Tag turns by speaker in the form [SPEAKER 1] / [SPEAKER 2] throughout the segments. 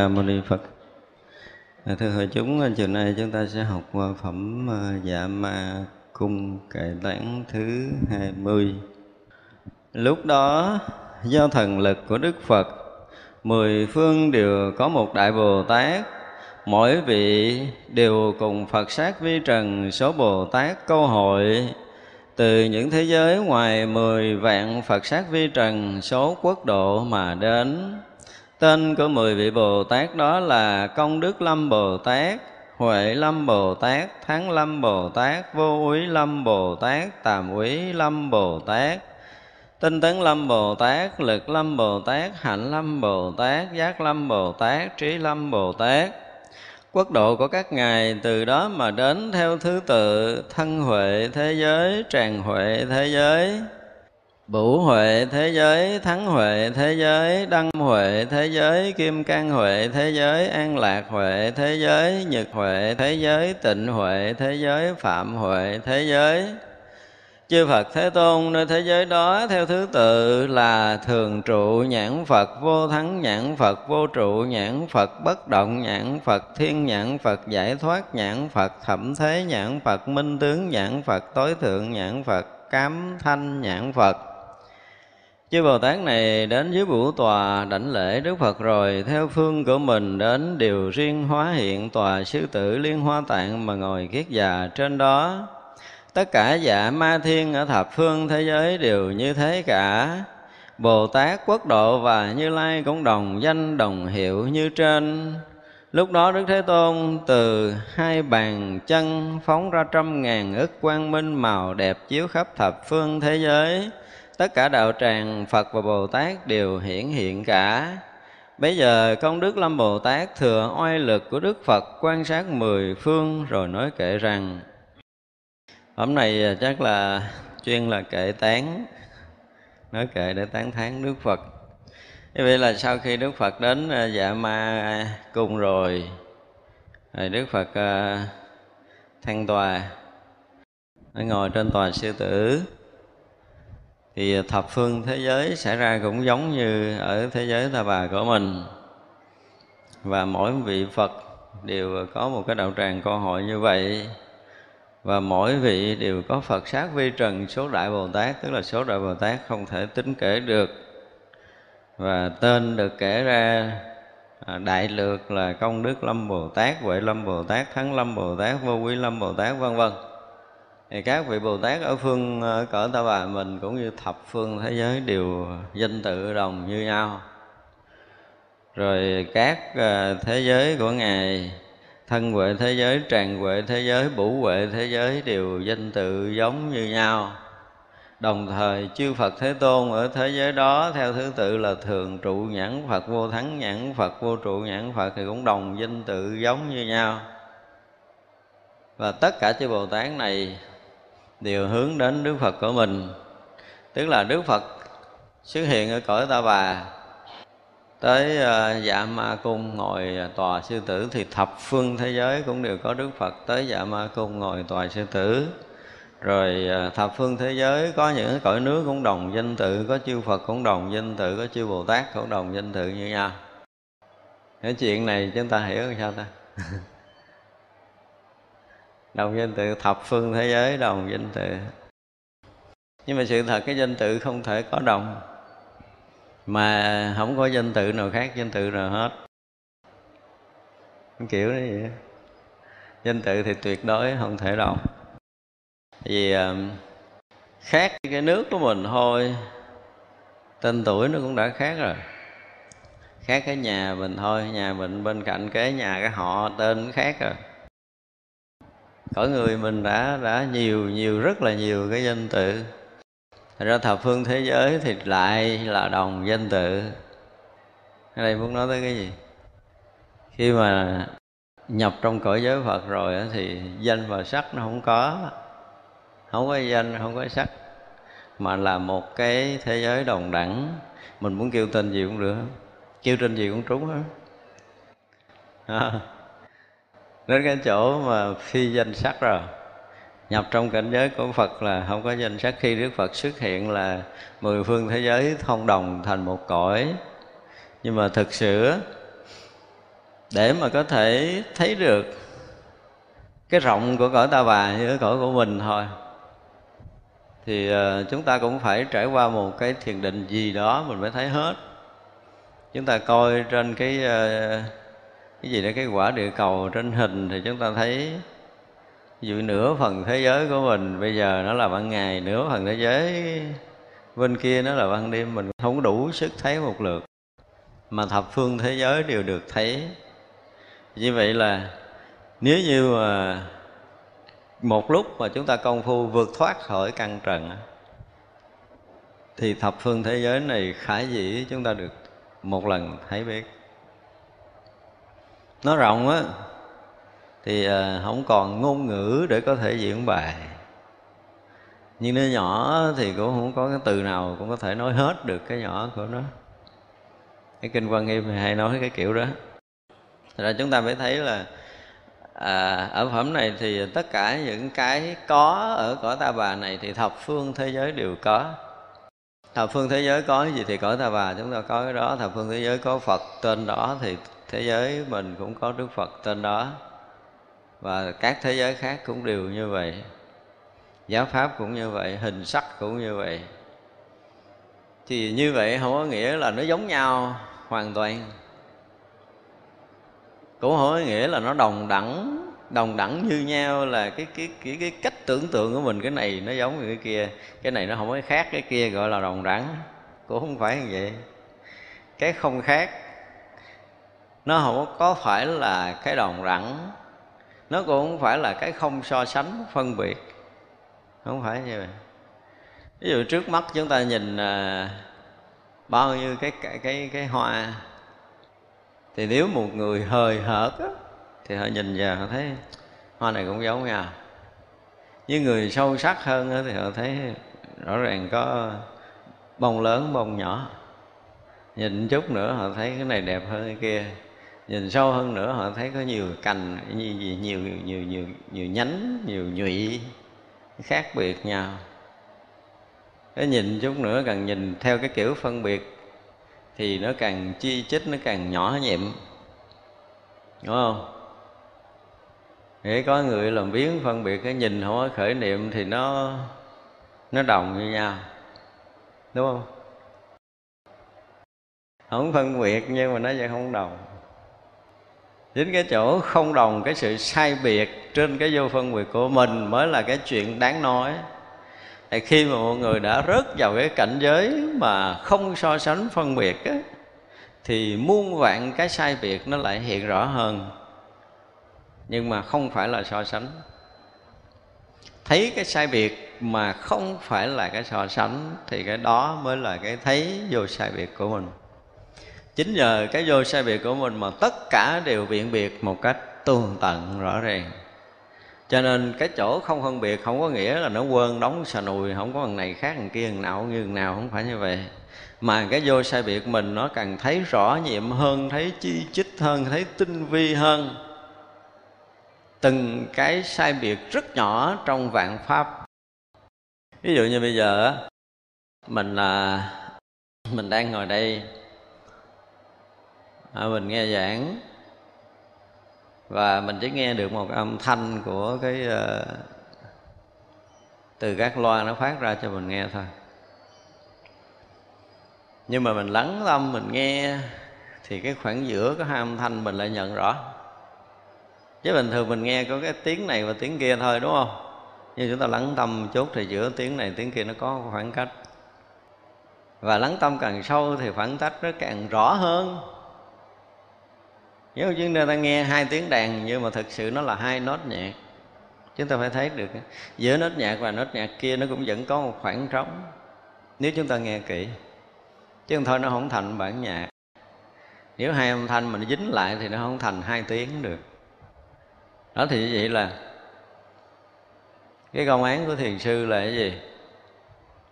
[SPEAKER 1] Ca mâu ni phật. À, thưa hội chúng, chiều nay chúng ta sẽ học phẩm à, dạ ma cung kệ tán thứ 20 lúc đó, do thần lực của đức phật, mười phương đều có một đại bồ tát. Mỗi vị đều cùng phật sát vi trần số bồ tát câu hội. Từ những thế giới ngoài mười vạn phật sát vi trần số quốc độ mà đến Tên của mười vị Bồ Tát đó là Công Đức Lâm Bồ Tát, Huệ Lâm Bồ Tát, Thắng Lâm Bồ Tát, Vô Úy Lâm Bồ Tát, Tàm Úy Lâm Bồ Tát, Tinh tấn Lâm Bồ Tát, Lực Lâm Bồ Tát, Hạnh Lâm Bồ Tát, Giác Lâm Bồ Tát, Trí Lâm Bồ Tát. Quốc độ của các ngài từ đó mà đến theo thứ tự thân huệ thế giới, tràng huệ thế giới, Bửu Huệ thế giới, Thắng Huệ thế giới, Đăng Huệ thế giới, Kim can Huệ thế giới, An Lạc Huệ thế giới, Nhật Huệ thế giới, Tịnh Huệ thế giới, Phạm Huệ thế giới. Chư Phật Thế Tôn nơi thế giới đó theo thứ tự là Thường trụ nhãn Phật, Vô thắng nhãn Phật, Vô trụ nhãn Phật, Bất động nhãn Phật, Thiên nhãn Phật, Giải thoát nhãn Phật, Thẩm thế nhãn Phật, Minh tướng nhãn Phật, Tối thượng nhãn Phật, Cám thanh nhãn Phật Chư Bồ Tát này đến dưới vũ tòa đảnh lễ Đức Phật rồi, Theo phương của mình đến điều riêng hóa hiện tòa sư tử liên hoa tạng Mà ngồi kiết già trên đó. Tất cả dạ ma thiên ở thập phương thế giới đều như thế cả. Bồ Tát quốc độ và Như Lai cũng đồng danh, đồng hiệu như trên. Lúc đó Đức Thế Tôn từ hai bàn chân phóng ra trăm ngàn ức quang minh màu đẹp chiếu khắp thập phương thế giới tất cả đạo tràng Phật và Bồ Tát đều hiển hiện cả. Bây giờ công đức Lâm Bồ Tát thừa oai lực của Đức Phật quan sát mười phương rồi nói kể rằng, Hôm nay à, chắc là chuyên là kệ tán, Nói kệ để tán thán Đức Phật Như vậy là sau khi Đức Phật đến à, dạ ma cung rồi Rồi Đức Phật à, thăng tòa Nó ngồi trên tòa sư tử thì thập phương thế giới xảy ra cũng giống như ở thế giới ta bà của mình. Và mỗi vị phật đều có một cái đạo tràng cơ hội như vậy. Và mỗi vị đều có phật sát vi trần số đại bồ tát, tức là số đại bồ tát không thể tính kể được. Và tên được kể ra à, đại lược là công đức lâm bồ tát, huệ lâm bồ tát, thắng lâm bồ tát, vô quý lâm bồ tát, vân vân thì các vị bồ tát ở phương ở cỡ ta bà mình cũng như thập phương thế giới đều danh tự đồng như nhau. Rồi các ờ, thế giới của ngài, thân huệ thế giới, tràng huệ thế giới, bủ huệ thế giới đều danh tự giống như nhau. Đồng thời, chư phật thế tôn ở thế giới đó theo thứ tự là thường trụ nhãn, phật vô thắng nhãn, phật vô trụ nhãn, phật thì cũng đồng danh tự giống như nhau. Và tất cả chư bồ tát này đều hướng đến Đức Phật của mình. Tức là Đức Phật xuất hiện ở cõi ta bà. Tới ờ, dạ ma cung ngồi tòa sư tử thì thập phương thế giới cũng đều có Đức Phật. Tới dạ ma cung ngồi tòa sư tử. Rồi ờ, thập phương thế giới có những cõi nước cũng đồng danh tự, có chư Phật cũng đồng danh tự, có chư Bồ Tát cũng đồng danh tự như nhau. Cái chuyện này chúng ta hiểu làm sao ta? đồng danh tự thập phương thế giới, đồng danh tự nhưng mà sự thật, cái danh tự không thể có đồng. Mà không có danh tự nào khác, danh tự nào hết. Kiểu như vậy. Danh tự thì tuyệt đối không thể đồng. Vì ờ, khác cái nước của mình thôi, tên tuổi nó cũng đã khác rồi. Khác cái nhà mình thôi, nhà mình bên cạnh cái nhà cái họ, tên khác rồi cõi người mình đã đã nhiều nhiều rất là nhiều cái danh tự. Thật ra thập phương thế giới thì lại là đồng danh tự. Ở đây muốn nói tới cái gì? Khi mà nhập trong cõi giới phật rồi thì danh và sắc nó không có. Không có danh không có sắc. Mà là một cái thế giới đồng đẳng. Mình muốn kêu tên gì cũng được. Kêu tên gì cũng trúng hết. À, đến cái chỗ mà phi danh sắc rồi. Nhập trong cảnh giới của Phật là không có danh sắc. Khi Đức Phật xuất hiện là mười phương thế giới thông đồng thành một cõi. Nhưng mà thực sự để mà có thể thấy được cái rộng của cõi ta bà như cái cõi của mình thôi thì ờ, chúng ta cũng phải trải qua một cái thiền định gì đó mình mới thấy hết. Chúng ta coi trên cái uh, cái gì đó, cái quả địa cầu trên hình thì chúng ta thấy. Ví dụ nửa phần thế giới của mình, bây giờ nó là ban ngày, nửa phần thế giới bên kia nó là ban đêm. Mình không đủ sức thấy một lượt mà thập phương thế giới đều được thấy. Như vậy là nếu như mà một lúc mà chúng ta công phu vượt thoát khỏi căn trần thì thập phương thế giới này khả dĩ chúng ta được một lần thấy biết nó rộng á thì ờ, không còn ngôn ngữ để có thể diễn bài. Nhưng nó nhỏ thì cũng không có cái từ nào cũng có thể nói hết được cái nhỏ của nó. Cái kinh quan nghiêm hay nói cái kiểu đó. Thật ra chúng ta mới thấy là à, ở phẩm này thì tất cả những cái có ở cõi ta bà này thì thập phương thế giới đều có. Thập phương thế giới có cái gì thì cõi ta bà chúng ta có cái đó. Thập phương thế giới có phật tên đó thì thế giới mình cũng có đức phật tên đó. Và các thế giới khác cũng đều như vậy. Giáo pháp cũng như vậy, hình sắc cũng như vậy. Thì như vậy không có nghĩa là nó giống nhau hoàn toàn. Cũng không có nghĩa là nó đồng đẳng đồng đẳng như nhau là cái cái cái cái cách tưởng tượng của mình. Cái này nó giống như cái kia, cái này nó không có khác, cái kia gọi là đồng đẳng. Cũng không phải như vậy. Cái không khác nó không có phải là cái đồng đẳng nó cũng không phải là cái không so sánh phân biệt. Không phải như vậy. Ví dụ trước mắt chúng ta nhìn à, bao nhiêu cái cái cái, cái hoa. Thì nếu một người hời hợt á, thì họ nhìn vào họ thấy hoa này cũng giống nhau. Nhưng người sâu sắc hơn á, thì họ thấy rõ ràng có bông lớn bông nhỏ. Nhìn chút nữa họ thấy cái này đẹp hơn cái kia nhìn sâu hơn nữa họ thấy có nhiều cành nhiều nhiều nhiều nhiều nhiều, nhiều nhánh nhiều nhụy khác biệt nhau. Cái nhìn chút nữa càng nhìn theo cái kiểu phân biệt thì nó càng chi chít nó càng nhỏ nhiệm đúng không? Để có người làm biến phân biệt cái nhìn không có khởi niệm thì nó nó đồng như nhau. Đúng không? Không phân biệt nhưng mà nó sẽ không đồng đến cái chỗ không đồng cái sự sai biệt trên cái vô phân biệt của mình mới là cái chuyện đáng nói. Thì khi mà một người đã rớt vào cái cảnh giới mà không so sánh phân biệt á, thì muôn vạn cái sai biệt nó lại hiện rõ hơn. Nhưng mà không phải là so sánh. Thấy cái sai biệt mà không phải là cái so sánh thì cái đó mới là cái thấy vô sai biệt của mình chính nhờ cái vô sai biệt của mình mà tất cả đều biện biệt một cách tường tận, rõ ràng. Cho nên cái chỗ không phân biệt không có nghĩa là nó quên đóng xà nùi, không có thằng này khác thằng kia, thằng nào như thằng nào, không phải như vậy. Mà cái vô sai biệt mình nó càng thấy rõ nhiệm hơn, thấy chi chít hơn, thấy tinh vi hơn. Từng cái sai biệt rất nhỏ trong vạn pháp. Ví dụ như bây giờ mình là, mình đang ngồi đây à, mình nghe giảng và mình chỉ nghe được một âm thanh của cái uh, từ các loa nó phát ra cho mình nghe thôi. Nhưng mà mình lắng tâm mình nghe thì cái khoảng giữa có hai âm thanh mình lại nhận rõ. Chứ bình thường mình nghe có cái tiếng này và tiếng kia thôi đúng không? Nhưng chúng ta lắng tâm một chút thì giữa tiếng này tiếng kia nó có khoảng cách. Và lắng tâm càng sâu thì khoảng cách nó càng rõ hơn nếu chúng ta nghe hai tiếng đàn nhưng mà thực sự nó là hai nốt nhạc, chúng ta phải thấy được giữa nốt nhạc và nốt nhạc kia nó cũng vẫn có một khoảng trống, nếu chúng ta nghe kỹ. Chứ không thôi nó không thành bản nhạc. Nếu hai âm thanh mà nó dính lại thì nó không thành hai tiếng được. Đó thì như vậy là cái công án của thiền sư là cái gì?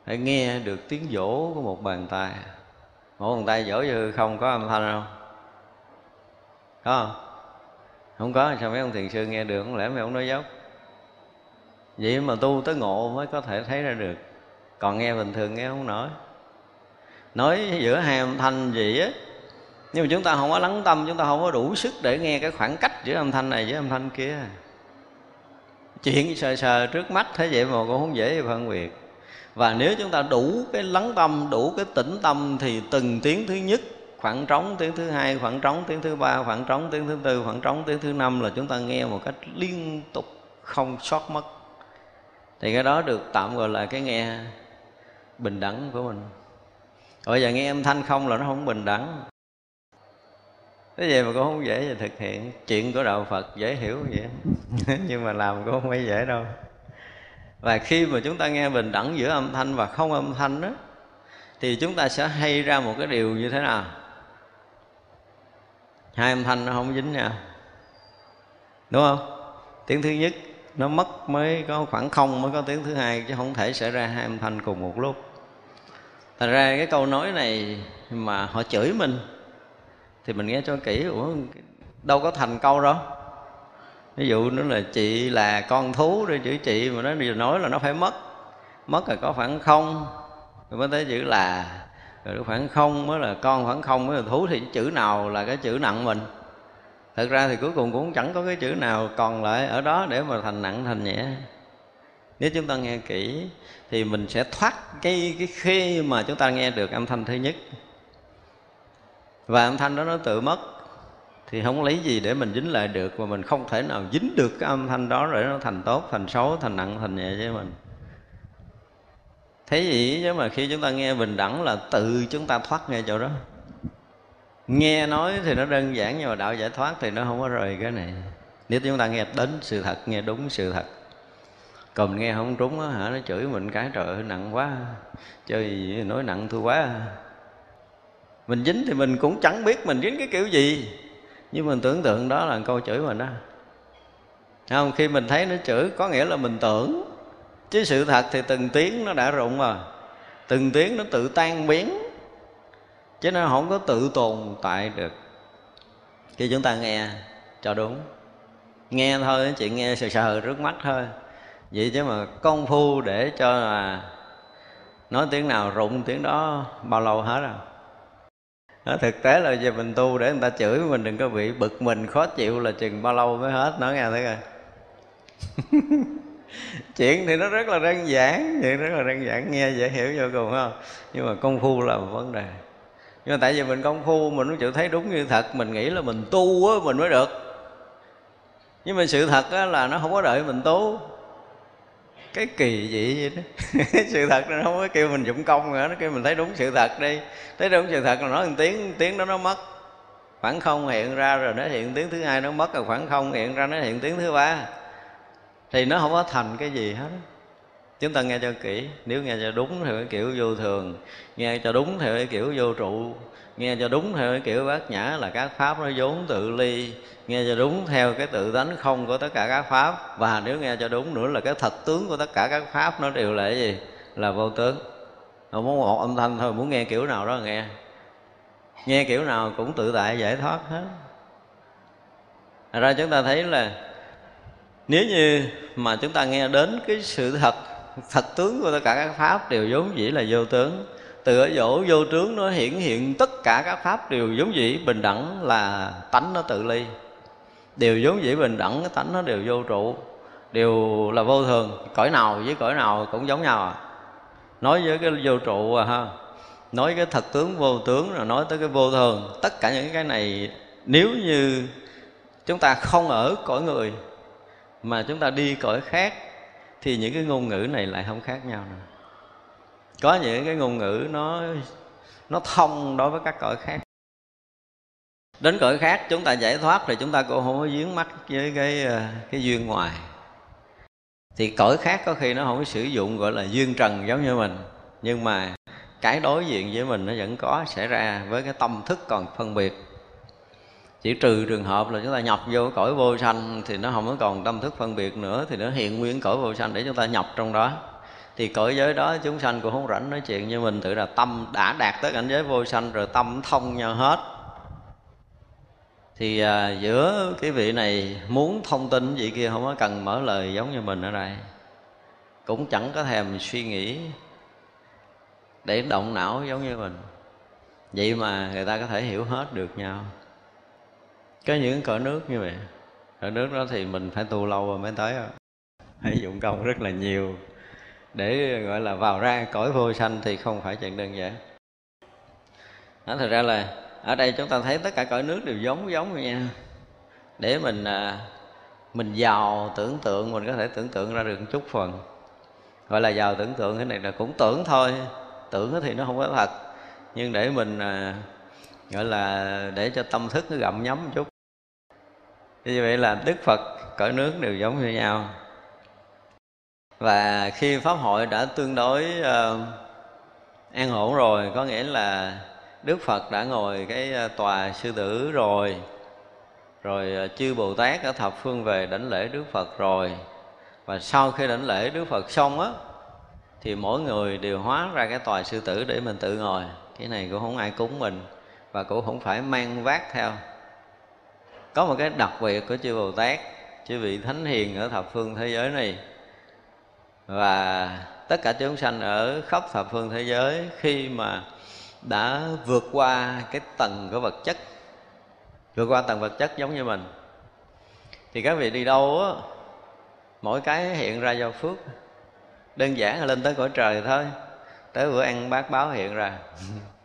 [SPEAKER 1] Phải nghe được tiếng vỗ của một bàn tay. Một bàn tay vỗ như không có âm thanh không có không không có, sao mấy ông thiền sư nghe được? Không lẽ mấy ông nói dốc? Vậy mà tu tới ngộ mới có thể thấy ra được. Còn nghe bình thường nghe không nổi. Nói giữa hai âm thanh gì á, nhưng mà chúng ta không có lắng tâm, chúng ta không có đủ sức để nghe cái khoảng cách giữa âm thanh này với âm thanh kia. Chuyện sờ sờ trước mắt thế vậy mà cũng không dễ phân biệt. Và nếu chúng ta đủ cái lắng tâm, đủ cái tĩnh tâm thì từng tiếng thứ nhất khoảng trống tiếng thứ hai, khoảng trống tiếng thứ ba, khoảng trống tiếng thứ tư, khoảng trống tiếng thứ năm là chúng ta nghe một cách liên tục, không sót mất. Thì cái đó được tạm gọi là cái nghe bình đẳng của mình. Bây giờ nghe âm thanh không là nó không bình đẳng. Thế vậy mà cũng không dễ để thực hiện. Chuyện của đạo phật dễ hiểu vậy. Nhưng mà làm cũng không phải dễ đâu. Và khi mà chúng ta nghe bình đẳng giữa âm thanh và không âm thanh đó thì chúng ta sẽ hay ra một cái điều như thế nào? Hai âm thanh nó không dính nhau. Đúng không? Tiếng thứ nhất, nó mất mới có khoảng không, mới có tiếng thứ hai, chứ không thể xảy ra hai âm thanh cùng một lúc. Thành ra cái câu nói này mà họ chửi mình, thì mình nghe cho kỹ, ủa, đâu có thành câu đâu. Ví dụ nữa là chị là con thú để chữ chị mà nó nói là nó phải mất. Mất là có khoảng không, rồi mới tới chữ là rồi khoảng không mới là con khoảng không mới là thú thì chữ nào là cái chữ nặng mình. Thật ra thì cuối cùng cũng chẳng có cái chữ nào còn lại ở đó để mà thành nặng thành nhẹ. Nếu chúng ta nghe kỹ thì mình sẽ thoát cái cái khi mà chúng ta nghe được âm thanh thứ nhất. Và âm thanh đó nó tự mất thì không lấy gì để mình dính lại được và mình không thể nào dính được cái âm thanh đó để nó thành tốt, thành xấu, thành nặng, thành nhẹ với mình thế gì? Chứ mà khi chúng ta nghe bình đẳng là tự chúng ta thoát ngay chỗ đó. Nghe nói thì nó đơn giản nhưng mà đạo giải thoát thì nó không có rời cái này. Nếu chúng ta nghe đến sự thật, nghe đúng sự thật. Còn nghe không trúng á hả, nó chửi mình cái trời ơi, nặng quá. Chơi gì nói nặng thua quá. Mình dính thì mình cũng chẳng biết mình dính cái kiểu gì. Nhưng mình tưởng tượng đó là câu chửi mình đó không, khi mình thấy nó chửi, có nghĩa là mình tưởng chứ sự thật thì từng tiếng nó đã rụng rồi. Từng tiếng nó tự tan biến. Chứ nó không có tự tồn tại được. Khi chúng ta nghe cho đúng. Nghe thôi chuyện nghe sờ sờ trước mắt thôi. Vậy chứ mà công phu để cho là nói tiếng nào rụng tiếng đó bao lâu hết à. rồi đó, thực tế là giờ mình tu để người ta chửi mình đừng có bị bực mình khó chịu là chừng bao lâu mới hết. Nói nghe thấy coi. chuyện thì nó rất là đơn giản chuyện rất là đơn giản, nghe dễ hiểu vô cùng không? Nhưng mà công phu là một vấn đề. Nhưng mà tại vì mình công phu, mình không chịu thấy đúng như thật, mình nghĩ là mình tu á, mình mới được. Nhưng mà sự thật á là nó không có đợi mình tu. Cái kỳ dị vậy đó. Sự thật nó không có kêu mình dụng công nữa, nó kêu mình thấy đúng sự thật đi. Thấy đúng sự thật là nói một tiếng tiếng đó nó mất. Khoảng không hiện ra rồi nó hiện tiếng thứ hai nó mất, rồi khoảng không hiện ra nó hiện tiếng thứ ba thì nó không có thành cái gì hết. Chúng ta nghe cho kỹ, nếu nghe cho đúng theo cái kiểu vô thường, nghe cho đúng theo cái kiểu vô trụ, nghe cho đúng theo cái kiểu bát nhã là các pháp nó vốn tự ly, nghe cho đúng theo cái tự tánh không của tất cả các pháp, và nếu nghe cho đúng nữa là cái thật tướng của tất cả các pháp nó đều là cái gì? Là vô tướng. Không muốn một âm thanh thôi, muốn nghe kiểu nào đó nghe. Nghe kiểu nào cũng tự tại, giải thoát hết. Thật ra chúng ta thấy là nếu như mà chúng ta nghe đến cái sự thật thật tướng của tất cả các pháp đều vốn dĩ là vô tướng, từ ở chỗ vô tướng nó hiển hiện tất cả các pháp đều giống dĩ, bình đẳng là tánh nó tự ly. Đều giống dĩ bình đẳng cái tánh nó đều vô trụ, đều là vô thường. Cõi nào với cõi nào cũng giống nhau à. Nói với cái vô trụ à ha, nói cái thật tướng vô tướng rồi nói tới cái vô thường. Tất cả những cái này, nếu như chúng ta không ở cõi người mà chúng ta đi cõi khác thì những cái ngôn ngữ này lại không khác nhau nữa. Có những cái ngôn ngữ nó nó thông đối với các cõi khác. Đến cõi khác chúng ta giải thoát thì chúng ta cũng không có dướng mắt với cái ờ, cái duyên ngoài. Thì cõi khác có khi nó không có sử dụng gọi là duyên trần giống như mình, nhưng mà cái đối diện với mình nó vẫn có xảy ra với cái tâm thức còn phân biệt chỉ trừ trường hợp là chúng ta nhập vô cõi vô sanh thì nó không có còn tâm thức phân biệt nữa thì nó hiện nguyên cõi vô sanh để chúng ta nhập trong đó. Thì cõi giới đó chúng sanh cũng không rảnh nói chuyện như mình tự là tâm đã đạt tới cảnh giới vô sanh rồi tâm thông nhau hết. Thì à, giữa cái vị này muốn thông tin vị kia không có cần mở lời giống như mình ở đây. Cũng chẳng có thèm suy nghĩ để động não giống như mình. Vậy mà người ta có thể hiểu hết được nhau có những cõi nước như vậy. Cõi nước đó thì mình phải tu lâu rồi mới tới đó. phải dụng công rất là nhiều. Để gọi là vào ra cõi vô sanh thì không phải chuyện đơn giản. Đó, thật ra là ở đây chúng ta thấy tất cả cõi nước đều giống giống như nhau. Để mình à, mình giàu tưởng tượng mình có thể tưởng tượng ra được một chút phần. Gọi là giàu tưởng tượng cái này là cũng tưởng thôi. Tưởng thì nó không có thật. Nhưng để mình à, gọi là để cho tâm thức nó gặm nhấm một chút. Như vậy là đức phật cõi nước đều giống như nhau. Và khi pháp hội đã tương đối uh, an ổn rồi có nghĩa là đức phật đã ngồi cái ờ, tòa sư tử rồi rồi ờ, chư bồ tát ở thập phương về đảnh lễ đức phật rồi. Và sau khi đảnh lễ đức phật xong á thì mỗi người đều hóa ra cái tòa sư tử để mình tự ngồi. Cái này cũng không ai cúng mình và cũng không phải mang vác theo. Có một cái đặc biệt của chư bồ tát, chư vị thánh hiền ở thập phương thế giới này. Và tất cả chúng sanh ở khắp thập phương thế giới khi mà đã vượt qua cái tầng của vật chất, vượt qua tầng vật chất giống như mình, thì các vị đi đâu á, mỗi cái hiện ra do phước. Đơn giản là lên tới cõi trời thôi, tới bữa ăn bát báo hiện ra.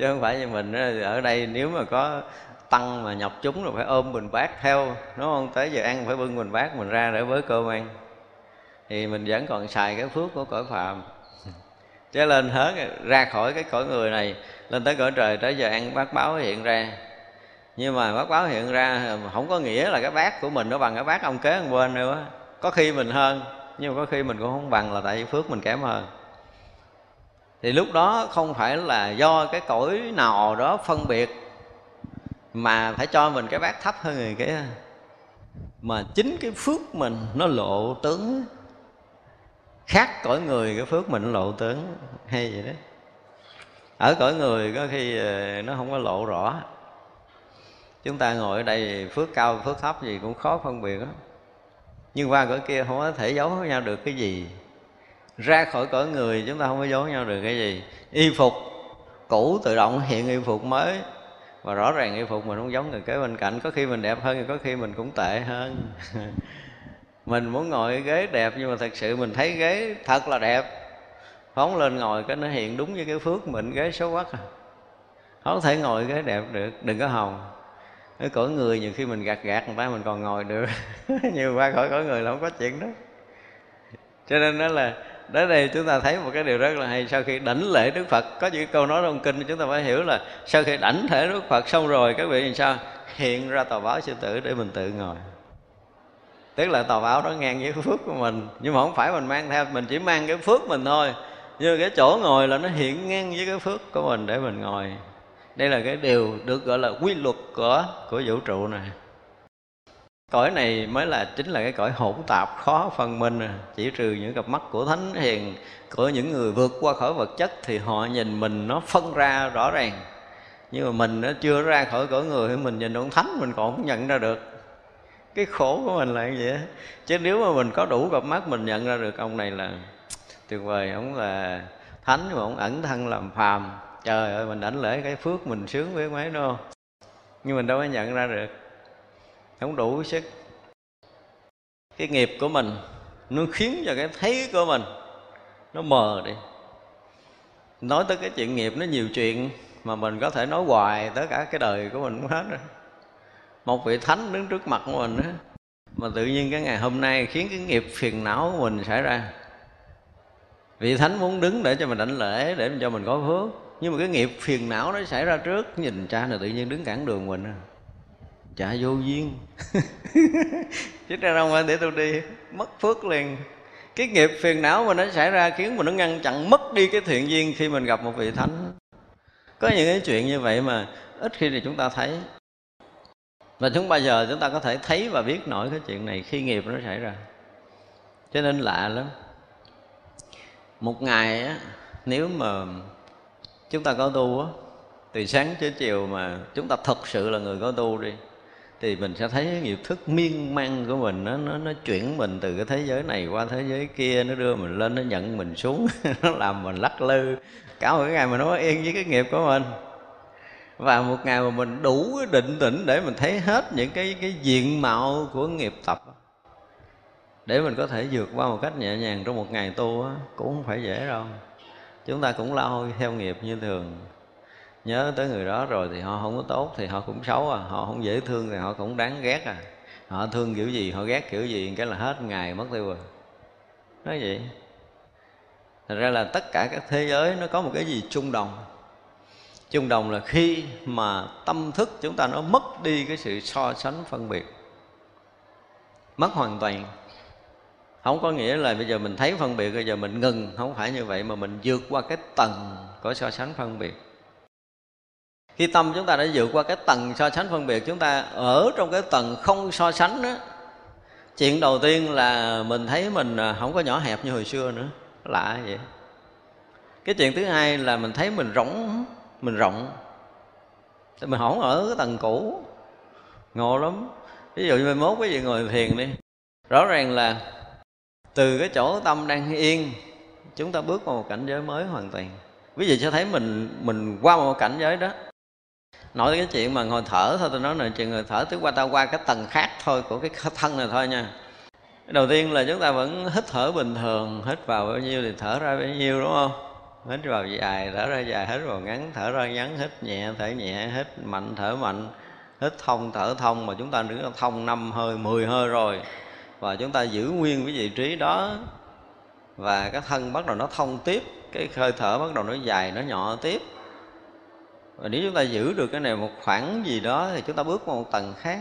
[SPEAKER 1] chứ không phải như mình ở đây nếu mà có tăng mà nhập chúng rồi phải ôm bình bát theo, đúng không? Tới giờ ăn phải bưng bình bát mình ra để với cơm ăn. Thì mình vẫn còn xài cái phước của cõi phạm chứ lên hết ra khỏi cái cõi người này, lên tới cõi trời, tới giờ ăn bát báo hiện ra. Nhưng mà bát báo hiện ra, không có nghĩa là cái bát của mình nó bằng cái bát ông kế ông bên nữa có khi mình hơn, nhưng mà có khi mình cũng không bằng là tại vì phước mình kém hơn thì lúc đó không phải là do cái cõi nào đó phân biệt, mà phải cho mình cái bát thấp hơn người kia mà chính cái phước mình nó lộ tướng. Khác cõi người, cái phước mình nó lộ tướng. Hay vậy đó. Ở cõi người có khi ờ, nó không có lộ rõ. Chúng ta ngồi ở đây phước cao, phước thấp gì cũng khó phân biệt đó nhưng qua cõi kia không có thể giấu nhau được cái gì ra khỏi cõi người, chúng ta không có giấu nhau được cái gì. Y phục, cũ tự động hiện y phục mới. Và rõ ràng y phục mình không giống người kế bên cạnh. Có khi mình đẹp hơn thì có khi mình cũng tệ hơn. Mình muốn ngồi ghế đẹp, nhưng mà thật sự mình thấy ghế thật là đẹp. Phóng lên ngồi cái nó hiện đúng với cái phước mình ghế xấu quá à. Không thể ngồi ghế đẹp được, đừng có hồng cái cõi người nhiều khi mình gạt gạt người ta, mình còn ngồi được. Nhiều qua khỏi cõi người là không có chuyện đó. Cho nên đó là đến đây chúng ta thấy một cái điều rất là hay. Sau khi đảnh lễ đức phật, có những câu nói trong kinh chúng ta phải hiểu là sau khi đảnh thể đức phật xong rồi, các vị làm sao? Hiện ra tòa báo sư tử để mình tự ngồi. Tức là tòa báo đó ngang với phước của mình, nhưng mà không phải mình mang theo, mình chỉ mang cái phước mình thôi. Như cái chỗ ngồi là nó hiện ngang với cái phước của mình để mình ngồi. Đây là cái điều được gọi là quy luật của của vũ trụ này cõi này mới là chính là cái cõi hỗn tạp khó phân minh. Chỉ trừ những cặp mắt của thánh hiền, của những người vượt qua khỏi vật chất thì họ nhìn mình nó phân ra rõ ràng. Nhưng mà mình nó chưa ra khỏi cõi người thì mình nhìn ông thánh mình còn không nhận ra được. Cái khổ của mình là như vậy chứ nếu mà mình có đủ cặp mắt mình nhận ra được, ông này là tuyệt vời, ông là thánh mà ông ẩn thân làm phàm. Trời ơi, mình đảnh lễ cái phước mình sướng với mấy đâu nhưng mình đâu có nhận ra được không đủ sức. Cái nghiệp của mình nó khiến cho cái thấy của mình nó mờ đi. Nói tới cái chuyện nghiệp nó nhiều chuyện mà mình có thể nói hoài tới cả cái đời của mình cũng hết rồi. Một vị thánh đứng trước mặt của mình đó, mà tự nhiên cái ngày hôm nay khiến cái nghiệp phiền não của mình xảy ra. Vị thánh muốn đứng để cho mình đảnh lễ để cho mình có phước nhưng mà cái nghiệp phiền não nó xảy ra trước nhìn cha là tự nhiên đứng cản đường mình chả vô duyên. Chứ ra đâu mà để tôi đi. Mất phước liền. Cái nghiệp phiền não mà nó xảy ra khiến mình nó ngăn chặn mất đi cái thiện duyên khi mình gặp một vị thánh. Có những cái chuyện như vậy mà ít khi thì chúng ta thấy. Và chúng bây giờ chúng ta có thể thấy và biết nổi cái chuyện này khi nghiệp nó xảy ra. Cho nên lạ lắm. Một ngày á, nếu mà chúng ta có tu á từ sáng tới chiều mà chúng ta thật sự là người có tu đi thì mình sẽ thấy cái nghiệp thức miên man của mình, nó nó nó chuyển mình từ cái thế giới này qua thế giới kia, nó đưa mình lên, nó nhận mình xuống, nó làm mình lắc lư. Cả một cái ngày mình nó yên với cái nghiệp của mình. Và một ngày mà mình đủ cái định tĩnh để mình thấy hết những cái cái diện mạo của nghiệp tập để mình có thể vượt qua một cách nhẹ nhàng trong một ngày tu á, cũng không phải dễ đâu. Chúng ta cũng lao theo nghiệp như thường nhớ tới người đó rồi thì họ không có tốt thì họ cũng xấu à. Họ không dễ thương thì họ cũng đáng ghét à. Họ thương kiểu gì, họ ghét kiểu gì, cái là hết ngày mất tiêu rồi. Nói vậy thật ra là tất cả các thế giới nó có một cái gì chung đồng. Chung đồng là khi mà tâm thức chúng ta nó mất đi cái sự so sánh, phân biệt. Mất hoàn toàn. Không có nghĩa là bây giờ mình thấy phân biệt, bây giờ mình ngừng. Không phải như vậy mà mình vượt qua cái tầng của so sánh, phân biệt khi tâm chúng ta đã vượt qua cái tầng so sánh phân biệt, chúng ta ở trong cái tầng không so sánh đó chuyện đầu tiên là mình thấy mình à, không có nhỏ hẹp như hồi xưa nữa, lạ vậy. Cái chuyện thứ hai là mình thấy mình rỗng, mình rộng. Thì mình không ở cái tầng cũ, ngộ lắm. Ví dụ như mai mốt cái gì ngồi thiền đi, rõ ràng là từ cái chỗ tâm đang yên, chúng ta bước vào một cảnh giới mới hoàn toàn. Quý vị sẽ thấy mình mình qua một cảnh giới đó nói cái chuyện mà ngồi thở thôi, tôi nói là chuyện ngồi thở, tức qua ta qua cái tầng khác thôi của cái thân này thôi nha. Đầu tiên là chúng ta vẫn hít thở bình thường, hít vào bao nhiêu thì thở ra bao nhiêu, đúng không? Hít vào dài, thở ra dài, hít vào ngắn, thở ra ngắn, hít nhẹ, thở nhẹ, hít mạnh, thở mạnh. Hít thông, thở thông, mà chúng ta đứng thông năm hơi 10 hơi rồi. Và chúng ta giữ nguyên cái vị trí đó. Và cái thân bắt đầu nó thông tiếp, cái hơi thở bắt đầu nó dài, nó nhỏ tiếp và nếu chúng ta giữ được cái này một khoảng gì đó thì chúng ta bước qua một tầng khác.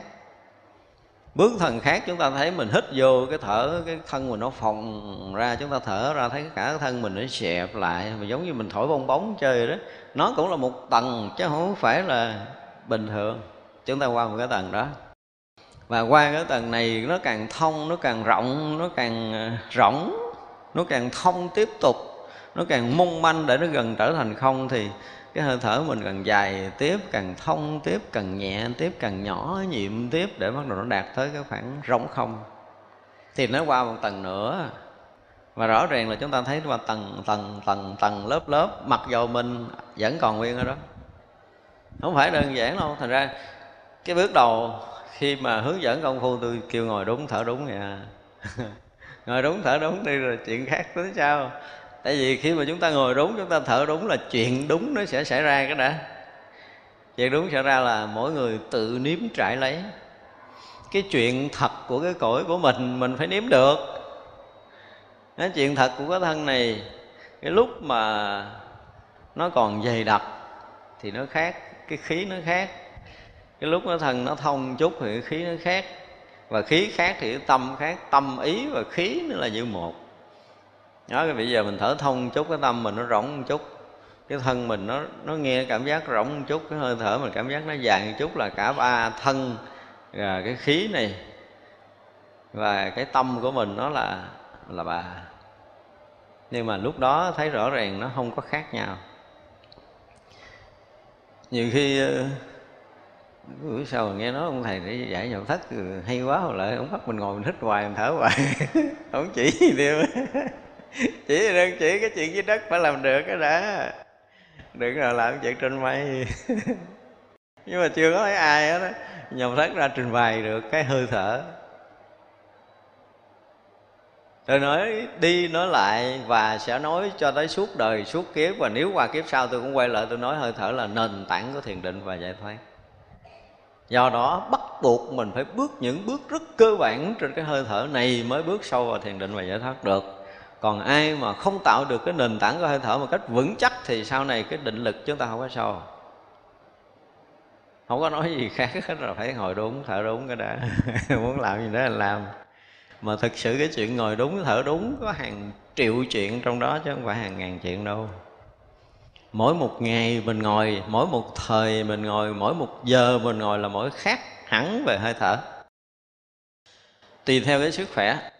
[SPEAKER 1] Bước thần khác chúng ta thấy mình hít vô cái thở, cái thân mình nó phồng ra, chúng ta thở ra thấy cả cái thân mình nó xẹp lại. Mà giống như mình thổi bong bóng chơi đó, nó cũng là một tầng chứ không phải là bình thường. Chúng ta qua một cái tầng đó. Và qua cái tầng này nó càng thông, nó càng rộng, nó càng ờ, rỗng, nó càng thông tiếp tục, nó càng mong manh để nó gần trở thành không thì cái hơi thở mình càng dài tiếp, càng thông tiếp, càng nhẹ tiếp, càng nhỏ nhiệm tiếp để bắt đầu nó đạt tới cái khoảng rỗng không. Thì nó qua một tầng nữa. Và rõ ràng là chúng ta thấy qua tầng tầng tầng tầng, lớp lớp, mặc dầu mình vẫn còn nguyên ở đó. Không phải đơn giản đâu, thành ra cái bước đầu khi mà hướng dẫn công phu tôi kêu ngồi đúng, thở đúng vậy à. Ngồi đúng, thở đúng đi rồi chuyện khác tới sao? Tại vì khi mà chúng ta ngồi đúng, chúng ta thở đúng là chuyện đúng nó sẽ xảy ra cái đã. Chuyện đúng xảy ra là mỗi người tự nếm trải lấy. Cái chuyện thật của cái cõi của mình mình phải nếm được. Cái chuyện thật của cái thân này, cái lúc mà nó còn dày đặc thì nó khác, cái khí nó khác. Cái lúc nó thân nó thông chút thì cái khí nó khác. Và khí khác thì cái tâm khác, tâm ý và khí nó là như một đó, cái bây giờ mình thở thông chút, cái tâm mình nó rỗng một chút. Cái thân mình nó nó nghe cảm giác rỗng một chút, cái hơi thở mình cảm giác nó dài một chút là cả ba thân và cái khí này và cái tâm của mình nó là là bà. Nhưng mà lúc đó thấy rõ ràng nó không có khác nhau. Nhiều khi ờ, bữa sau nghe nói ông thầy để giải nhậu thất, hay quá hồi lại ông bắt mình ngồi mình hít hoài, mình thở hoài. Không chỉ gì tiêu chỉ đơn chỉ cái chuyện dưới đất phải làm được cái đã. Đừng nào làm chuyện trên mây. Nhưng mà chưa có thấy ai hết đó nhầm thất ra trình bày được cái hơi thở. Tôi nói đi nói lại và sẽ nói cho tới suốt đời, suốt kiếp. Và nếu qua kiếp sau tôi cũng quay lại tôi nói hơi thở là nền tảng của thiền định và giải thoát. Do đó bắt buộc mình phải bước những bước rất cơ bản trên cái hơi thở này mới bước sâu vào thiền định và giải thoát được còn ai mà không tạo được cái nền tảng của hơi thở một cách vững chắc thì sau này cái định lực chúng ta không có sâu không có nói gì khác hết là phải ngồi đúng, thở đúng cái đã. Muốn làm gì đó là làm. Mà thực sự cái chuyện ngồi đúng, thở đúng, có hàng triệu chuyện trong đó chứ không phải hàng ngàn chuyện đâu. Mỗi một ngày mình ngồi, mỗi một thời mình ngồi, mỗi một giờ mình ngồi là mỗi khác hẳn về hơi thở. Tùy theo cái sức khỏe.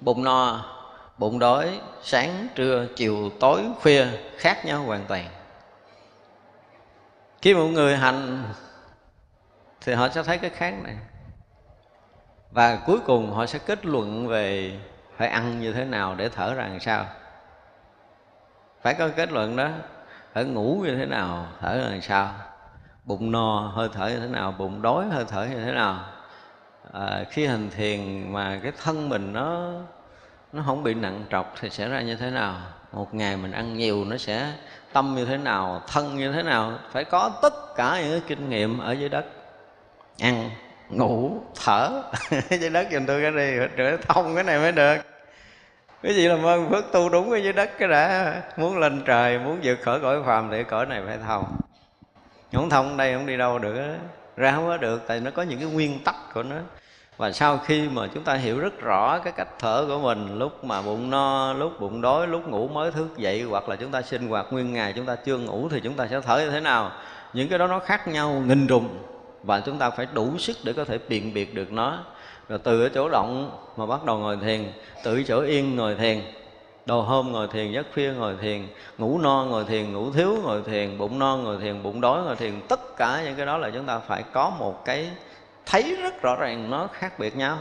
[SPEAKER 1] Bụng no bụng đói sáng trưa chiều tối khuya khác nhau hoàn toàn. Khi một người hành thì họ sẽ thấy cái khác này. Và cuối cùng họ sẽ kết luận về phải ăn như thế nào để thở ra làm sao. Phải có kết luận đó phải ngủ như thế nào thở ra làm sao. Bụng no hơi thở như thế nào. Bụng đói hơi thở như thế nào. À, khi hành thiền mà cái thân mình nó nó không bị nặng trọc thì sẽ ra như thế nào? Một ngày mình ăn nhiều nó sẽ tâm như thế nào, thân như thế nào? Phải có tất cả những cái kinh nghiệm ở dưới đất. Ăn, ngủ, thở. Dưới đất giùm tôi cái đi, rửa thông cái này mới được. Cái gì làm ơn phước tu đúng ở dưới đất cái đã. Muốn lên trời, muốn vượt khỏi cõi phàm thì cõi này phải thông. Không thông đây không đi đâu được ra không có được, tại nó có những cái nguyên tắc của nó và sau khi mà chúng ta hiểu rất rõ cái cách thở của mình, lúc mà bụng no, lúc bụng đói, lúc ngủ mới thức dậy, hoặc là chúng ta sinh hoạt nguyên ngày, chúng ta chưa ngủ thì chúng ta sẽ thở như thế nào? Những cái đó nó khác nhau nghìn trùng và chúng ta phải đủ sức để có thể biện biệt được nó. Rồi từ ở chỗ động mà bắt đầu ngồi thiền, từ chỗ yên ngồi thiền, đầu hôm ngồi thiền, giấc khuya ngồi thiền, ngủ no ngồi thiền, ngủ thiếu ngồi thiền, bụng no ngồi thiền, bụng đói ngồi thiền, tất cả những cái đó là chúng ta phải có một cái thấy rất rõ ràng nó khác biệt nhau.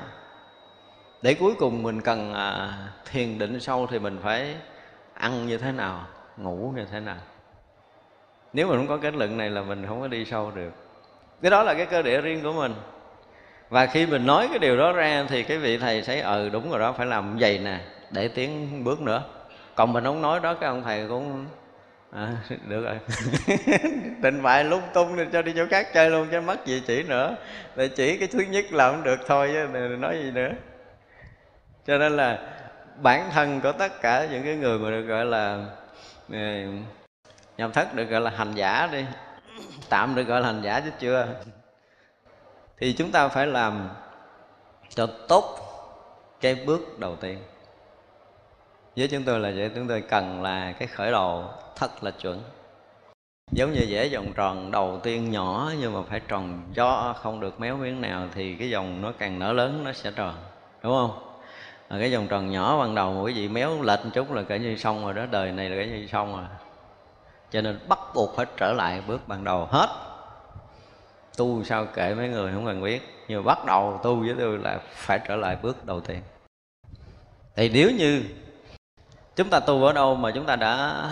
[SPEAKER 1] Để cuối cùng mình cần à, thiền định sâu thì mình phải ăn như thế nào ngủ như thế nào. Nếu mà không có kết luận này là mình không có đi sâu được. Cái đó là cái cơ địa riêng của mình. Và khi mình nói cái điều đó ra thì cái vị thầy thấy ừ ờ, đúng rồi đó phải làm vậy nè để tiến bước nữa. Còn mình không nói đó cái ông thầy cũng à, được rồi. Định bại lung tung nên cho đi chỗ khác chơi luôn cho mất gì chỉ nữa. Để chỉ cái thứ nhất là không được thôi chứ nói gì nữa. Cho nên là bản thân của tất cả những cái người mà được gọi là ừ, nhập thất được gọi là hành giả đi tạm được gọi là hành giả chứ chưa. Thì chúng ta phải làm cho tốt cái bước đầu tiên với chúng tôi là vậy chúng tôi cần là cái khởi đầu thật là chuẩn. Giống như vẽ vòng tròn đầu tiên nhỏ nhưng mà phải tròn do không được méo miếng nào thì cái vòng nó càng nở lớn nó sẽ tròn đúng không? À, cái vòng tròn nhỏ ban đầu quý vị méo lệch một chút là kể như xong rồi đó đời này là kể như xong rồi. Cho nên bắt buộc phải trở lại bước ban đầu hết. Tu sao kệ mấy người không cần biết nhưng mà bắt đầu tu với tôi là phải trở lại bước đầu tiên. Thì nếu như chúng ta tu ở đâu mà chúng ta đã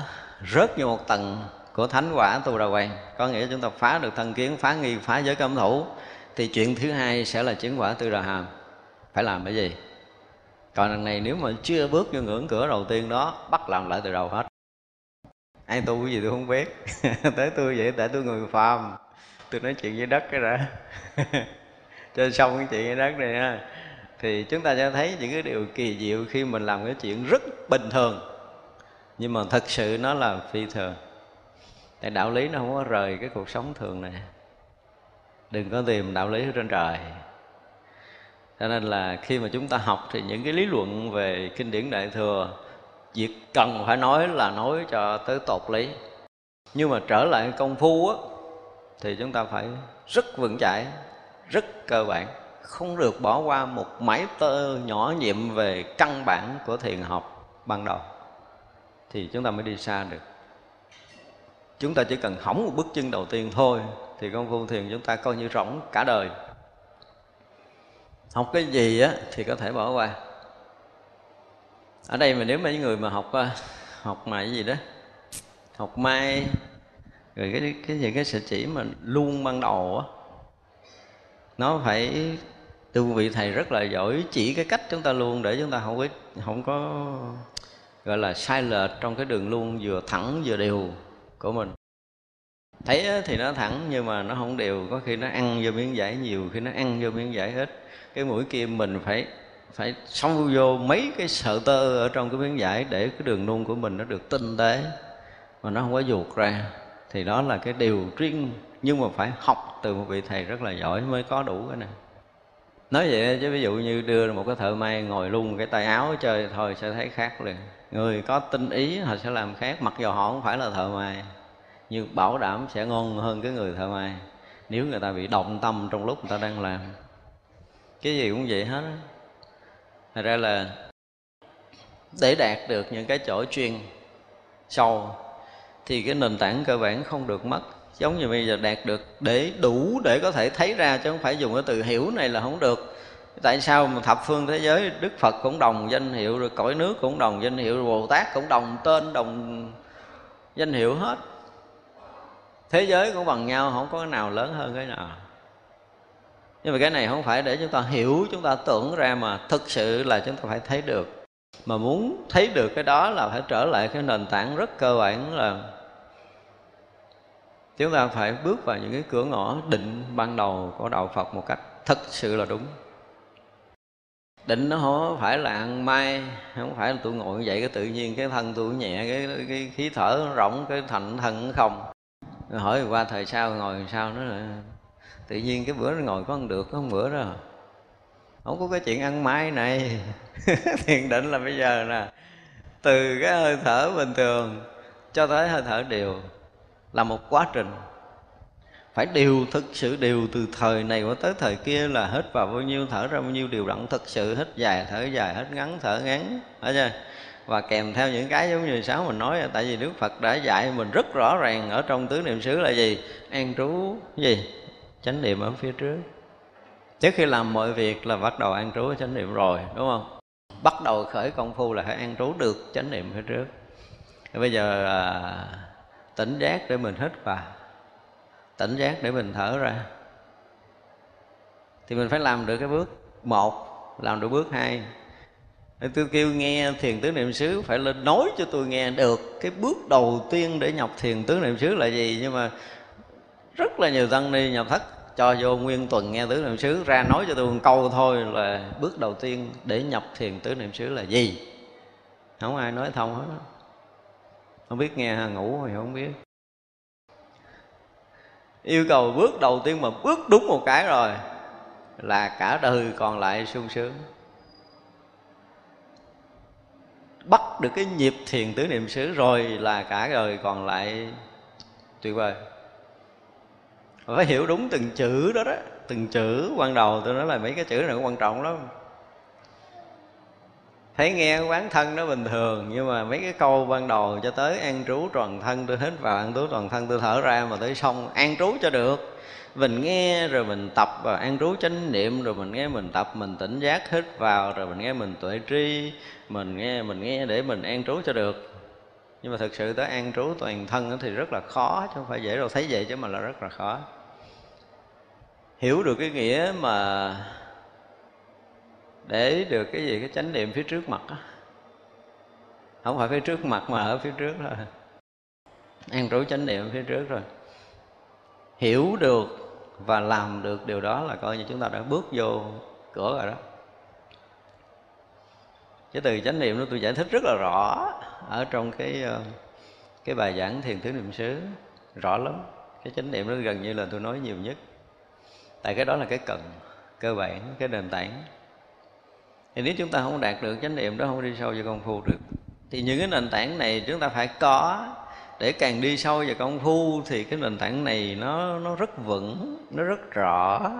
[SPEAKER 1] rớt như một tầng của thánh quả tu đà hoàng có nghĩa chúng ta phá được thân kiến, phá nghi, phá giới cấm thủ, thì chuyện thứ hai sẽ là chứng quả tư đà hàm phải làm cái gì? Còn lần này nếu mà chưa bước vô ngưỡng cửa đầu tiên đó, bắt làm lại từ đầu hết. Ai tu cái gì tôi không biết. Tới tôi vậy, tại tôi người phàm. Tôi nói chuyện với đất cái đã cho xong cái chuyện với đất này ha thì chúng ta sẽ thấy những cái điều kỳ diệu khi mình làm cái chuyện rất bình thường. Nhưng mà thật sự nó là phi thường. Tại đạo lý nó không có rời cái cuộc sống thường này. Đừng có tìm đạo lý ở trên trời. Cho nên là khi mà chúng ta học thì những cái lý luận về kinh điển đại thừa, việc cần phải nói là nói cho tới tột lý. Nhưng mà trở lại công phu á, thì chúng ta phải rất vững chãi, rất cơ bản không được bỏ qua một mảy tơ nhỏ nhiệm về căn bản của thiền học ban đầu, thì chúng ta mới đi xa được. Chúng ta chỉ cần hỏng một bước chân đầu tiên thôi, thì công phu thiền chúng ta coi như rỗng cả đời. Học cái gì á, thì có thể bỏ qua. Ở đây mà nếu mấy người mà học à, học mà cái gì đó, học mai, rồi cái cái gì, cái sự chỉ mà luôn ban đầu á nó phải từ vị thầy rất là giỏi, chỉ cái cách chúng ta luôn để chúng ta không có không có, gọi là sai lệch trong cái đường luôn, vừa thẳng vừa đều của mình. Thấy thì nó thẳng nhưng mà nó không đều, có khi nó ăn vô miếng giải nhiều, khi nó ăn vô miếng giải ít, cái mũi kim mình phải phải sâu vô mấy cái sợi tơ ở trong cái miếng giải để cái đường nung của mình nó được tinh tế, mà nó không có ruột ra. Thì đó là cái điều riêng nhưng mà phải học từ một vị thầy rất là giỏi mới có đủ cái này. Nói vậy chứ ví dụ như đưa một cái thợ may ngồi luôn cái tay áo chơi thôi sẽ thấy khác liền. Người có tinh ý họ sẽ làm khác, mặc dù họ không phải là thợ may, nhưng bảo đảm sẽ ngon hơn cái người thợ may. Nếu người ta bị động tâm trong lúc người ta đang làm. Cái gì cũng vậy hết thật ra là để đạt được những cái chỗ chuyên sâu thì cái nền tảng cơ bản không được mất giống như bây giờ đạt được để đủ để có thể thấy ra chứ không phải dùng cái từ hiểu này là không được. Tại sao mà thập phương thế giới, đức phật cũng đồng danh hiệu, rồi cõi nước cũng đồng danh hiệu, rồi bồ tát cũng đồng tên, đồng danh hiệu hết. Thế giới cũng bằng nhau, không có cái nào lớn hơn cái nào. Nhưng mà cái này không phải để chúng ta hiểu, chúng ta tưởng ra mà thực sự là chúng ta phải thấy được. Mà muốn thấy được cái đó là phải trở lại cái nền tảng rất cơ bản là chúng ta phải bước vào những cái cửa ngõ định ban đầu của đạo Phật một cách thật sự là đúng. Định nó không phải là ăn mai không phải là tôi ngồi như vậy, cái tự nhiên cái thân tôi nhẹ, cái cái khí thở nó rộng cái thành thân không. Hỏi qua thời sau ngồi sao nó là tự nhiên cái bữa nó ngồi có ăn được, có bữa đó. Không có cái chuyện ăn mai này. Thiền định là bây giờ nè, từ cái hơi thở bình thường cho tới hơi thở đều là một quá trình. Phải điều thực sự điều từ thời này qua tới thời kia là hết vào bao nhiêu, thở ra bao nhiêu điều đặn thực sự, hết dài, thở dài, hết ngắn, thở ngắn, phải chưa? Và kèm theo những cái giống như sáu mình nói, tại vì Đức Phật đã dạy mình rất rõ ràng ở trong tứ niệm xứ là gì? An trú, gì? Chánh niệm ở phía trước. Trước khi làm mọi việc là bắt đầu an trú chánh niệm rồi, đúng không? Bắt đầu khởi công phu là phải an trú được chánh niệm phía trước. Bây giờ à, tỉnh giác để mình hít vào. Tỉnh giác để mình thở ra. Thì mình phải làm được cái bước một, làm được bước hai. Tôi kêu nghe thiền tứ niệm xứ phải lên nói cho tôi nghe được cái bước đầu tiên để nhập thiền tứ niệm xứ là gì. Nhưng mà rất là nhiều tăng ni nhập thất cho vô nguyên tuần nghe tứ niệm xứ, ra nói cho tôi một câu thôi là bước đầu tiên để nhập thiền tứ niệm xứ là gì. Không ai nói thông hết không biết nghe ngủ thì không biết. Yêu cầu bước đầu tiên mà bước đúng một cái rồi là cả đời còn lại sung sướng. Bắt được cái nhịp thiền tứ niệm xứ rồi là cả đời còn lại tuyệt vời. Phải hiểu đúng từng chữ đó đó, từng chữ ban đầu tôi nói là mấy cái chữ này cũng quan trọng lắm thấy nghe quán thân nó bình thường, nhưng mà mấy cái câu ban đầu cho tới an trú toàn thân, tôi hít vào an trú toàn thân, tôi thở ra mà tới xong, an trú cho được. Mình nghe rồi mình tập, và an trú chánh niệm, rồi mình nghe mình tập, mình tỉnh giác, hít vào, rồi mình nghe mình tuệ tri, mình nghe mình nghe để mình an trú cho được. Nhưng mà thực sự tới an trú toàn thân thì rất là khó, chứ không phải dễ đâu, thấy vậy chứ mà là rất là khó. Hiểu được cái nghĩa mà để được cái gì, cái chánh niệm phía trước mặt á. Không phải phía trước mặt mà ở phía trước thôi. An trú chánh niệm phía trước rồi hiểu được và làm được điều đó là coi như chúng ta đã bước vô cửa rồi đó. Cái từ chánh niệm đó tôi giải thích rất là rõ ở trong cái ờ, cái bài giảng thiền tứ niệm xứ. Rõ lắm. Cái chánh niệm đó gần như là tôi nói nhiều nhất. Tại cái đó là cái cần, cơ bản, cái nền tảng thì nếu chúng ta không đạt được chánh niệm đó không đi sâu vào công phu được. Thì những cái nền tảng này chúng ta phải có. Để càng đi sâu vào công phu thì cái nền tảng này nó nó rất vững nó rất rõ.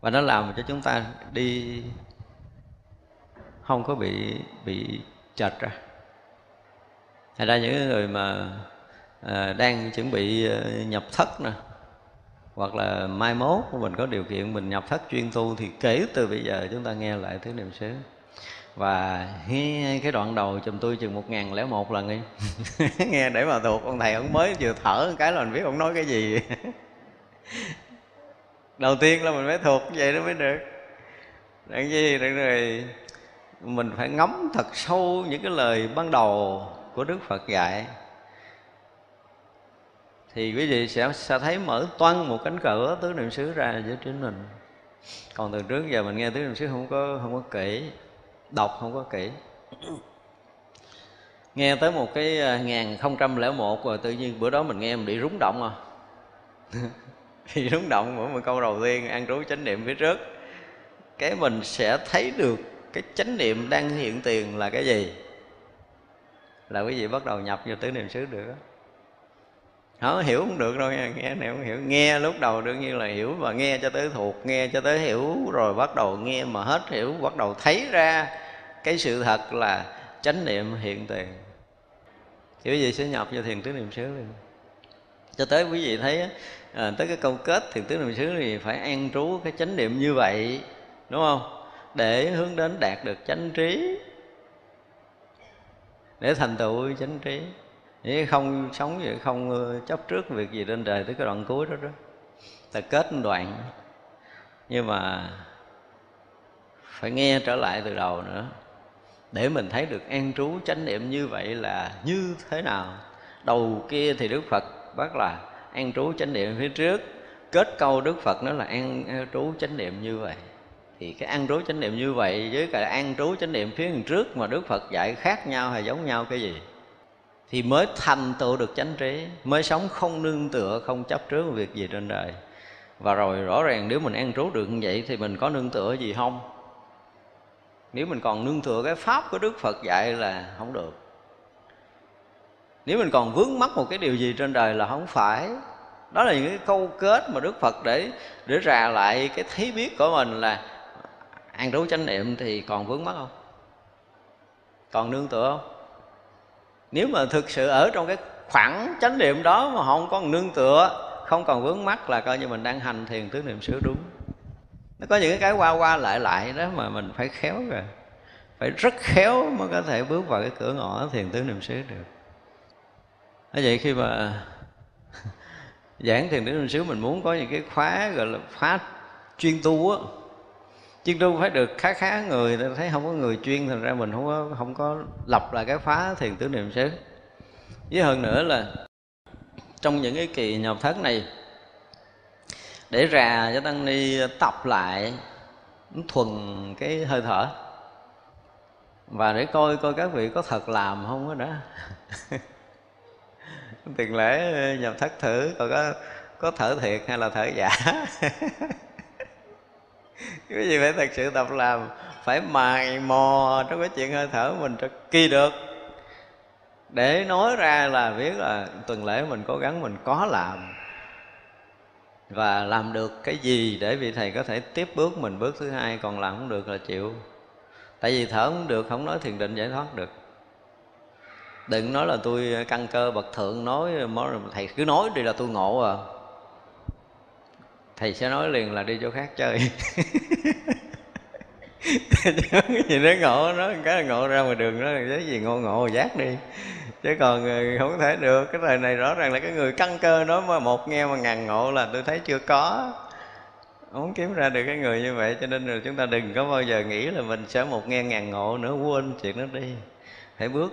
[SPEAKER 1] Và nó làm cho chúng ta đi không có bị bị chật ra. Thành ra những người mà à, đang chuẩn bị à, nhập thất nè hoặc là mai mốt mình có điều kiện mình nhập thất chuyên tu thì kể từ bây giờ chúng ta nghe lại thứ niệm xứ. Và nghe cái đoạn đầu chùm tôi chừng một ngàn lẻ một lần đi. Nghe để mà thuộc, ông thầy ông mới vừa thở một cái là mình biết ông nói cái gì. Đầu tiên là mình phải thuộc vậy nó mới được. Đặng gì đặng rồi mình phải ngắm thật sâu những cái lời ban đầu của đức phật dạy thì quý vị sẽ, sẽ thấy mở toan một cánh cửa tứ niệm xứ ra giữa chính mình còn từ trước giờ mình nghe tứ niệm xứ không có không có kỹ đọc không có kỹ. Nghe tới một cái à, ngàn không trăm lẻ một rồi tự nhiên bữa đó mình nghe mình bị rúng động à. Bị rúng động mỗi một câu đầu tiên ăn trú chánh niệm phía trước. Cái mình sẽ thấy được cái chánh niệm đang hiện tiền là cái gì? Là quý vị bắt đầu nhập vô tứ niệm xứ được đó đó hiểu không được đâu nghe nghe này không hiểu. Nghe lúc đầu đương nhiên là hiểu và nghe cho tới thuộc nghe cho tới hiểu rồi bắt đầu nghe mà hết hiểu bắt đầu thấy ra cái sự thật là chánh niệm hiện tiền. Thì quý vị sẽ nhập vô thiền tứ niệm xứ luôn cho tới quý vị thấy à, tới cái câu kết thiền tứ niệm xứ thì phải an trú cái chánh niệm như vậy đúng không? Để hướng đến đạt được chánh trí. Để thành tựu chánh trí. Nếu không sống vậy không ờ, chấp trước việc gì trên đời tới cái đoạn cuối đó đó. Ta kết đoạn. Nhưng mà phải nghe trở lại từ đầu nữa. Để mình thấy được an trú chánh niệm như vậy là như thế nào? Đầu kia thì đức phật bắt là an trú chánh niệm. Phía trước kết câu đức phật nó là an, an trú chánh niệm như vậy. Thì cái an trú chánh niệm như vậy với cái an trú chánh niệm phía trước mà đức phật dạy khác nhau hay giống nhau cái gì? Thì mới thành tựu được chánh trí, mới sống không nương tựa, không chấp trước việc gì trên đời. Và rồi rõ ràng nếu mình an trú được như vậy thì mình có nương tựa gì không? Nếu mình còn nương tựa cái pháp của đức phật dạy là không được. Nếu mình còn vướng mắc một cái điều gì trên đời là không phải. Đó là những cái câu kết mà đức phật để để rà lại cái thấy biết của mình là an trú chánh niệm thì còn vướng mắc không? Còn nương tựa không? Nếu mà thực sự ở trong cái khoảng chánh niệm đó mà không có nương tựa, không còn vướng mắc là coi như mình đang hành thiền tứ niệm xứ đúng. Nó có những cái qua qua lại lại đó mà mình phải khéo rồi. Phải rất khéo mới có thể bước vào cái cửa ngõ thiền tứ niệm xứ được. Thế vậy khi mà giảng thiền tứ niệm xứ mình muốn có những cái khóa, gọi là khóa chuyên tu á chuyên tu phải được khá khá người thấy không có người chuyên, thành ra mình không có không có lập lại cái phá thiền tứ niệm xứ. Với hơn nữa là trong những cái kỳ nhập thất này, để rà cho tăng ni tập lại thuần cái hơi thở. Và để coi coi các vị có thật làm không đó. Tiền lễ nhập thất thử, coi có có thở thiệt hay là thở giả. cái gì phải thật sự tập làm, phải mài mò trong cái chuyện hơi thở mình cho kỳ được. Để nói ra là biết là tuần lễ mình cố gắng mình có làm và làm được cái gì để vị thầy có thể tiếp bước mình bước thứ hai, còn làm không được là chịu. Tại vì thở không được, không nói thiền định giải thoát được. Đừng nói là tôi căn cơ bậc thượng nói, thầy cứ nói đi là tôi ngộ à thầy sẽ nói liền là đi chỗ khác chơi. Gì nó ngộ, nó cái ngộ ra ngoài đường, nó cái gì ngộ ngộ, giác đi. Chứ còn ờ, không thể được. Cái thời này rõ ràng là cái người căn cơ nói mà một nghe mà ngàn ngộ là tôi thấy chưa có. Không kiếm ra được cái người như vậy, cho nên là chúng ta đừng có bao giờ nghĩ là mình sẽ một nghe ngàn ngộ nữa, quên chuyện đó đi. Hãy bước.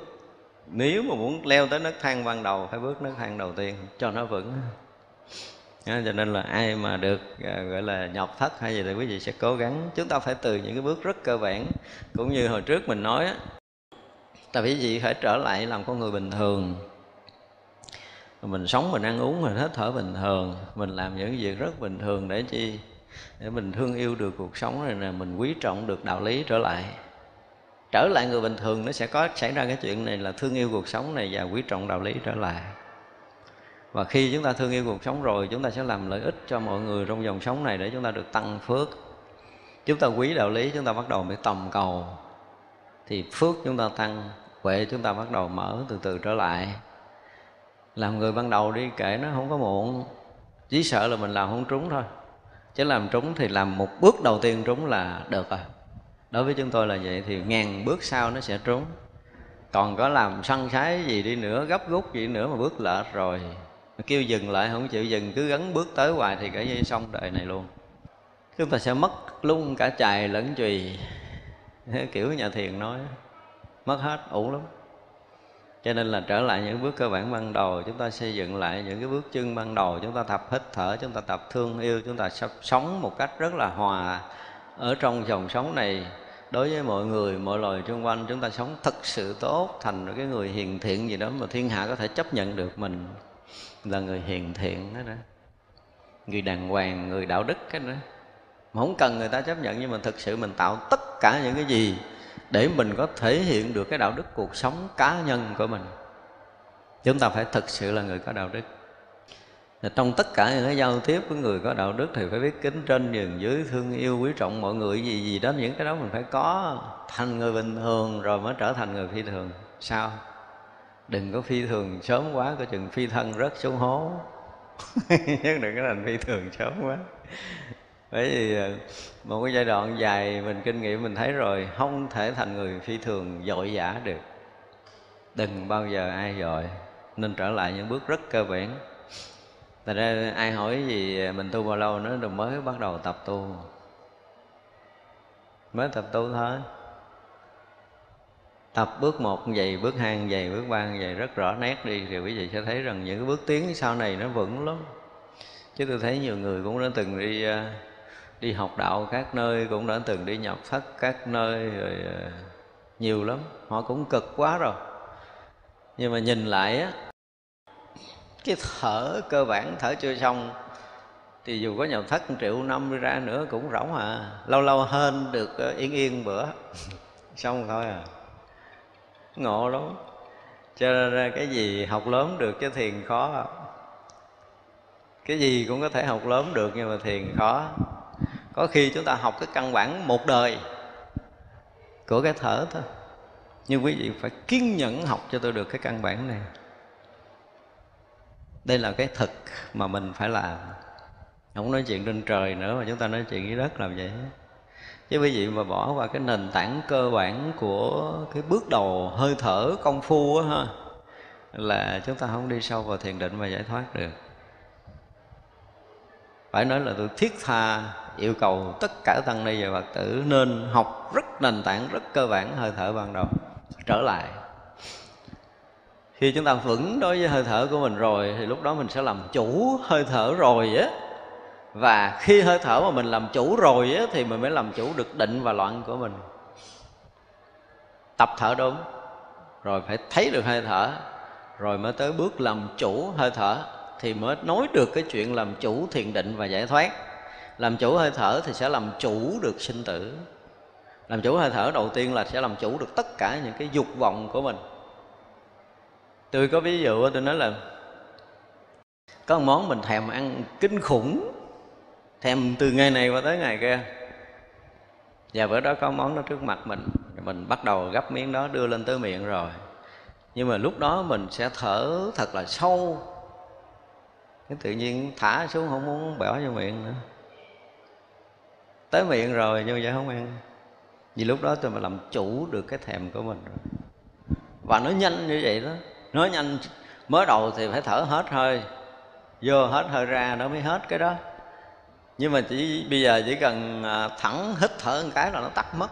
[SPEAKER 1] Nếu mà muốn leo tới nấc thang ban đầu phải bước nấc thang đầu tiên, cho nó vững cho nên là ai mà được à, gọi là nhọc thất hay gì thì quý vị sẽ cố gắng. Chúng ta phải từ những cái bước rất cơ bản. Cũng như hồi trước mình nói á tại vì gì phải trở lại làm con người bình thường. Mình sống mình ăn uống mình hết thở bình thường. Mình làm những việc rất bình thường để chi? Để mình thương yêu được cuộc sống này nè mình quý trọng được đạo lý trở lại. Trở lại người bình thường nó sẽ có xảy ra cái chuyện này là thương yêu cuộc sống này và quý trọng đạo lý trở lại và khi chúng ta thương yêu cuộc sống rồi, chúng ta sẽ làm lợi ích cho mọi người trong dòng sống này để chúng ta được tăng phước. Chúng ta quý đạo lý, chúng ta bắt đầu mới tầm cầu, thì phước chúng ta tăng, huệ chúng ta bắt đầu mở từ từ trở lại. Làm người ban đầu đi kể nó không có muộn. Chỉ sợ là mình làm không trúng thôi. Chứ làm trúng thì làm một bước đầu tiên trúng là được rồi. Đối với chúng tôi là vậy, thì ngàn bước sau nó sẽ trúng. Còn có làm săn sái gì đi nữa, gấp rút gì nữa mà bước lệch rồi kêu dừng lại, không chịu dừng, cứ gắn bước tới hoài thì cả dây xong đời này luôn. Chúng ta sẽ mất luôn cả chài lẫn chùy. Kiểu nhà thiền nói, mất hết ổn lắm. Cho nên là trở lại những bước cơ bản ban đầu, chúng ta xây dựng lại những cái bước chân ban đầu. Chúng ta tập hít thở, chúng ta tập thương yêu, chúng ta sắp sống một cách rất là hòa ở trong dòng sống này. Đối với mọi người, mọi loài xung quanh, chúng ta sống thật sự tốt, thành cái người hiền thiện gì đó mà thiên hạ có thể chấp nhận được mình là người hiền thiện hết đó. Người đàng hoàng, người đạo đức cái đó. Mà không cần người ta chấp nhận, nhưng mà thực sự mình tạo tất cả những cái gì để mình có thể hiện được cái đạo đức cuộc sống cá nhân của mình. Chúng ta phải thực sự là người có đạo đức. Trong tất cả những cái giao tiếp với người có đạo đức thì phải biết kính trên nhường dưới, thương yêu quý trọng mọi người, gì gì đó, những cái đó mình phải có. Thành người bình thường rồi mới trở thành người phi thường. Sao? Đừng có phi thường sớm quá, coi chừng phi thân rớt xuống hố. Nhất đừng có thành phi thường sớm quá. Bởi vì ờ, một cái giai đoạn dài mình kinh nghiệm mình thấy rồi, không thể thành người phi thường dội dã được. Đừng bao giờ ai dội, nên trở lại những bước rất cơ bản. Thật ra ai hỏi gì mình tu bao lâu, nó rồi mới bắt đầu tập tu. Mới tập tu thôi. Tập bước một vậy, bước hai vậy, bước ba vậy rất rõ nét đi Thì quý vị sẽ thấy rằng những cái bước tiến sau này nó vững lắm. Chứ tôi thấy nhiều người cũng đã từng đi ờ, đi học đạo các nơi cũng đã từng đi nhập thất các nơi rồi ờ, nhiều lắm. Họ cũng cực quá rồi. Nhưng mà nhìn lại á cái thở cơ bản thở chưa xong thì dù có nhập thất triệu năm đi ra nữa cũng rỗng à. Lâu lâu hơn được ờ, yên yên bữa. Xong thôi à ngộ lắm. Cho nên cái gì học lớn được chứ thiền khó. Cái gì cũng có thể học lớn được nhưng mà thiền khó. Có khi chúng ta học cái căn bản một đời của cái thở thôi. Nhưng quý vị phải kiên nhẫn học cho tôi được cái căn bản này. Đây là cái thực mà mình phải làm. Không nói chuyện trên trời nữa mà chúng ta nói chuyện dưới đất làm vậy chứ quý vị mà bỏ qua cái nền tảng cơ bản của cái bước đầu hơi thở công phu á ha, là chúng ta không đi sâu vào thiền định và giải thoát được. Phải nói là tôi thiết tha yêu cầu tất cả tăng ni và phật tử nên học rất nền tảng, rất cơ bản hơi thở ban đầu, trở lại. Khi chúng ta vững đối với hơi thở của mình rồi thì lúc đó mình sẽ làm chủ hơi thở rồi á và khi hơi thở mà mình làm chủ rồi á, thì mình mới làm chủ được định và loạn của mình. Tập thở đúng, rồi phải thấy được hơi thở, rồi mới tới bước làm chủ hơi thở, thì mới nói được cái chuyện làm chủ thiền định và giải thoát. Làm chủ hơi thở thì sẽ làm chủ được sinh tử. Làm chủ hơi thở đầu tiên là sẽ làm chủ được tất cả những cái dục vọng của mình. Tôi có ví dụ tôi nói là, có một món mình thèm ăn kinh khủng thèm từ ngày này qua tới ngày kia. Và bữa đó có món đó trước mặt mình. Mình bắt đầu gấp miếng đó đưa lên tới miệng rồi. Nhưng mà lúc đó mình sẽ thở thật là sâu. Cái tự nhiên thả xuống không muốn bỏ vô miệng nữa. Tới miệng rồi nhưng mà không ăn. Vì lúc đó tôi mà làm chủ được cái thèm của mình rồi. Và nó nhanh như vậy đó. Nó nhanh. Mới đầu thì phải thở hết hơi. Vô hết hơi ra nó mới hết cái đó nhưng mà chỉ, bây giờ chỉ cần à, thẳng hít thở một cái là nó tắt mất.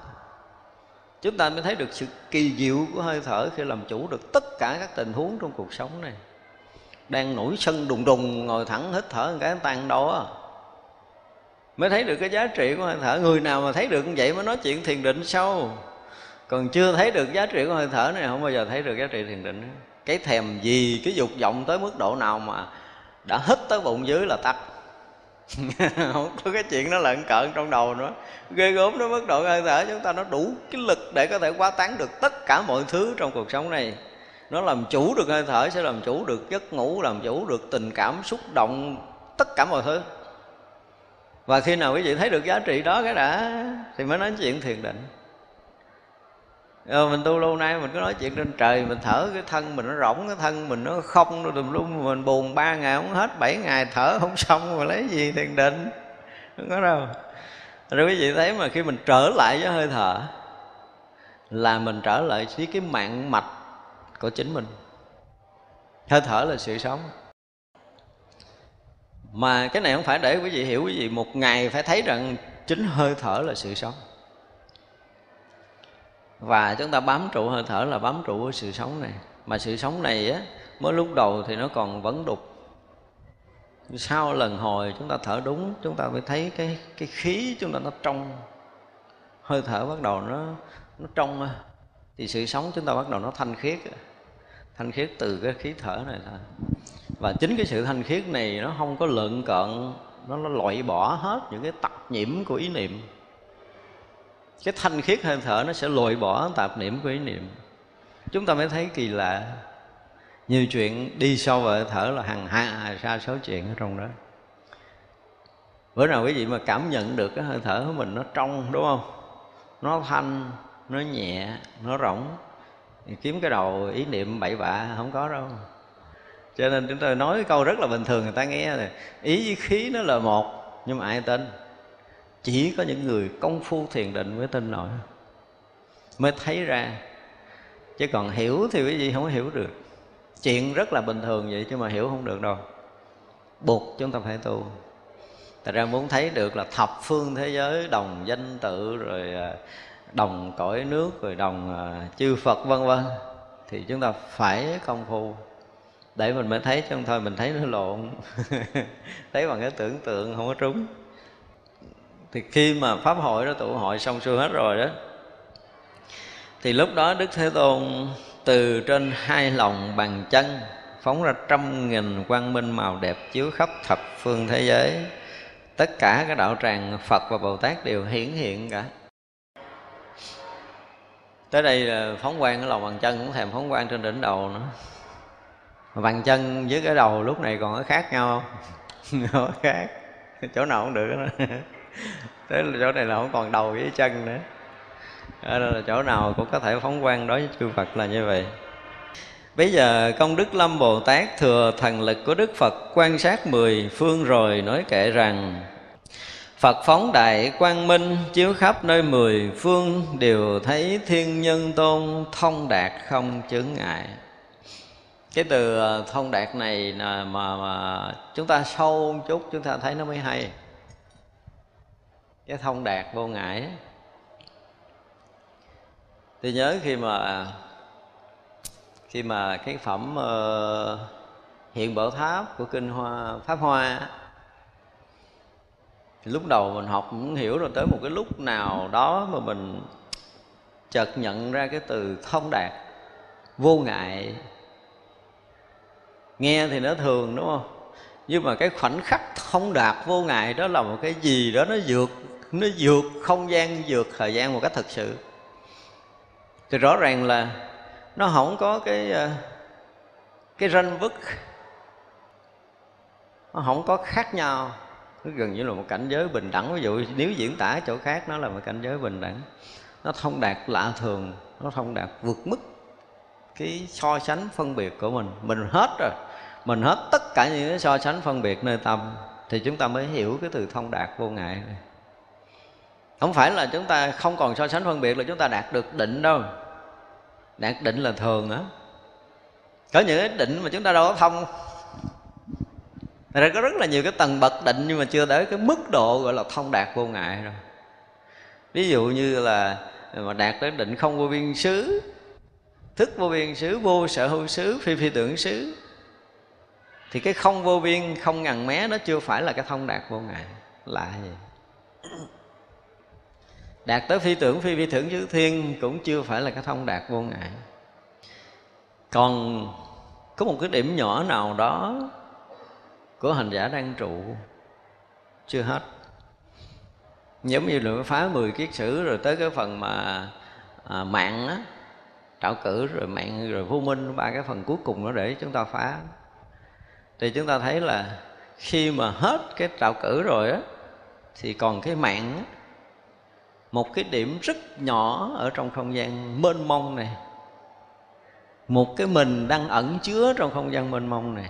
[SPEAKER 1] Chúng ta mới thấy được sự kỳ diệu của hơi thở khi làm chủ được tất cả các tình huống trong cuộc sống này. Đang nổi sân đùng đùng, ngồi thẳng hít thở một cái tan đâu á mới thấy được cái giá trị của hơi thở. Người nào mà thấy được như vậy mới nói chuyện thiền định sâu. Còn chưa thấy được giá trị của hơi thở này, không bao giờ thấy được giá trị thiền định cái thèm gì, cái dục vọng tới mức độ nào mà đã hít tới bụng dưới là tắt. không có cái chuyện nó lợn cợn trong đầu nữa. Ghê gớm nó mức độ hơi thở chúng ta nó đủ cái lực để có thể quá tán được tất cả mọi thứ trong cuộc sống này. Nó làm chủ được hơi thở, sẽ làm chủ được giấc ngủ, làm chủ được tình cảm, xúc động, tất cả mọi thứ. Và khi nào quý vị thấy được giá trị đó cái đã, thì mới nói chuyện thiền định rồi mình tu lâu nay mình cứ nói chuyện trên trời, mình thở cái thân mình nó rỗng, cái thân mình nó không, nó tùm lum, mình buồn ba ngày không hết, bảy ngày thở không xong, mà lấy gì thiền định? Không có đâu. Rồi quý vị thấy mà khi mình trở lại với hơi thở, là mình trở lại với cái mạng mạch của chính mình. Hơi thở là sự sống. Mà cái này không phải để quý vị hiểu, quý vị một ngày phải thấy rằng chính hơi thở là sự sống và chúng ta bám trụ hơi thở là bám trụ sự sống này. Mà sự sống này á mới lúc đầu thì nó còn vẫn đục. Sau lần hồi chúng ta thở đúng chúng ta mới thấy cái cái khí chúng ta nó trong. Hơi thở bắt đầu nó nó trong thì sự sống chúng ta bắt đầu nó thanh khiết thanh khiết từ cái khí thở này thôi. Và chính cái sự thanh khiết này nó không có lợn cận nó, nó loại bỏ hết những cái tạp nhiễm của ý niệm cái thanh khiết hơi thở nó sẽ loại bỏ tạp niệm của ý niệm. Chúng ta mới thấy kỳ lạ. Nhiều chuyện đi sâu vào hơi thở là hàng hà sa số chuyện ở trong đó. Bữa nào quý vị mà cảm nhận được cái hơi thở của mình nó trong, đúng không? Nó thanh, nó nhẹ, nó rỗng. Thì kiếm cái đầu ý niệm bậy bạ không có đâu. Cho nên chúng tôi nói cái câu rất là bình thường, người ta nghe này ý với khí nó là một, nhưng mà ai tin? Chỉ có những người công phu thiền định mới tin nổi. Mới thấy ra. Chứ còn hiểu thì quý vị không hiểu được. Chuyện rất là bình thường vậy chứ mà hiểu không được đâu. Buộc chúng ta phải tu. Thật ra muốn thấy được là thập phương thế giới, đồng danh tự, rồi à, đồng cõi nước, rồi đồng à, chư Phật, vân vân, thì chúng ta phải công phu. Để mình mới thấy chứ không thôi mình thấy nó lộn. Thấy bằng cái tưởng tượng không có trúng thì khi mà pháp hội đó, tụ hội xong xuôi hết rồi đó, thì lúc đó đức thế tôn từ trên hai lòng bàn chân phóng ra trăm nghìn quang minh màu đẹp chiếu khắp thập phương thế giới. Tất cả các đạo tràng phật và bồ tát đều hiển hiện cả. Tới đây là phóng quang ở lòng bàn chân cũng thèm phóng quang trên đỉnh đầu nữa. Bàn chân với cái đầu lúc này còn có khác nhau không? Không khác. Chỗ nào cũng được đó thế là chỗ này là không còn đầu với chân nữa. Ở là chỗ nào cũng có thể phóng quang đối với chư Phật là như vậy. Bây giờ công đức Lâm Bồ Tát thừa thần lực của Đức Phật quan sát mười phương rồi nói kệ rằng Phật phóng đại quang minh chiếu khắp nơi mười phương Đều thấy thiên nhân tôn thông đạt không chướng ngại. Cái từ ờ, thông đạt này mà, mà chúng ta sâu một chút chúng ta thấy nó mới hay. Cái thông đạt vô ngại Tôi nhớ khi mà khi mà cái phẩm uh, hiện bảo tháp của kinh hoa pháp hoa thì lúc đầu mình học cũng hiểu rồi tới một cái lúc nào đó mà mình chợt nhận ra cái từ thông đạt vô ngại. Nghe thì nó thường đúng không? Nhưng mà cái khoảnh khắc thông đạt vô ngại đó là một cái gì đó nó vượt nó vượt không gian, vượt thời gian một cách thật sự. Thì rõ ràng là nó không có cái ờ, cái ranh vức nó không có khác nhau. Nó gần như là một cảnh giới bình đẳng. Ví dụ nếu diễn tả chỗ khác, nó là một cảnh giới bình đẳng. Nó thông đạt lạ thường. Nó thông đạt vượt mức cái so sánh phân biệt của mình. Mình hết rồi. Mình hết tất cả những cái so sánh phân biệt nơi tâm. Thì chúng ta mới hiểu cái từ thông đạt vô ngại này không phải là chúng ta không còn so sánh phân biệt là chúng ta đạt được định đâu. Đạt định là thường á. Có những cái định mà chúng ta đâu có thông. Thật ra có rất là nhiều cái tầng bậc định nhưng mà chưa tới cái mức độ gọi là thông đạt vô ngại rồi ví dụ như là mà đạt tới định không vô biên xứ, thức vô biên xứ, vô sở hữu xứ, phi phi tưởng xứ, thì cái không vô biên, không ngàn mé nó chưa phải là cái thông đạt vô ngại. Lạ gì đạt tới phi tưởng phi vi tưởng chữ thiên cũng chưa phải là cái thông đạt vô ngại. Còn có một cái điểm nhỏ nào đó của hành giả đang trụ chưa hết. Giống như là phá 10 kiết sử rồi tới cái phần mà à, mạng á trảo cử rồi mạng rồi vô minh ba cái phần cuối cùng nó để chúng ta phá. Thì chúng ta thấy là khi mà hết cái trạo cử rồi á thì còn cái mạng á, một cái điểm rất nhỏ ở trong không gian mênh mông này. Một cái mình đang ẩn chứa trong không gian mênh mông này,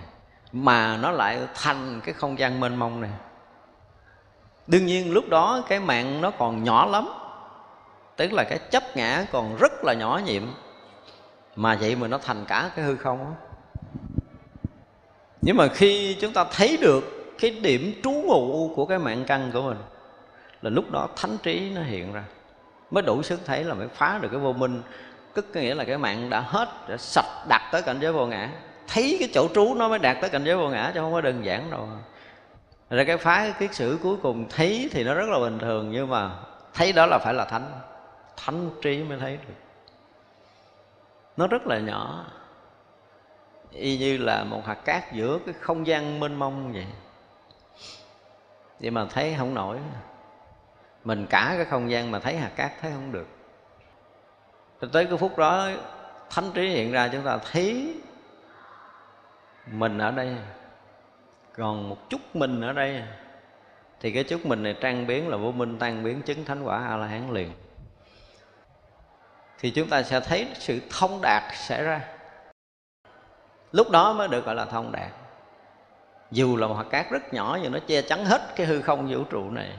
[SPEAKER 1] mà nó lại thành cái không gian mênh mông này. Đương nhiên lúc đó cái mạng nó còn nhỏ lắm, tức là cái chấp ngã còn rất là nhỏ nhiệm. Mà vậy mà nó thành cả cái hư không đó. nhưng mà khi chúng ta thấy được cái điểm trú ngụ của cái mạng căn của mình là lúc đó thánh trí nó hiện ra. Mới đủ sức thấy là mới phá được cái vô minh. Tức có nghĩa là cái mạng đã hết, đã sạch đặt tới cảnh giới vô ngã. Thấy cái chỗ trú nó mới đạt tới cảnh giới vô ngã, chứ không có đơn giản đâu. Ra cái phá cái kiết sử cuối cùng, thấy thì nó rất là bình thường, nhưng mà thấy đó là phải là thánh. Thánh trí mới thấy được. Nó rất là nhỏ. Y như là một hạt cát giữa cái không gian mênh mông vậy. Vậy mà thấy không nổi mình cả cái không gian mà thấy hạt cát thấy không được. Tới cái phút đó, thánh trí hiện ra, chúng ta thấy mình ở đây. Còn một chút mình ở đây, thì cái chút mình này trang biến là vô minh, tan biến chứng thánh quả a la hán liền. Thì chúng ta sẽ thấy sự thông đạt xảy ra. Lúc đó mới được gọi là thông đạt. Dù là một hạt cát rất nhỏ, nhưng nó che chắn hết cái hư không vũ trụ này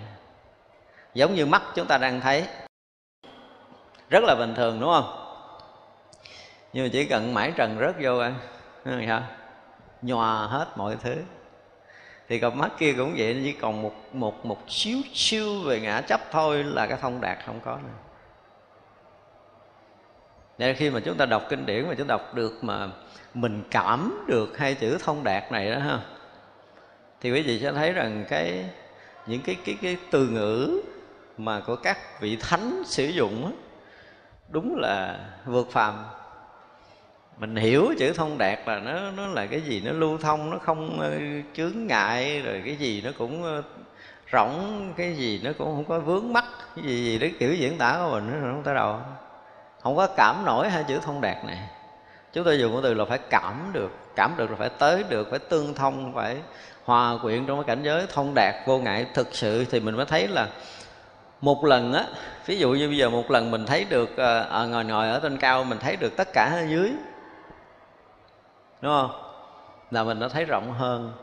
[SPEAKER 1] giống như mắt chúng ta đang thấy. Rất là bình thường, đúng không? Nhưng mà chỉ cần mãi trần rớt vô ăn sao? Nhòa hết mọi thứ. Thì cặp mắt kia cũng vậy, chỉ còn một một một xíu xíu về ngã chấp thôi là cái thông đạt không có nữa. Nên khi mà chúng ta đọc kinh điển mà chúng ta đọc được mà mình cảm được hai chữ thông đạt này đó ha, thì quý vị sẽ thấy rằng cái, những cái cái cái từ ngữ mà của các vị thánh sử dụng đó, đúng là vượt phàm. Mình hiểu chữ thông đạt là nó nó là cái gì nó lưu thông nó không ờ, chướng ngại rồi cái gì nó cũng ờ, rỗng cái gì nó cũng không có vướng mắc cái gì gì đấy kiểu diễn tả của mình nó không tới đâu. Không có cảm nổi hai chữ thông đạt này. Chúng tôi dùng cái từ là phải cảm được cảm được là phải tới được phải tương thông phải hòa quyện trong cái cảnh giới thông đạt vô ngại thực sự thì mình mới thấy là một lần á ví dụ như bây giờ một lần mình thấy được ờ, à, ngồi ngồi ở trên cao mình thấy được tất cả ở dưới. Đúng không? Là mình đã thấy rộng hơn.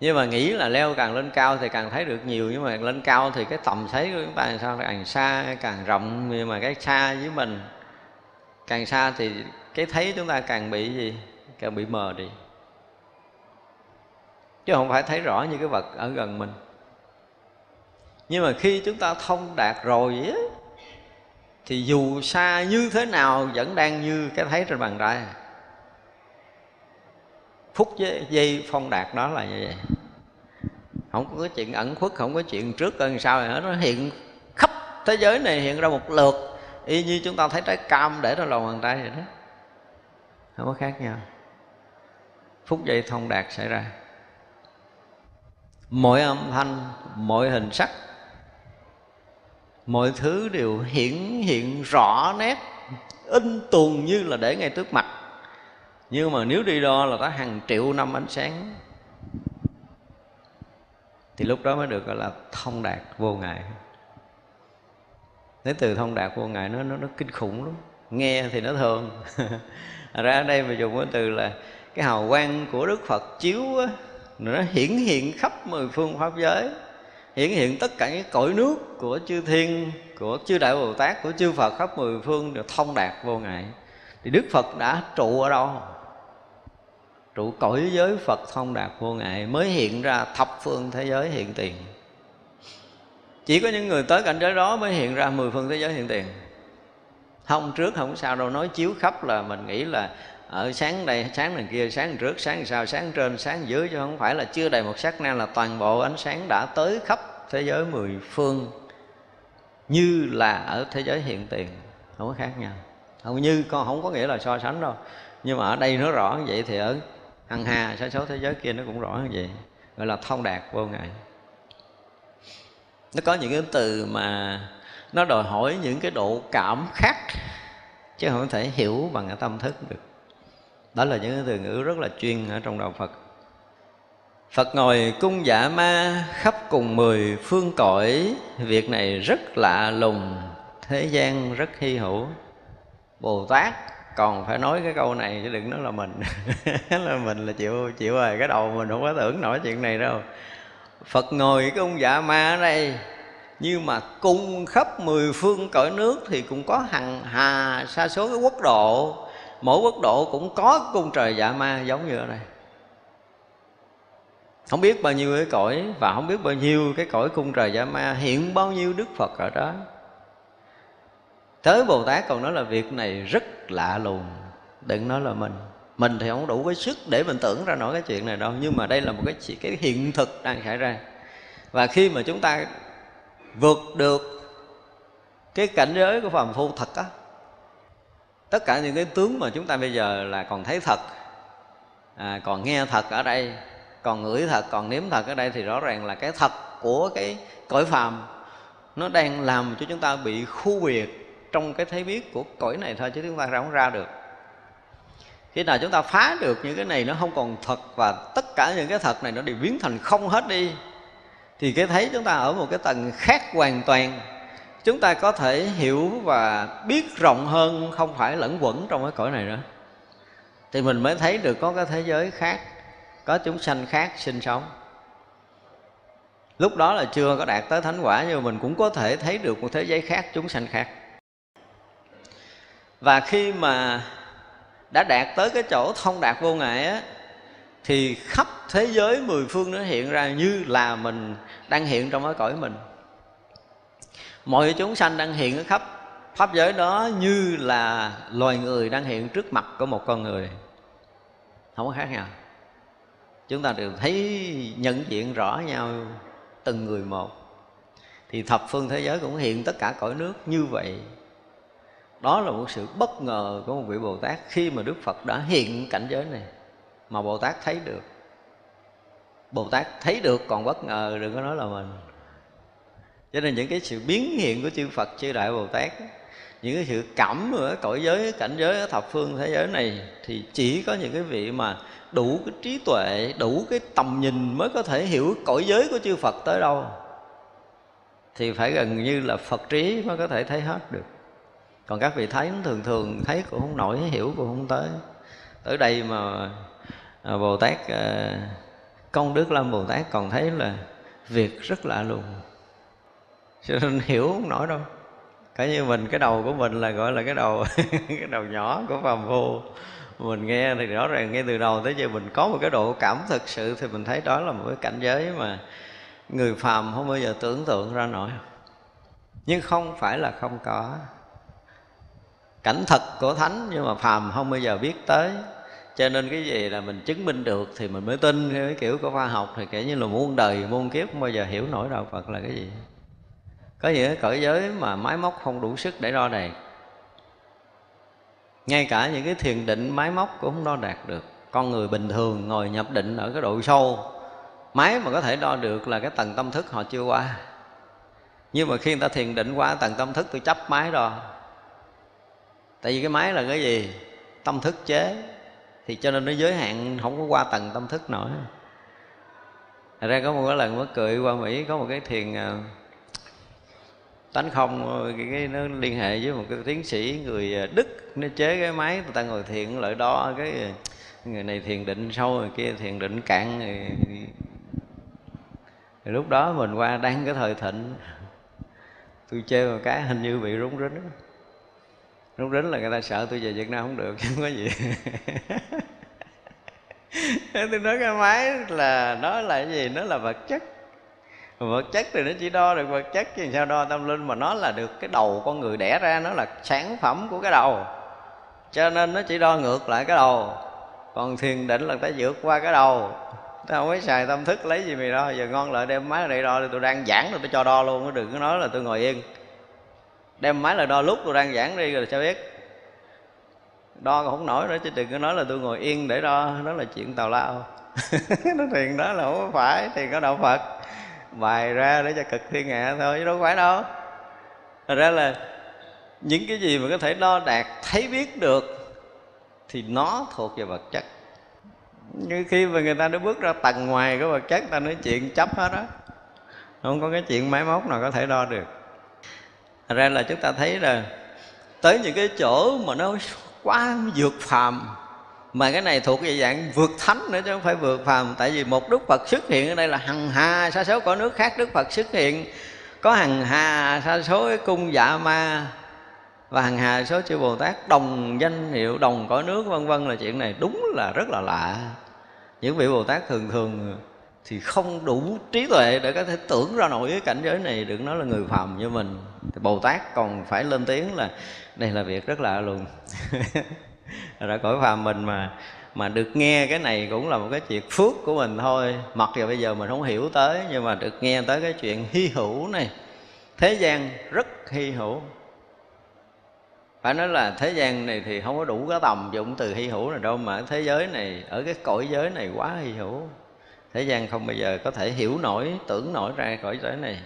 [SPEAKER 1] Nhưng mà nghĩ là leo càng lên cao thì càng thấy được nhiều nhưng mà lên cao thì cái tầm thấy của chúng ta làm sao? Càng xa càng rộng nhưng mà cái xa với mình càng xa thì cái thấy chúng ta càng bị gì? Càng bị mờ đi. Chứ không phải thấy rõ như cái vật ở gần mình nhưng mà khi chúng ta thông đạt rồi á, thì dù xa như thế nào vẫn đang như cái thấy trên bàn tay. Phút với giây phong đạt đó là như vậy. Không có chuyện ẩn khuất, không có chuyện trước hơn sau này hết. Nó hiện khắp thế giới này hiện ra một lượt, y như chúng ta thấy trái cam để trong lòng bàn tay vậy đó. Không có khác nhau. Phút giây thông đạt xảy ra. Mỗi âm thanh, mỗi hình sắc mọi thứ đều hiển hiện rõ nét in tuồn như là để ngay trước mặt. Nhưng mà nếu đi đo là có hàng triệu năm ánh sáng thì lúc đó mới được gọi là thông đạt vô ngại. Cái từ thông đạt vô ngại nó nó nó kinh khủng lắm. Nghe thì nó thường. Ra ở đây mà dùng cái từ là cái hào quang của đức phật chiếu á, nó hiển hiện khắp mười phương pháp giới hiển hiện tất cả những cõi nước của chư thiên, của chư đại bồ tát, của chư phật khắp mười phương đều thông đạt vô ngại. Thì đức phật đã trụ ở đâu? Trụ cõi giới phật thông đạt vô ngại, mới hiện ra thập phương thế giới hiện tiền. Chỉ có những người tới cảnh giới đó mới hiện ra mười phương thế giới hiện tiền. Không trước không sau đâu nói chiếu khắp là mình nghĩ là ở sáng đây, sáng đằng kia, sáng trước, sáng sau, sáng trên, sáng dưới, chứ không phải là chưa đầy một sắc na là toàn bộ ánh sáng đã tới khắp thế giới mười phương như là ở thế giới hiện tiền, không có khác nhau. Không như, con không có nghĩa là so sánh đâu, nhưng mà ở đây nó rõ như vậy thì ở hằng hà, sa số thế giới kia nó cũng rõ như vậy, gọi là thông đạt vô ngại. Nó có những cái từ mà nó đòi hỏi những cái độ cảm khác, chứ không thể hiểu bằng cái tâm thức được. Đó là những cái từ ngữ rất là chuyên ở trong đạo phật. Phật ngồi cung dạ ma khắp cùng mười phương cõi. Việc này rất lạ lùng, Thế gian rất hy hữu. Bồ Tát còn phải nói cái câu này chứ đừng nói là mình. Là mình là chịu chịu rồi, cái đầu mình không có tưởng nổi chuyện này đâu. Phật ngồi cái cung dạ ma ở đây nhưng mà cung khắp mười phương cõi nước thì cũng có hằng hà sa số cái quốc độ. Mỗi quốc độ cũng có cung trời dạ ma giống như ở đây không biết bao nhiêu cái cõi và không biết bao nhiêu cái cõi cung trời giả ma hiện bao nhiêu đức phật ở đó. Tới bồ tát còn nói là việc này rất lạ lùng đừng nói là mình. Mình thì không đủ cái sức để mình tưởng ra nổi cái chuyện này đâu nhưng mà đây là một cái cái hiện thực đang xảy ra. Và khi mà chúng ta vượt được cái cảnh giới của phàm phu thật á tất cả những cái tướng mà chúng ta bây giờ là còn thấy thật à, còn nghe thật ở đây còn ngửi thật, còn nếm thật ở đây thì rõ ràng là cái thật của cái cõi phàm. Nó đang làm cho chúng ta bị khu biệt trong cái thấy biết của cõi này thôi, chứ chúng ta không ra được. Khi nào chúng ta phá được những cái này nó không còn thật và tất cả những cái thật này nó đều biến thành không hết đi, thì cái thấy chúng ta ở một cái tầng khác hoàn toàn. Chúng ta có thể hiểu và biết rộng hơn, không phải lẫn quẩn trong cái cõi này nữa. Thì mình mới thấy được có cái thế giới khác có chúng sanh khác sinh sống. Lúc đó là chưa có đạt tới thánh quả, nhưng mà mình cũng có thể thấy được một thế giới khác, chúng sanh khác. Và khi mà đã đạt tới cái chỗ thông đạt vô ngại á, thì khắp thế giới mười phương nó hiện ra như là mình đang hiện trong cái cõi mình. Mọi chúng sanh đang hiện ở khắp pháp giới đó như là loài người đang hiện trước mặt của một con người. Không có khác nhau chúng ta đều thấy nhận diện rõ nhau từng người một. Thì thập phương thế giới cũng hiện tất cả cõi nước như vậy. Đó là một sự bất ngờ của một vị bồ tát khi mà đức phật đã hiện cảnh giới này mà bồ tát thấy được. Bồ tát thấy được còn bất ngờ, đừng có nói là mình. Cho nên những cái sự biến hiện của chư phật, chư đại bồ tát, những cái sự cảm ở cõi giới, cảnh giới ở thập phương thế giới này thì chỉ có những cái vị mà đủ cái trí tuệ, đủ cái tầm nhìn mới có thể hiểu cõi giới của chư phật tới đâu. Thì phải gần như là phật trí mới có thể thấy hết được. Còn các vị thấy thường thường thấy cũng không nổi, hiểu cũng không tới. Ở đây mà à, bồ tát à, công đức lâm bồ tát còn thấy là việc rất lạ lùng. Cho nên hiểu không nổi đâu. Cả như mình, cái đầu của mình là gọi là cái đầu cái đầu nhỏ của phàm phu mình nghe thì rõ ràng ngay từ đầu tới giờ mình có một cái độ cảm thực sự thì mình thấy đó là một cái cảnh giới mà người phàm không bao giờ tưởng tượng ra nổi. Nhưng không phải là không có. Cảnh thật của thánh nhưng mà phàm không bao giờ biết tới. Cho nên cái gì là mình chứng minh được thì mình mới tin cái kiểu của khoa học thì kể như là muôn đời, muôn kiếp không bao giờ hiểu nổi đạo phật là cái gì. Có những cái cõi giới mà máy móc không đủ sức để đo đạc ngay cả những cái thiền định máy móc cũng không đo đạt được. Con người bình thường ngồi nhập định ở cái độ sâu, máy mà có thể đo được là cái tầng tâm thức họ chưa qua. Nhưng mà khi người ta thiền định qua tầng tâm thức, tôi chấp máy đo. Tại vì cái máy là cái gì? Tâm thức chế. Thì cho nên nó giới hạn, không có qua tầng tâm thức nổi Thật ra có một cái lần mới cười qua Mỹ, có một cái thiền à, tánh không cái, cái nó liên hệ với một cái tiến sĩ người à, Đức. Nó chế cái máy người ta ngồi thiền lợi đo cái à, người này thiền định sâu người kia thiền định cạn rồi, lúc đó mình qua đang cái thời thịnh. Tôi chơi một cái hình như bị rúng rính rúng rính là người ta sợ tôi về Việt Nam không được chứ không có gì. Tôi nói cái máy là nó là cái gì? Nó là vật chất vật chất thì nó chỉ đo được vật chất chứ sao đo tâm linh mà nó là được cái đầu con người đẻ ra, nó là sản phẩm của cái đầu. Cho nên nó chỉ đo ngược lại cái đầu. Còn thiền định là ta vượt qua cái đầu. Ta không có xài tâm thức lấy gì mày đo giờ ngon lợi đem máy lại đo thì tôi đang giảng rồi tôi cho đo luôn đừng có nói là tôi ngồi yên. Đem máy lại đo lúc tôi đang giảng đi rồi sao biết? Đo không nổi nữa chứ đừng có nói là tôi ngồi yên để đo, đó là chuyện tào lao. Nó thiền đó là không phải, thiền có đạo phật bài ra để cho cực thiên hạ thôi, chứ đâu phải đâu. Thật ra là những cái gì mà có thể đo đạt thấy biết được, thì nó thuộc về vật chất. Như khi mà người ta đã bước ra tầng ngoài của vật chất, ta nói chuyện chấp hết đó không có cái chuyện máy móc nào có thể đo được. Thật ra là chúng ta thấy là tới những cái chỗ mà nó quá vượt phàm mà cái này thuộc về dạng vượt thánh nữa chứ không phải vượt phàm. Tại vì một đức phật xuất hiện ở đây là hằng hà sa số có nước khác đức phật xuất hiện. Có hằng hà sa số cung dạ ma và hằng hà số chư bồ tát. Đồng danh hiệu, đồng cõi nước, vân vân là chuyện này đúng là rất là lạ. Những vị bồ tát thường thường thì không đủ trí tuệ để có thể tưởng ra nổi cái cảnh giới này. Đừng nói là người phàm như mình. Thì bồ tát còn phải lên tiếng là đây là việc rất lạ luôn. ra cõi phàm mình mà mà được nghe cái này cũng là một cái chuyện phước của mình thôi. Mặc dù bây giờ mình không hiểu tới, nhưng mà được nghe tới cái chuyện hy hữu này. Thế gian rất hy hữu. Phải nói là thế gian này thì không có đủ cái tầm dụng từ hy hữu này đâu, mà thế giới này, ở cái cõi giới này quá hy hữu. Thế gian không bao giờ có thể hiểu nổi, tưởng nổi ra cõi giới này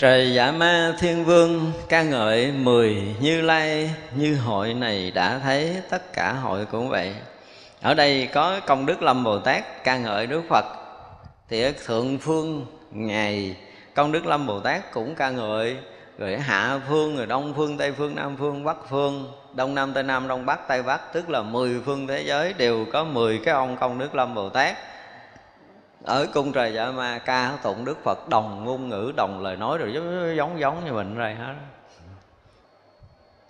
[SPEAKER 1] trời giả ma thiên vương, ca ngợi mười như lai, như hội này đã thấy tất cả hội cũng vậy. Ở đây có công đức lâm bồ tát ca ngợi đức phật. Thì ở thượng phương ngày công đức lâm bồ tát cũng ca ngợi. Rồi hạ phương, rồi đông phương, tây phương, nam phương, bắc phương. Đông nam tây nam, đông bắc, tây bắc, tức là mười phương thế giới đều có mười cái ông công đức lâm bồ tát ở cung trời dạ ma ca tụng đức phật đồng ngôn ngữ, đồng lời nói rồi giống giống giống như mình rồi hết.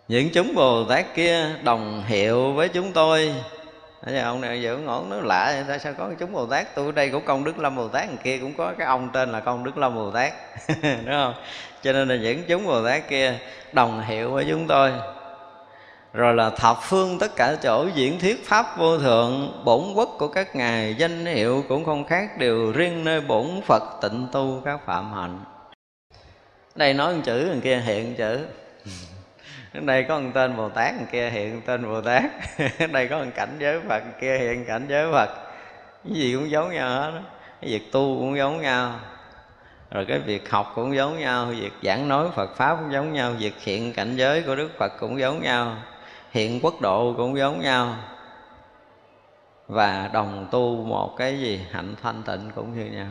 [SPEAKER 1] Những chúng bồ tát kia đồng hiệu với chúng tôi. Bây ông này giờ ngổn nó lạ tại sao có chúng Bồ Tát? Tôi ở đây cũng công đức Lâm Bồ Tát kia cũng có cái ông tên là công đức Lâm Bồ Tát. Đúng không? Cho nên là những chúng Bồ Tát kia đồng hiệu với chúng tôi rồi là thập phương tất cả chỗ diễn thuyết pháp vô thượng, bổn quốc của các ngài, danh hiệu cũng không khác đều riêng nơi bổn phật tịnh tu các phạm hạnh. Đây nói một chữ, thằng kia hiện chữ. Đây có một tên bồ tát, thằng kia hiện tên bồ tát. Đây có một cảnh giới phật kia hiện cảnh giới phật. Cái gì cũng giống nhau hết cái việc tu cũng giống nhau. Rồi cái việc học cũng giống nhau. Việc giảng nói phật pháp cũng giống nhau. Việc hiện cảnh giới của đức phật cũng giống nhau hiện quốc độ cũng giống nhau. Và đồng tu một cái gì, hạnh thanh tịnh cũng như nhau.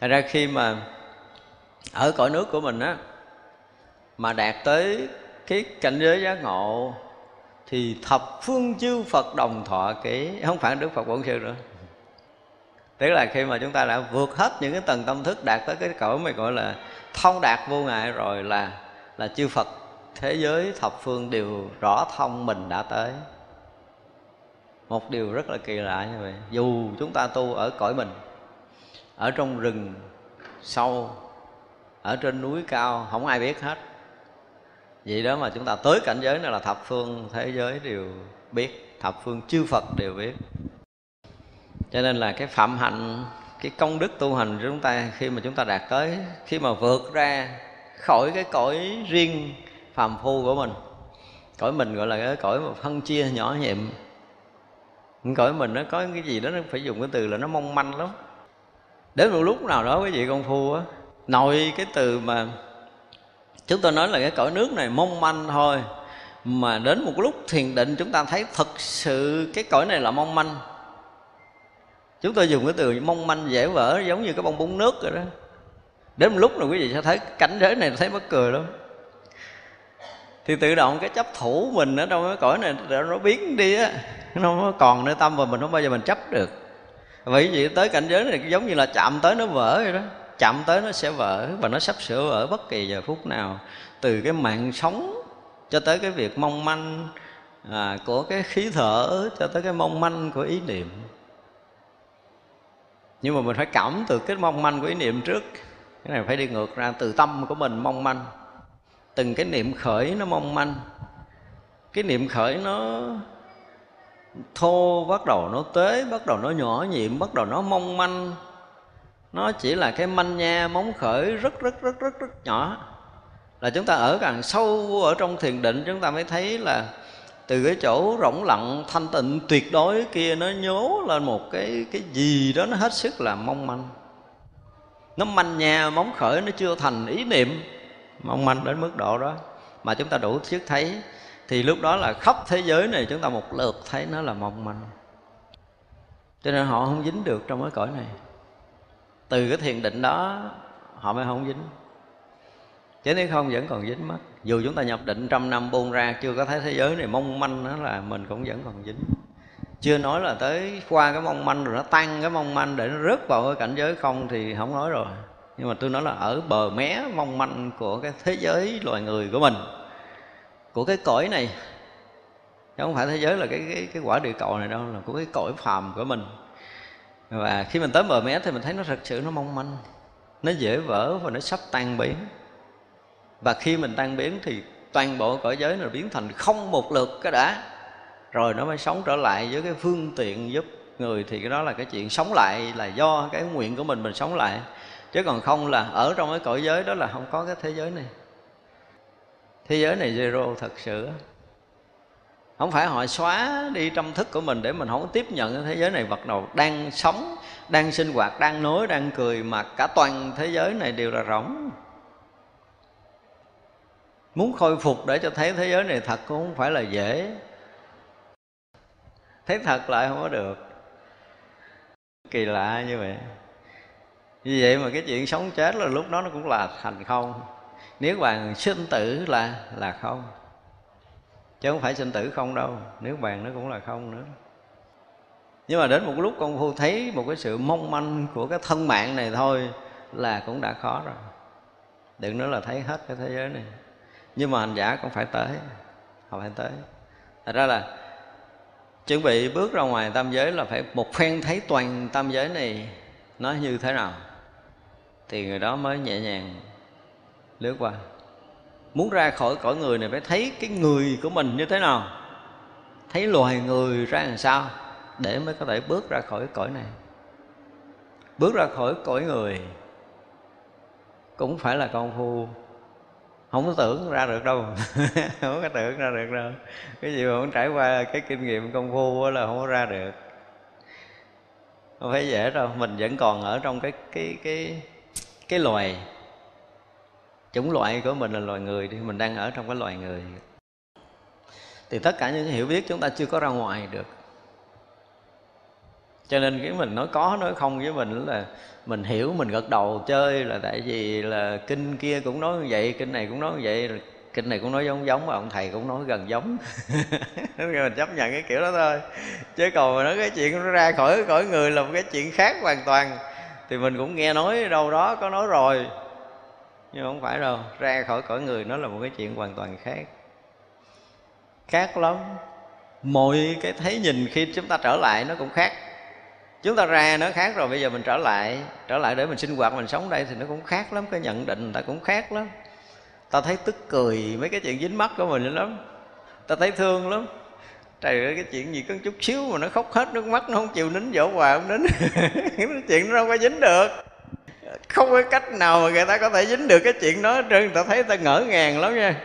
[SPEAKER 1] Thật ra khi mà ở cõi nước của mình á, mà đạt tới cái cảnh giới giác ngộ, thì thập phương chư Phật đồng thọ kỹ. Không phải Đức Phật Bổn Sư nữa. Tức là khi mà chúng ta đã vượt hết những cái tầng tâm thức, đạt tới cái cõi mà gọi là thông đạt vô ngại rồi là là chư Phật thế giới thập phương đều rõ thông mình đã tới. Một điều rất là kỳ lạ như vậy. Dù chúng ta tu ở cõi mình, ở trong rừng sâu, ở trên núi cao, không ai biết hết. Vậy đó mà chúng ta tới cảnh giới này là thập phương thế giới đều biết, thập phương chư phật đều biết. Cho nên là cái phạm hạnh, cái công đức tu hành của chúng ta khi mà chúng ta đạt tới, khi mà vượt ra khỏi cái cõi riêng phàm phu của mình. Cõi mình gọi là cái cõi mà phân chia nhỏ nhiệm cõi mình nó có cái gì đó nó phải dùng cái từ là nó mong manh lắm. Đến một lúc nào đó quý vị công phu á, nội cái từ mà chúng tôi nói là cái cõi nước này mong manh thôi, mà đến một lúc thiền định chúng ta thấy thật sự cái cõi này là mong manh. Chúng tôi dùng cái từ mong manh dễ vỡ, giống như cái bong bóng nước rồi đó. Đến một lúc rồi quý vị sẽ thấy cảnh giới này thấy mắc cười lắm thì tự động cái chấp thủ mình ở trong cái cõi này nó biến đi á. Nó còn nơi tâm và mình không bao giờ mình chấp được. Vậy vậy tới cảnh giới này giống như là chạm tới nó vỡ vậy đó. Chạm tới nó sẽ vỡ và nó sắp sửa vỡ bất kỳ giờ phút nào. Từ cái mạng sống cho tới cái việc mong manh à, của cái khí thở cho tới cái mong manh của ý niệm. Nhưng mà mình phải cảm từ cái mong manh của ý niệm trước. Cái này phải đi ngược ra từ tâm của mình mong manh từng cái niệm khởi nó mong manh. Cái niệm khởi nó thô, bắt đầu nó tế bắt đầu nó nhỏ nhiệm, bắt đầu nó mong manh. Nó chỉ là cái manh nha, móng khởi rất rất rất rất rất nhỏ. Là chúng ta ở càng sâu ở trong thiền định, chúng ta mới thấy là từ cái chỗ rỗng lặng, thanh tịnh, tuyệt đối kia nó nhố lên một cái cái gì đó nó hết sức là mong manh. Nó manh nha, móng khởi nó chưa thành ý niệm mong manh đến mức độ đó. Mà chúng ta đủ sức thấy, thì lúc đó là khắp thế giới này chúng ta một lượt thấy nó là mong manh. Cho nên họ không dính được trong cái cõi này. Từ cái thiền định đó, họ mới không dính. Chứ nếu không vẫn còn dính mất. Dù chúng ta nhập định trăm năm buông ra, chưa có thấy thế giới này mong manh đó là mình cũng vẫn còn dính. Chưa nói là tới qua cái mong manh rồi nó tăng cái mong manh để nó rớt vào cái cảnh giới không thì không nói rồi nhưng mà tôi nói là ở bờ mé mong manh của cái thế giới loài người của mình. Của cái cõi này, chứ không phải thế giới là cái cái cái quả địa cầu này đâu, là của cái cõi phàm của mình. Và khi mình tới bờ mé thì mình thấy nó thật sự nó mong manh, nó dễ vỡ và nó sắp tan biến. Và khi mình tan biến thì toàn bộ cõi giới nó biến thành không một lượt cái đã. Rồi nó mới sống trở lại với cái phương tiện giúp người, thì cái đó là cái chuyện sống lại là do cái nguyện của mình mình sống lại chứ còn không là ở trong cái cõi giới đó là không có cái thế giới này. Thế giới này zero thật sự. Không phải họ xóa đi tâm thức của mình để mình không tiếp nhận cái thế giới này vật đầu. Đang sống, đang sinh hoạt, đang nói, đang cười mà cả toàn thế giới này đều là rỗng. Muốn khôi phục để cho thấy thế giới này thật cũng không phải là dễ. Thấy thật lại không có được. Kỳ lạ như vậy như vậy mà cái chuyện sống chết là lúc đó nó cũng là thành không. Nếu bàn sinh tử là là không. Chứ không phải sinh tử không đâu. Nếu bàn nó cũng là không nữa. Nhưng mà đến một lúc công phu thấy một cái sự mong manh của cái thân mạng này thôi là cũng đã khó rồi. Đừng nói là thấy hết cái thế giới này. Nhưng mà hành giả cũng phải tới. Họ phải tới. Thật ra là chuẩn bị bước ra ngoài tam giới là phải một phen thấy toàn tam giới này nó như thế nào thì người đó mới nhẹ nhàng lướt qua. Muốn ra khỏi cõi người này phải thấy cái người của mình như thế nào. Thấy loài người ra làm sao để mới có thể bước ra khỏi cõi này. Bước ra khỏi cõi người cũng phải là công phu. Không có tưởng ra được đâu. Không có tưởng ra được đâu. Cái gì mà không trải qua cái kinh nghiệm công phu là không có ra được. Không phải dễ đâu. Mình vẫn còn ở trong cái cái cái cái loài, chủng loại của mình là loài người thì mình đang ở trong cái loài người. Thì tất cả những cái hiểu biết chúng ta chưa có ra ngoài được. Cho nên cái mình nói có, nói không với mình là mình hiểu, mình gật đầu chơi là tại vì là kinh kia cũng nói như vậy, kinh này cũng nói như vậy, kinh này cũng nói giống giống mà ông thầy cũng nói gần giống. Mình chấp nhận cái kiểu đó thôi. Chứ còn mà nói cái chuyện nó ra khỏi khỏi người là một cái chuyện khác hoàn toàn thì mình cũng nghe nói đâu đó có nói rồi. Nhưng không phải đâu, ra khỏi cõi người nó là một cái chuyện hoàn toàn khác. Khác lắm. Mọi cái thấy nhìn khi chúng ta trở lại nó cũng khác. Chúng ta ra nó khác rồi, bây giờ mình trở lại trở lại để mình sinh hoạt, mình sống đây thì nó cũng khác lắm, cái nhận định người ta cũng khác lắm. Ta thấy tức cười, mấy cái chuyện dính mắt của mình lắm. Ta thấy thương lắm trời ơi, cái chuyện gì có chút xíu mà nó khóc hết nước mắt, nó không chịu nín dỗ hòa không nín. Cái chuyện nó đâu có dính được. Không có cách nào mà người ta có thể dính được cái chuyện đó trơn, người ta thấy ta ngỡ ngàng lắm nha.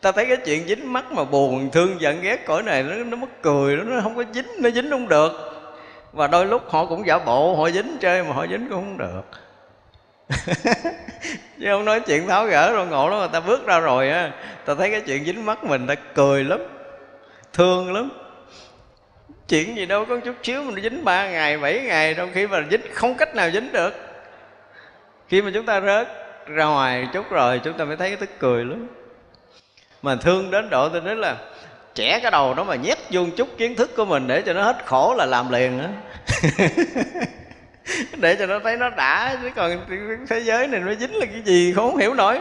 [SPEAKER 1] Ta thấy cái chuyện dính mắt mà buồn, thương giận, ghét cõi này, nó nó mất cười, nó không có dính, nó dính không được. Và đôi lúc họ cũng giả bộ, họ dính chơi mà họ dính cũng không được. Chứ không nói chuyện tháo gỡ rồi ngộ lắm mà ta bước ra rồi á, ta thấy cái chuyện dính mắt mình ta cười lắm thương lắm. Chuyện gì đâu, có chút xíu mình dính ba ngày, bảy ngày, trong khi mà dính, không cách nào dính được. Khi mà chúng ta rớt ra ngoài chút rồi, chúng ta mới thấy cái tức cười lắm. Mà thương đến độ tôi nói là trẻ cái đầu nó mà nhét vô chút kiến thức của mình để cho nó hết khổ là làm liền á. Để cho nó thấy nó đã, chứ còn thế giới này nó dính là cái gì không hiểu nổi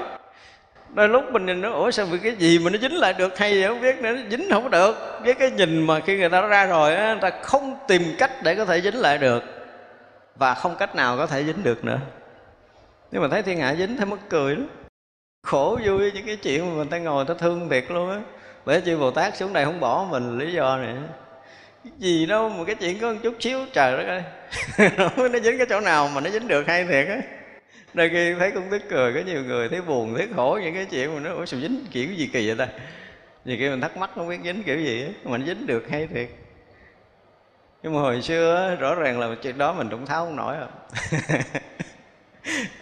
[SPEAKER 1] đôi lúc mình nhìn nó, ủa, sao vì cái gì mà nó dính lại được? Hay vậy? Không biết nữa, nó dính không được. Với cái nhìn mà khi người ta ra rồi á, người ta không tìm cách để có thể dính lại được và không cách nào có thể dính được nữa. Nhưng mà thấy thiên hạ dính, thấy mất cười lắm. Khổ vui những cái chuyện mà người ta ngồi, người ta thương thiệt luôn á. Bởi chư bồ tát xuống đây không bỏ mình, lý do này. Cái gì đâu mà cái chuyện có một chút xíu, trời đất ơi. Nó dính cái chỗ nào mà nó dính được hay thiệt á đôi khi thấy cũng tức cười, có nhiều người thấy buồn, thấy khổ những cái chuyện mà nó, ủa, sao dính kiểu gì kỳ vậy ta? Vì khi mình thắc mắc không biết dính kiểu gì á mình dính được hay thiệt. Nhưng mà hồi xưa rõ ràng là chuyện đó mình cũng tháo không nổi rồi à.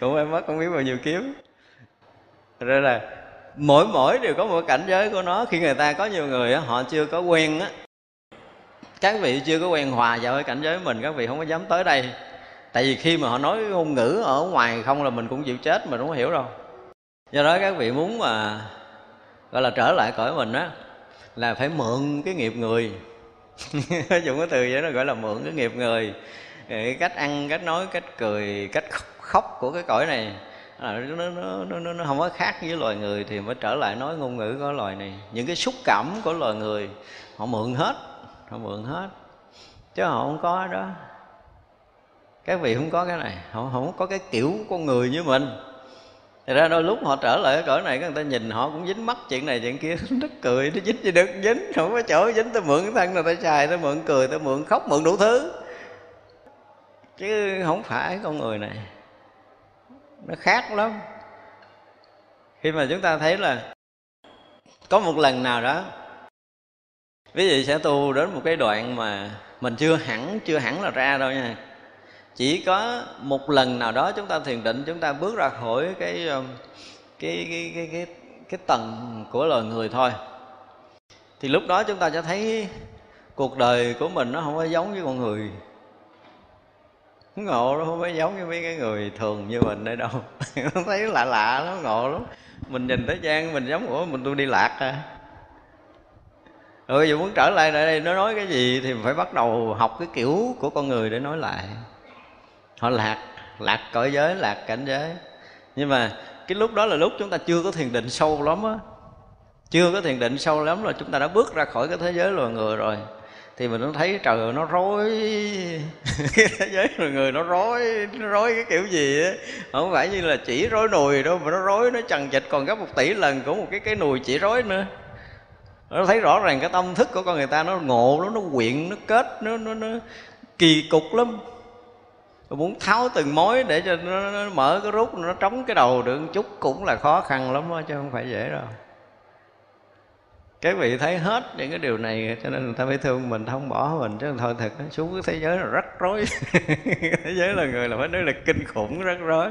[SPEAKER 1] cũng em mất không biết bao nhiêu kiếm. Rồi là mỗi mỗi đều có một cảnh giới của nó. Khi người ta có nhiều người họ chưa có quen á, các vị chưa có quen hòa vào cái cảnh giới mình, các vị không có dám tới đây tại vì khi mà họ nói ngôn ngữ ở ngoài không là mình cũng chịu chết mà không hiểu đâu. Do đó các vị muốn mà gọi là trở lại cõi mình á là phải mượn cái nghiệp người. Dùng cái từ vậy nó gọi là mượn cái nghiệp người. Cái cách ăn cách nói cách cười cách khóc của cái cõi này là nó, nó, nó, nó không có khác với loài người thì mới trở lại nói ngôn ngữ của loài này. Những cái xúc cảm của loài người họ mượn hết họ mượn hết. Chứ họ không có đó các vị không có cái này không không có cái kiểu con người như mình. Thật ra đôi lúc họ trở lại cái cõi này người ta nhìn họ cũng dính mắt chuyện này chuyện kia Nó cười, nó dính gì được dính Không có chỗ dính, tôi mượn cái thân người ta xài Tôi mượn cười, tôi mượn khóc, mượn đủ thứ. Chứ không phải con người này Nó khác lắm. Khi mà chúng ta thấy là Có một lần nào đó Ví dụ sẽ tu đến một cái đoạn mà Mình chưa hẳn, chưa hẳn là ra đâu nha chỉ có một lần nào đó chúng ta thiền định chúng ta bước ra khỏi cái ờ, cái cái cái cái, cái tầng của loài người thôi. Thì lúc đó chúng ta sẽ thấy cuộc đời của mình nó không có giống với con người. Ngộ nó không có giống như mấy cái người thường như mình đây đâu. Thấy lạ lạ nó ngộ lắm. Mình nhìn thế trang mình giống của mình tôi đi lạc à rồi bây giờ muốn trở lại lại đây nó nói cái gì thì phải bắt đầu học cái kiểu của con người để nói lại họ lạc lạc cõi giới lạc cảnh giới. Nhưng mà cái lúc đó là lúc chúng ta chưa có thiền định sâu lắm á. Chưa có thiền định sâu lắm là chúng ta đã bước ra khỏi cái thế giới loài người rồi. Thì mình nó thấy trời ơi, nó rối. Cái thế giới loài người nó rối nó rối cái kiểu gì á. Không phải như là chỉ rối nùi đâu mà nó rối nó chằng chịt còn gấp một tỷ lần của một cái cái nùi chỉ rối nữa. Nó thấy rõ ràng cái tâm thức của con người ta nó ngộ nó nó quyện nó kết nó nó, nó kỳ cục lắm muốn tháo từng mối để cho nó, nó mở cái rút nó trống cái đầu được một chút cũng là khó khăn lắm đó, chứ không phải dễ đâu. Các vị thấy hết những cái điều này cho nên người ta phải thương mình không bỏ mình. Chứ thôi thật xuống cái thế giới là rắc rối. Thế giới là người là phải nói là kinh khủng rắc rối.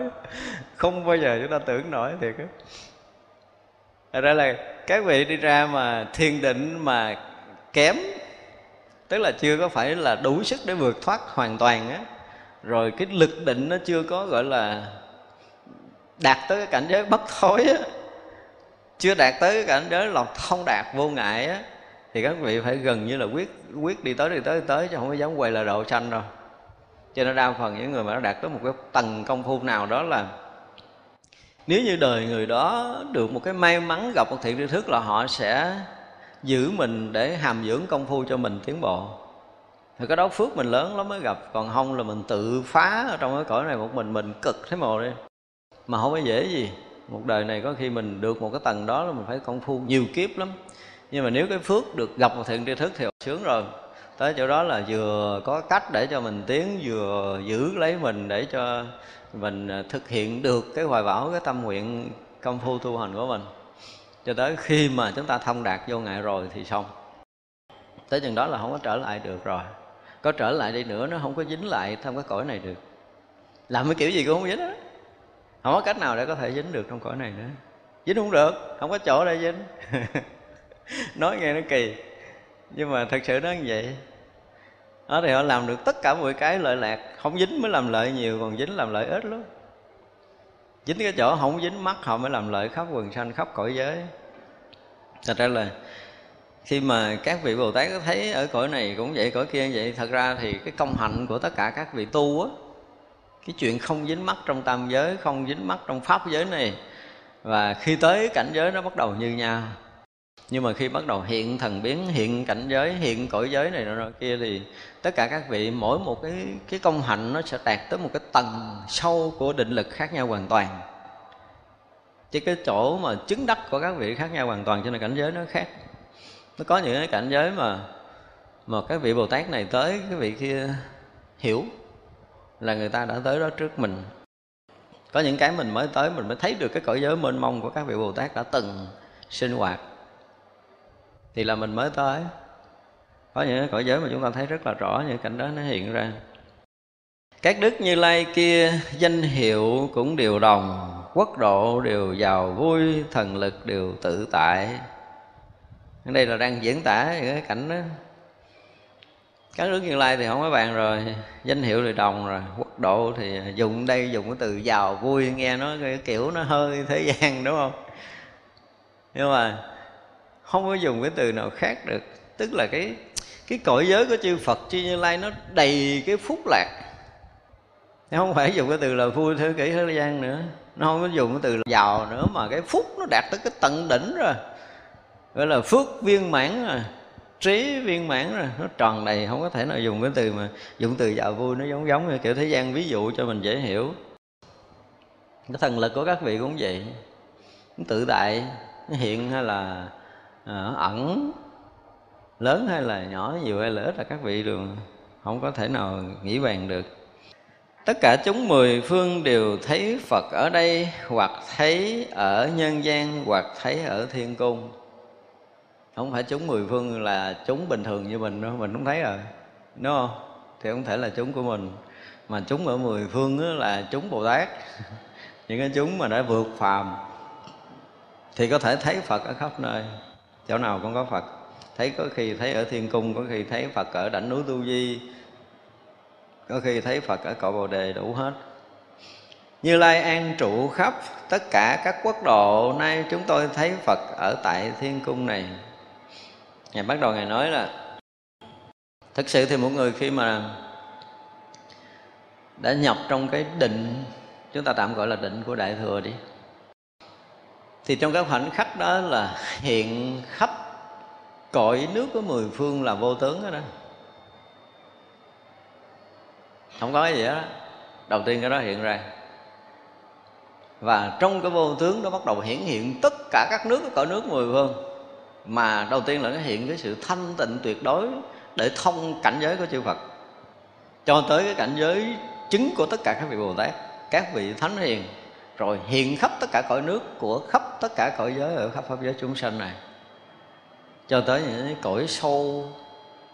[SPEAKER 1] Không bao giờ chúng ta tưởng nổi thiệt á. Thật ra là các vị đi ra mà thiền định mà kém Tức là chưa có phải là đủ sức để vượt thoát hoàn toàn á rồi cái lực định nó chưa có, gọi là, đạt tới cái cảnh giới bất thối á. Chưa đạt tới cái cảnh giới lòng thông đạt vô ngại á, thì các vị phải gần như là quyết quyết đi tới đi tới đi tới, chứ không có dám quay là độ sanh đâu. Cho nên đa phần những người mà nó đạt tới một cái tầng công phu nào đó là, nếu như đời người đó được một cái may mắn gặp một thiện tri thức là họ sẽ giữ mình để hàm dưỡng công phu cho mình tiến bộ thì cái đó phước mình lớn lắm mới gặp. Còn không là mình tự phá ở trong cái cõi này một mình mình cực thế mồ đi. Mà không có dễ gì. Một đời này có khi mình được một cái tầng đó là mình phải công phu nhiều kiếp lắm. Nhưng mà nếu cái phước được gặp một thiện tri thức thì sướng rồi. Tới chỗ đó là vừa có cách để cho mình tiến, vừa giữ lấy mình để cho mình à, thực hiện được cái hoài bão, cái tâm nguyện công phu tu hành của mình. Cho tới khi mà chúng ta thông đạt vô ngại rồi thì xong. Tới chừng đó là không có trở lại được rồi có trở lại đi nữa, nó không có dính lại trong cái cõi này được. Làm cái kiểu gì cũng không dính á. Không có cách nào để có thể dính được trong cõi này nữa. Dính không được, không có chỗ để dính. Nói nghe nó kỳ. Nhưng mà thật sự nó như vậy, đó thì họ làm được tất cả mọi cái lợi lạc. Không dính mới làm lợi nhiều, còn dính làm lợi ít lắm. Dính cái chỗ không dính mắt, họ mới làm lợi khắp quần sanh, khắp cõi giới. Thật ra là khi mà các vị bồ tát có thấy ở cõi này cũng vậy, cõi kia vậy, thật ra thì cái công hạnh của tất cả các vị tu á, cái chuyện không dính mắt trong tam giới, không dính mắt trong pháp giới này, và khi tới cảnh giới nó bắt đầu như nhau. Nhưng mà khi bắt đầu hiện thần biến, hiện cảnh giới, hiện cõi giới này nọ kia thì tất cả các vị, mỗi một cái cái công hạnh nó sẽ đạt tới một cái tầng sâu của định lực khác nhau hoàn toàn. Chứ cái chỗ mà chứng đắc của các vị khác nhau hoàn toàn cho nên cảnh giới nó khác nó có những cái cảnh giới mà mà các vị bồ tát này tới, cái vị kia hiểu là người ta đã tới đó trước mình. Có những cái mình mới tới, mình mới thấy được cái cõi giới mênh mông của các vị bồ tát đã từng sinh hoạt. Thì là mình mới tới. Có những cái cõi giới mà chúng ta thấy rất là rõ, những cảnh đó nó hiện ra. Các đức như lai kia danh hiệu cũng đều đồng, quốc độ đều giàu, vui, thần lực đều tự tại đây là đang diễn tả cái cảnh đó. Các nước như lai thì không có bàn rồi, danh hiệu thì đồng rồi, quốc độ thì dùng đây, dùng cái từ giàu, vui, nghe nó cái kiểu nó hơi thế gian, đúng không? Nhưng mà không có dùng cái từ nào khác được. Tức là cái cái cõi giới của chư Phật, chư Như Lai nó đầy cái phúc lạc. Nó không phải dùng cái từ là vui thế kỷ thế gian nữa. Nó không có dùng cái từ là giàu nữa, mà cái phúc nó đạt tới cái tận đỉnh rồi gọi là phước viên mãn rồi, trí viên mãn rồi. Nó tròn đầy, không có thể nào dùng cái từ mà dùng từ dạ vui, nó giống giống như kiểu thế gian ví dụ cho mình dễ hiểu. Cái thần lực của các vị cũng vậy. Nó tự tại, nó hiện hay là à, ẩn, lớn hay là nhỏ, nhiều hay là ít là các vị đều không có thể nào nghĩ bàn được. Tất cả chúng mười phương đều thấy phật ở đây, hoặc thấy ở nhân gian, hoặc thấy ở thiên cung không phải chúng mười phương là chúng bình thường như mình đâu, mình không thấy rồi. Đúng không? Thì không thể là chúng của mình. Mà chúng ở mười phương là chúng bồ tát. Những cái chúng mà đã vượt phàm. Thì có thể thấy phật ở khắp nơi. Chỗ nào cũng có phật. Thấy có khi thấy ở thiên cung, có khi thấy phật ở đảnh núi tu di. Có khi thấy phật ở cội bồ đề đủ hết. Như lai an trụ khắp tất cả các quốc độ, nay chúng tôi thấy phật ở tại thiên cung này ngài bắt đầu ngài nói là thực sự thì một người khi mà đã nhập trong cái định chúng ta tạm gọi là định của đại thừa đi thì trong cái khoảnh khắc đó là hiện khắp cõi nước của mười phương là vô tướng đó, đó không có cái gì đó đầu tiên cái đó hiện ra. Và trong cái vô tướng đó bắt đầu hiển hiện tất cả các nước cõi nước mười phương mà đầu tiên là nó hiện cái sự thanh tịnh tuyệt đối để thông cảnh giới của chư Phật. Cho tới cái cảnh giới chứng của tất cả các vị Bồ Tát, các vị thánh hiền. Rồi hiện khắp tất cả cõi nước của khắp tất cả cõi giới ở khắp pháp giới chúng sanh này. Cho tới những cái cõi sâu,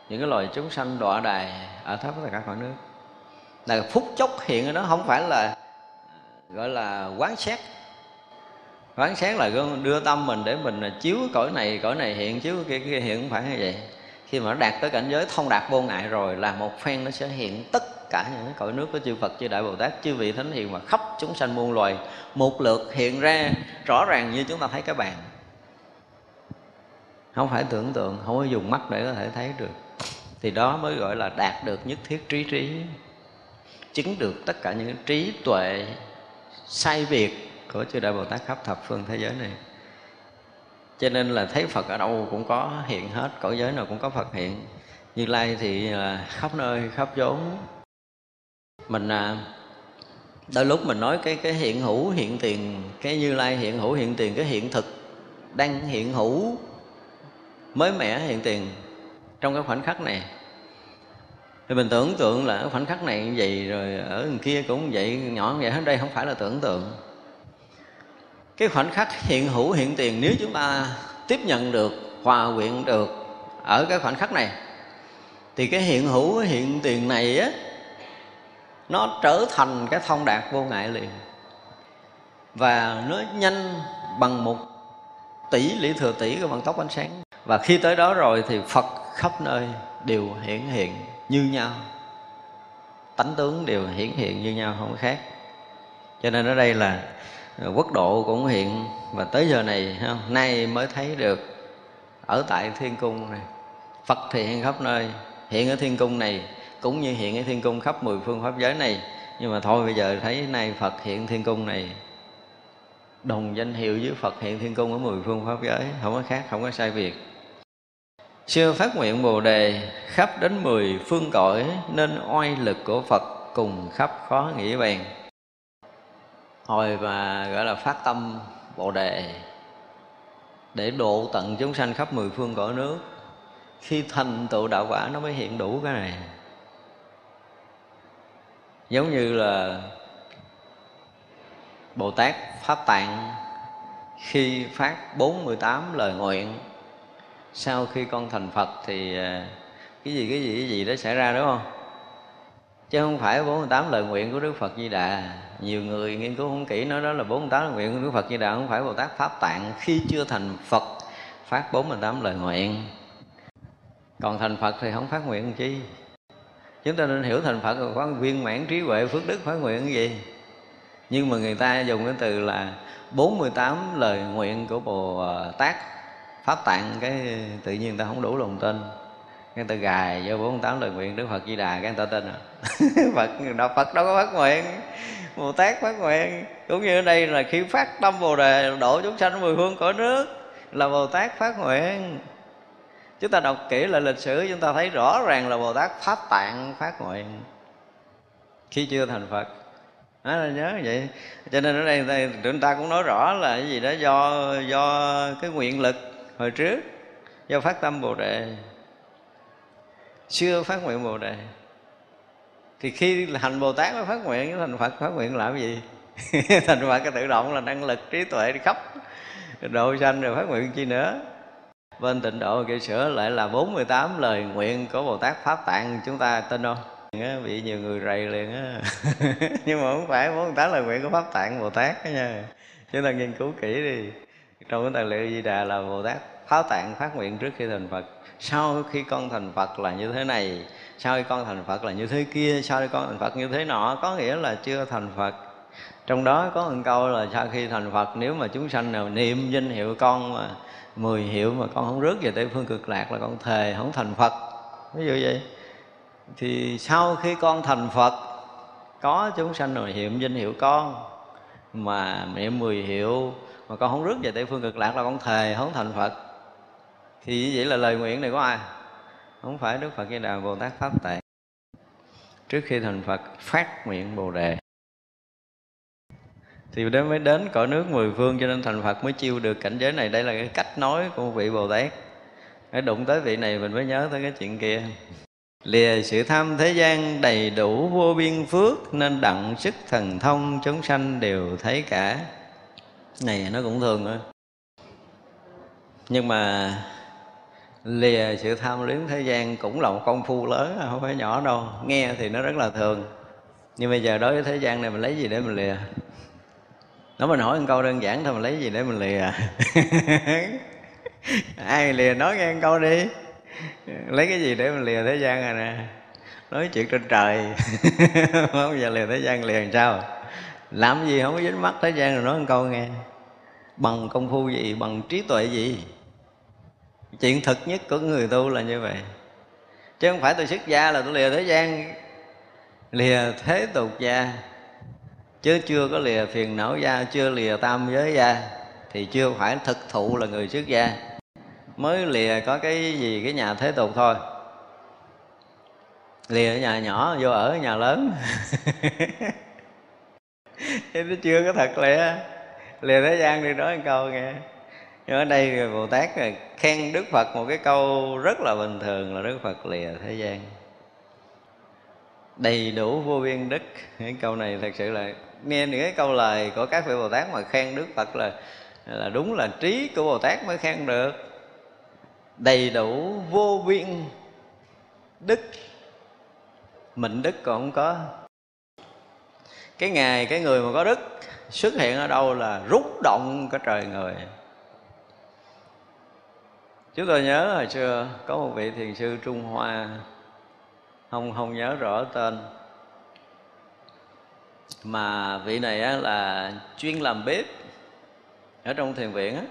[SPEAKER 1] những cái loài chúng sanh đọa đài ở khắp tất cả cõi nước. Là phút chốc hiện ở đó không phải là, gọi là quán xét quán sáng là đưa tâm mình để mình chiếu cõi này cõi này hiện, chiếu kia kia hiện, không phải như vậy. Khi mà nó đạt tới cảnh giới thông đạt vô ngại rồi là một phen nó sẽ hiện tất cả những cõi nước của chư Phật, chư Đại Bồ Tát, chư vị thánh hiền mà khắp chúng sanh muôn loài một lượt hiện ra rõ ràng như chúng ta thấy cái bàn không phải tưởng tượng, không có dùng mắt để có thể thấy được. Thì đó mới gọi là đạt được nhất thiết trí trí, chứng được tất cả những trí tuệ sai biệt của chư đại bồ tát khắp thập phương thế giới này. Cho nên là thấy phật ở đâu cũng có hiện hết cõi giới nào cũng có phật hiện. Như lai thì là khắp nơi khắp chốn mình à, đôi lúc mình nói cái cái hiện hữu hiện tiền cái như lai hiện hữu hiện tiền cái hiện thực đang hiện hữu mới mẻ hiện tiền trong cái khoảnh khắc này. Thì mình tưởng tượng là ở khoảnh khắc này như vậy rồi ở kia cũng vậy nhỏ như vậy hết đây không phải là tưởng tượng cái khoảnh khắc hiện hữu, hiện tiền nếu chúng ta tiếp nhận được, hòa quyện được ở cái khoảnh khắc này, thì cái hiện hữu, hiện tiền này á, nó trở thành cái thông đạt vô ngại liền. Và nó nhanh bằng một tỷ lý thừa tỷ cái vận tốc ánh sáng. Và khi tới đó rồi thì phật khắp nơi đều hiển hiện như nhau. Tánh tướng đều hiển hiện như nhau, không khác. Cho nên ở đây là quốc độ cũng hiện. Và tới giờ này không? nay mới thấy được ở tại thiên cung này. Phật thì hiện khắp nơi. Hiện ở thiên cung này cũng như hiện ở thiên cung khắp mười phương pháp giới này. Nhưng mà thôi, bây giờ thấy nay phật hiện thiên cung này. Đồng danh hiệu với phật hiện thiên cung ở mười phương pháp giới. Không có khác, không có sai việc Xưa phát nguyện Bồ Đề, khắp đến mười phương cõi Nên oai lực của Phật cùng khắp khó nghĩ bàn. Hồi mà gọi là phát tâm Bồ Đề, Để độ tận chúng sanh khắp mười phương cõi nước. Khi thành tựu đạo quả, nó mới hiện đủ cái này. Giống như là Bồ Tát Pháp Tạng Khi phát 48 lời nguyện, sau khi con thành phật thì à, cái gì cái gì cái gì đó xảy ra, đúng không? Chứ không phải 48 lời nguyện của Đức Phật Di Đà nhiều người nghiên cứu không kỹ, nói đó là 48 lời nguyện của Đức Phật Di Đà, không phải Bồ Tát Pháp Tạng khi chưa thành Phật, phát 48 lời nguyện. Còn thành Phật thì không phát nguyện chi. Chúng ta nên hiểu thành Phật là có viên mãn trí huệ, phước đức phát nguyện cái gì. Nhưng mà người ta dùng cái từ là 48 lời nguyện của Bồ ờ, Tát pháp tạng, cái tự nhiên ta không đủ lòng tin. Cái ta gài vô bốn tám lời nguyện đức phật di đà, cái người ta tin à. Phật đạo phật đâu có phát nguyện bồ tát phát nguyện cũng như ở đây là khi phát tâm bồ đề độ chúng sanh mười phương cõi nước là bồ tát phát nguyện chúng ta đọc kỹ lại lịch sử chúng ta thấy rõ ràng là bồ tát pháp tạng phát nguyện khi chưa thành phật. Đó là nhớ vậy? Cho nên ở đây, đây chúng ta cũng nói rõ là cái gì đó do do cái nguyện lực hồi trước do phát tâm bồ đề. Chưa phát nguyện bồ đề thì khi hành bồ tát mới phát nguyện, thành phật phát nguyện làm gì? Thành phật cái tự động là năng lực trí tuệ đi khắp độ sanh rồi phát nguyện chi nữa. Bên tịnh độ kia sửa lại là 48 lời nguyện của Bồ Tát Pháp Tạng, chúng ta tin không? Bị nhiều người rầy liền á. Nhưng mà không phải 48 lời nguyện của Pháp Tạng, Bồ Tát đó nha. Chúng ta nghiên cứu kỹ đi. Trong cái tài liệu Di Đà là Bồ Tát Pháp Tạng phát nguyện trước khi thành Phật. Sau khi con thành Phật là như thế này. Sau khi con thành Phật là như thế kia, Sau khi con thành Phật như thế nọ, Có nghĩa là chưa thành Phật. Trong đó có một câu là sau khi thành Phật, nếu mà chúng sanh nào niệm danh hiệu con mà mười hiệu mà con không rước về tây phương cực lạc là con thề không thành Phật. Ví dụ vậy. Thì sau khi con thành Phật, có chúng sanh nào niệm danh hiệu con mà niệm mười hiệu mà con không rước về tây phương cực lạc là con thề không thành Phật? Thì như vậy là lời nguyện này của ai? Không phải Đức Phật Di Đà Bồ Tát Pháp Tạng. Trước khi thành Phật, phát nguyện Bồ đề. Thì đến mới đến cõi nước mười phương cho nên thành Phật mới chiêu được cảnh giới này. Đây là cái cách nói của một vị Bồ Tát. Cái đụng tới vị này mình mới nhớ tới cái chuyện kia. Lìa sự tham thế gian đầy đủ vô biên phước, nên đặng sức thần thông chúng sanh đều thấy cả. Này, nó cũng thường thôi. Nhưng mà lìa sự tham luyến thế gian cũng là một công phu lớn à, không phải nhỏ đâu. Nghe thì nó rất là thường. Nhưng bây giờ đối với thế gian này mình lấy gì để mình lìa? Nó mình hỏi một câu đơn giản thôi, mình lấy gì để mình lìa? Ai lìa nói nghe một câu đi. Lấy cái gì để mình lìa thế gian rồi nè? Nói chuyện trên trời. Không giờ lìa thế gian, lìa làm sao? Làm gì không có dính mắt thế gian rồi nói một câu nghe. Bằng công phu gì? Bằng trí tuệ gì? Chuyện thực nhất của người tu là như vậy. Chứ không phải tôi xuất gia là tôi lìa thế gian. Lìa thế tục gia. Chứ chưa có lìa phiền não gia, chưa lìa tam giới gia, thì chưa phải thực thụ là người xuất gia. Mới lìa có cái gì, cái nhà thế tục thôi. Lìa ở nhà nhỏ, vô ở nhà lớn. Thế nó chưa, có thật lìa. Lìa thế gian đi nói một câu nghe nhưng ở đây bồ tát khen đức phật một cái câu rất là bình thường là đức phật lìa thế gian. Đầy đủ vô biên đức. Cái câu này thật sự là, nghe những cái câu lời của các vị bồ tát mà khen đức phật là là đúng là trí của bồ tát mới khen được. Đầy đủ vô biên đức. Mệnh đức còn không có. Cái ngày cái người mà có đức xuất hiện ở đâu là rút động cái trời người chúng tôi nhớ hồi xưa có một vị thiền sư trung hoa không không nhớ rõ tên. Mà vị này á, là chuyên làm bếp ở trong thiền viện á.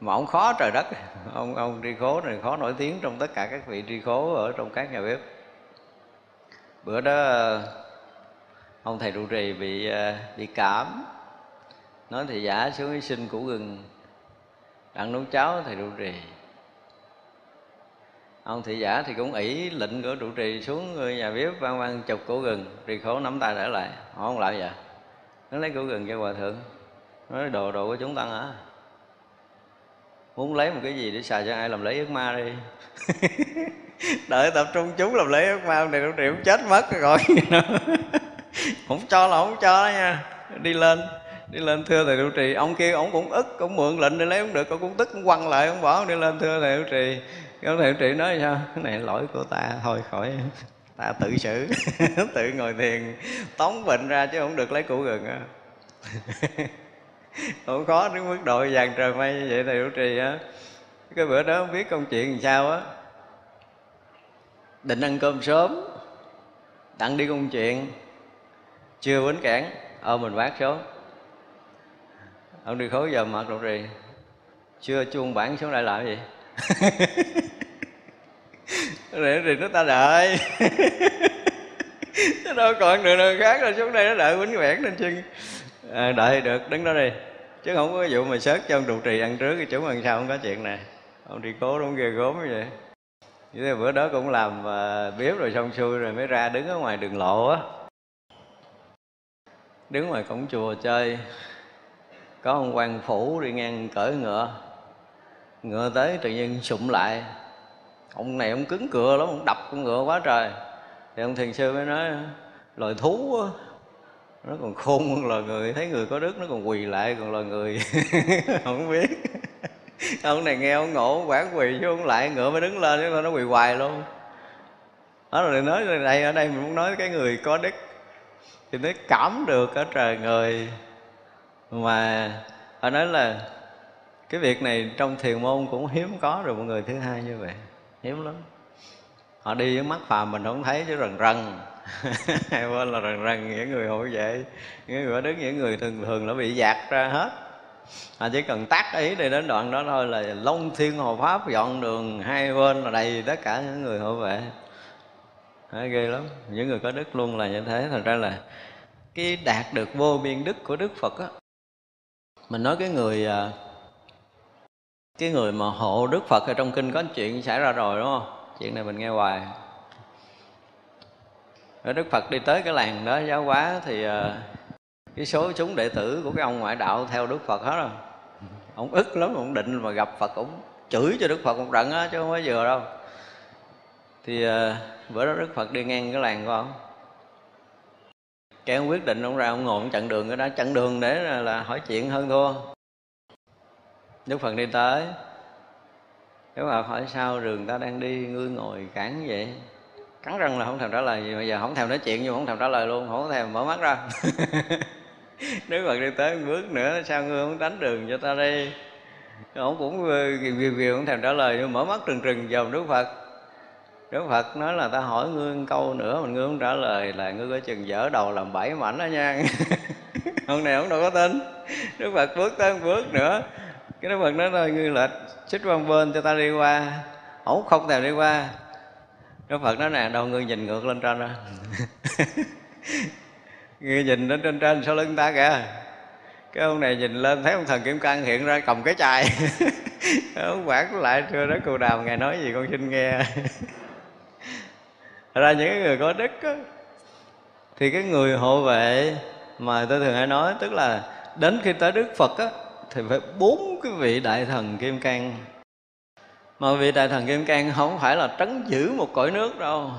[SPEAKER 1] Mà ông khó trời đất ông ông tri khố này khó nổi tiếng trong tất cả các vị tri khố ở trong các nhà bếp. Bữa đó ông thầy trụ trì bị à, bị cảm nói thì giả xuống sinh củ gừng đang nấu cháo thầy trụ trì. Ông thị giả thì cũng ỷ lệnh của trụ trì xuống người nhà bếp văn văn chụp cổ gừng trì khổ nắm tay trở lại. Họ không lại vậy? Nó lấy cổ gừng cho hòa thượng. Nói, đồ đồ của chúng tăng hả? Muốn lấy một cái gì để xài cho ai làm lấy ước ma đi? Đợi tập trung chúng làm lấy ước ma này trụ trì cũng chết mất rồi. Không cho là không cho đó nha. Đi lên đi lên thưa thầy trụ trì. Ông kia ông cũng ức cũng mượn lệnh để lấy không được ông cũng tức cũng quăng lại, ông bỏ đi lên thưa thầy trụ trì. Cái thầy trụ trì nói sao? Cái này lỗi của ta, thôi khỏi, ta tự xử, tự ngồi thiền, tống bệnh ra chứ không được lấy củ gừng á. Không khó đến mức độ vàng trời mây như vậy, thầy trụ trì á. Cái bữa đó không biết công chuyện làm sao á. Định ăn cơm sớm, đặng đi công chuyện, chưa bến cảng ờ mình bác xuống ông đi khối giờ mặc đồ trì chưa chuông bản xuống lại làm gì? Để thì nó ta đợi. Nó đâu còn đường nào khác rồi xuống đây nó đợi quýnh quẹt lên chân. À, đợi được đứng đó đi. Chứ không có vụ mà sớt cho ông trụ trì ăn trước cái chúng ăn sau không có chuyện này. Ông đi cố đúng ghê gốm như vậy. Bữa đó cũng làm à, uh, biếp rồi xong xuôi rồi mới ra đứng ở ngoài đường lộ á. Đứng ngoài cổng chùa chơi có ông quan phủ đi ngang cởi ngựa. Ngựa tới tự nhiên sụm lại. Ông này ông cứng cựa lắm ông đập con ngựa quá trời. Thì ông thiền sư mới nói loài thú đó, nó còn khôn hơn loài người. Thấy người có đức nó còn quỳ lại còn loài người. Không biết. Ông này nghe ông ngộ quán quỳ chứ ông lại ngựa mới đứng lên chứ nó quỳ hoài luôn. Đó rồi nói đây ở đây mình muốn nói cái người có đức. Thì mới cảm được ở trời người mà họ nói là cái việc này trong thiền môn cũng hiếm có rồi mọi người thứ hai như vậy. Hiếm lắm. Họ đi với mắt phàm mình không thấy chứ rần rần. Hay quên là rần rần những người hộ vệ những người đứng những người thường thường nó bị dạt ra hết. Họ chỉ cần tác ý đi đến đoạn đó thôi là long thiên hồ pháp dọn đường hai bên là đầy tất cả những người hộ vệ. À, ghê lắm. Những người có đức luôn là như thế. Thành ra là cái đạt được vô biên đức của đức phật á mình nói cái người à, cái người mà hộ đức phật ở trong kinh có chuyện xảy ra rồi, đúng không? Chuyện này mình nghe hoài. Ở đức phật đi tới cái làng đó, giáo hóa thì à, cái số chúng đệ tử của cái ông ngoại đạo theo đức phật hết rồi. Ông ức lắm, ông định mà gặp phật cũng chửi cho đức phật một trận á, chứ không có vừa đâu. Thì à, bữa đó đức phật đi ngang cái làng của ông kẻ ông quyết định ông ra ông ngồi ông chặn đường cái đó. Chặn đường để là, là hỏi chuyện hơn thua. Đức phật đi tới. Nếu mà hỏi sao đường ta đang đi ngươi ngồi cản vậy? Cắn răng là không thèm trả lời. Gì Bây giờ không thèm nói chuyện nhưng không thèm trả lời luôn Không thèm mở mắt ra. Nếu Phật đi tới một bước nữa Sao ngươi không đánh đường cho ta đi? Ông cũng ờ, viều viều không thèm trả lời Nhưng mở mắt trừng trừng dòm Đức Phật. Đức Phật nói là ta hỏi ngươi một câu nữa Mà ngươi không trả lời là ngươi có chừng dở đầu làm bảy mảnh đó nha. Ông này ông đâu có tin. Đức Phật bước tới một bước nữa. Cái Đức Phật nói thôi, ngươi lệch, xích qua bên cho ta đi qua. Ổng không thèm đi qua. Đức Phật nói nè, đâu ngươi nhìn ngược lên trên ra Ngươi nhìn lên trên trên sau lưng ta kìa. Cái ông này nhìn lên thấy ông thần kim cang hiện ra cầm cái chai. Ông quản lại thưa đó cù đàm ngài nói gì con xin nghe. ra những cái người có đức á, thì cái người hộ vệ mà tôi thường hay nói tức là đến khi tới đức phật á thì phải bốn cái vị đại thần kim cang. Mà vị đại thần kim cang không phải là trấn giữ một cõi nước đâu.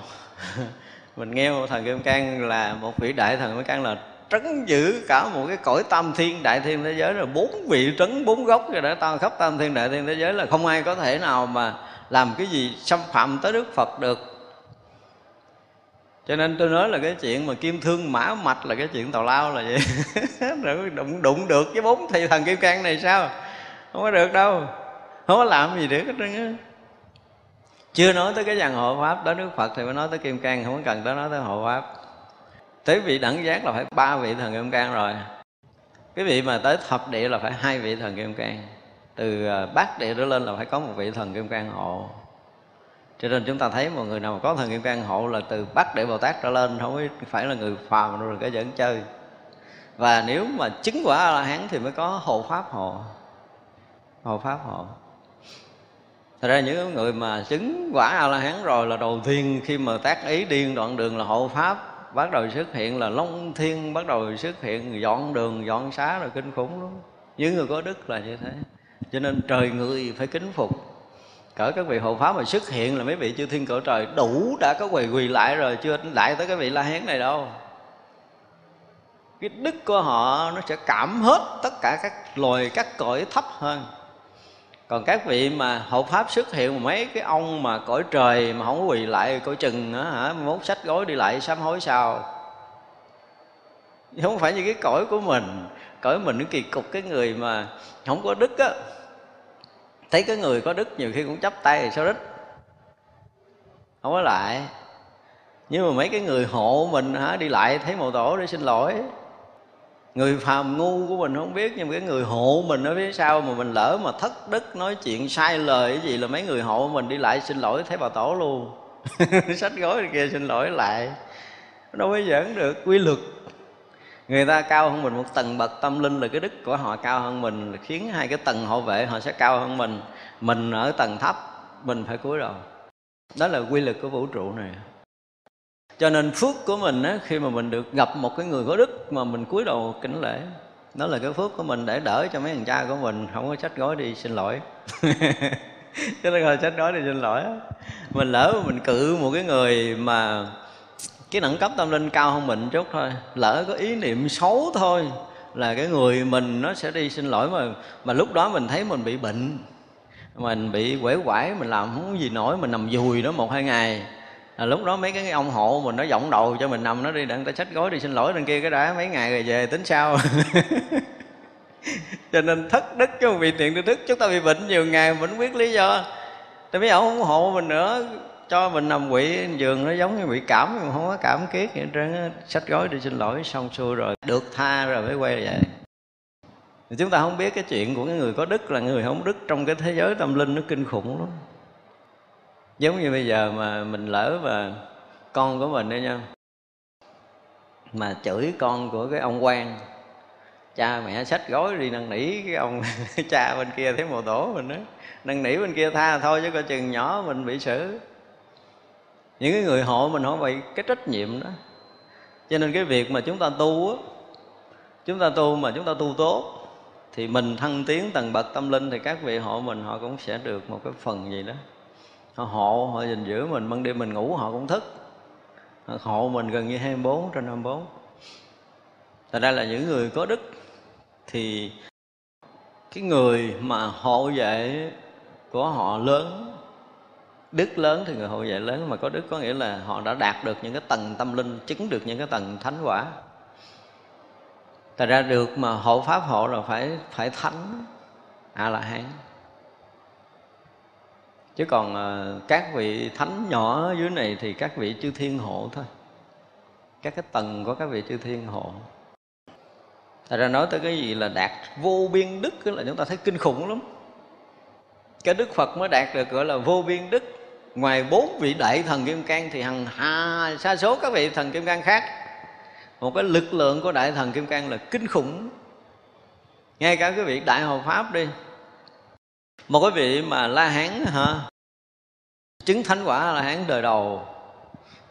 [SPEAKER 1] Mình nghe một thần kim cang là một vị đại thần kim cang là trấn giữ cả một cái cõi tam thiên đại thiên thế giới rồi bốn vị trấn bốn gốc rồi đã tam khắp tam thiên đại thiên thế giới là không ai có thể nào mà làm cái gì xâm phạm tới đức phật được cho nên tôi nói là cái chuyện mà kim thương mã mạch là cái chuyện tào lao là vậy. Rồi đụng đụng được với bốn thầy thần kim cang này sao? Không có được đâu. Không có làm gì được hết trơn á. Chưa nói tới cái dàn hộ pháp đó đức phật thì mới nói tới kim cang, không cần tới nói tới hộ pháp. Tới vị đẳng giác là phải ba vị thần kim cang rồi. Cái vị mà tới thập địa là phải hai vị thần kim cang. Từ à, bát địa trở lên là phải có một vị thần kim cang hộ cho nên chúng ta thấy một người nào mà có thần kim căn hộ là từ bắt để bồ tát trở lên, không phải là người phàm rồi cái dẫn chơi. Và nếu mà chứng quả a la hán thì mới có hộ pháp hộ hộ pháp hộ. Thật ra những người mà chứng quả a la hán rồi là đầu tiên khi mà tác ý điên đoạn đường là hộ pháp, bắt đầu xuất hiện là long thiên, bắt đầu xuất hiện dọn đường, dọn xá rồi kinh khủng lắm. Những người có đức là như thế. Cho nên trời người phải kính phục cỡ các vị hộ pháp mà xuất hiện là mấy vị chư thiên cỡ trời đủ đã có quỳ quỳ lại rồi, chưa lại tới cái vị la hán này đâu. Cái đức của họ nó sẽ cảm hết tất cả các loài, các cõi thấp hơn. Còn các vị mà hộ pháp xuất hiện mấy cái ông mà cõi trời mà không quỳ lại cõi chừng nữa hả? Mốt sách gối đi lại sám hối sao? Không phải như cái cõi của mình. Cõi mình nó kỳ cục, cái người mà không có đức á thấy cái người có đức nhiều khi cũng chấp tay thì sao đích? Không có lại. Nhưng mà mấy cái người hộ mình hả? Đi lại thấy mộ tổ để xin lỗi. Người phàm ngu của mình không biết, nhưng mà cái người hộ mình ở phía sau mà mình lỡ mà thất đức nói chuyện sai lời cái gì là mấy người hộ mình đi lại xin lỗi thấy bà tổ luôn. Sách gói kia xin lỗi lại. Đâu có giỡn được. Quy luật người ta cao hơn mình một tầng bậc tâm linh là cái đức của họ cao hơn mình khiến hai cái tầng hộ vệ họ sẽ cao hơn mình. Mình ở tầng thấp mình phải cúi đầu. Đó là quy luật của vũ trụ này. Cho nên phước của mình á, khi mà mình được gặp một cái người có đức mà mình cúi đầu kính lễ đó là cái phước của mình để đỡ cho mấy thằng cha của mình không có trách gói đi xin lỗi. Cho nên hồi trách gói đi xin lỗi mình lỡ mình cự một cái người mà cái đẳng cấp tâm linh cao hơn mình chút thôi. Lỡ có ý niệm xấu thôi là cái người mình nó sẽ đi xin lỗi mà mà lúc đó mình thấy mình bị bệnh, mình bị quể quải, mình làm không có gì nổi, mình nằm dùi đó một hai ngày. Là lúc đó mấy cái ông hộ mình nó giọng đầu cho mình nằm, nó đi đặng ta xách gối đi xin lỗi đằng kia cái đã mấy ngày rồi về, tính sao? Cho nên thất đức chứ không bị tiện đức, chúng ta bị bệnh nhiều ngày mình quyết biết lý do. Tại vì ông không hộ mình nữa cho mình nằm quỷ giường nó giống như bị cảm, mà không có cảm kiết vậy trơn sách gói đi xin lỗi, xong xuôi rồi, được tha rồi mới quay về chúng ta không biết cái chuyện của cái người có đức là người không đức trong cái thế giới tâm linh nó kinh khủng lắm. Giống như bây giờ mà mình lỡ mà con của mình đấy nha, mà chửi con của cái ông quan cha mẹ sách gói đi năn nỉ cái ông cha bên kia thấy mồ tổ mình đó năn nỉ bên kia tha thôi chứ coi chừng nhỏ mình bị xử những cái người hộ mình hỏi vậy cái trách nhiệm đó. Cho nên cái việc mà chúng ta tu á, chúng ta tu mà chúng ta tu tốt, thì mình thăng tiến tầng bậc tâm linh thì các vị hộ mình họ cũng sẽ được một cái phần gì đó. Họ hộ, họ gìn giữ mình, ban đêm mình ngủ họ cũng thức. Họ hộ mình gần như 24 trên 24 Thật ra là những người có đức thì cái người mà hộ vệ của họ lớn đức lớn thì người hộ vệ lớn, mà có đức có nghĩa là họ đã đạt được những cái tầng tâm linh, chứng được những cái tầng thánh quả. Thật ra được mà hộ pháp hộ là phải phải thánh a la hán chứ còn ờ, các vị thánh nhỏ dưới này thì các vị chư thiên hộ thôi. Các cái tầng của các vị chư thiên hộ. Thật ra nói tới cái gì là đạt vô biên đức là chúng ta thấy kinh khủng lắm. Cái Đức Phật mới đạt được gọi là vô biên đức. Ngoài bốn vị đại thần kim cang thì hằng hà, sa số các vị thần kim cang khác. Một cái lực lượng của đại thần kim cang là kinh khủng. Ngay cả cái vị đại hộ pháp đi. Một cái vị mà La Hán hả? Chứng thánh quả La Hán đời đầu.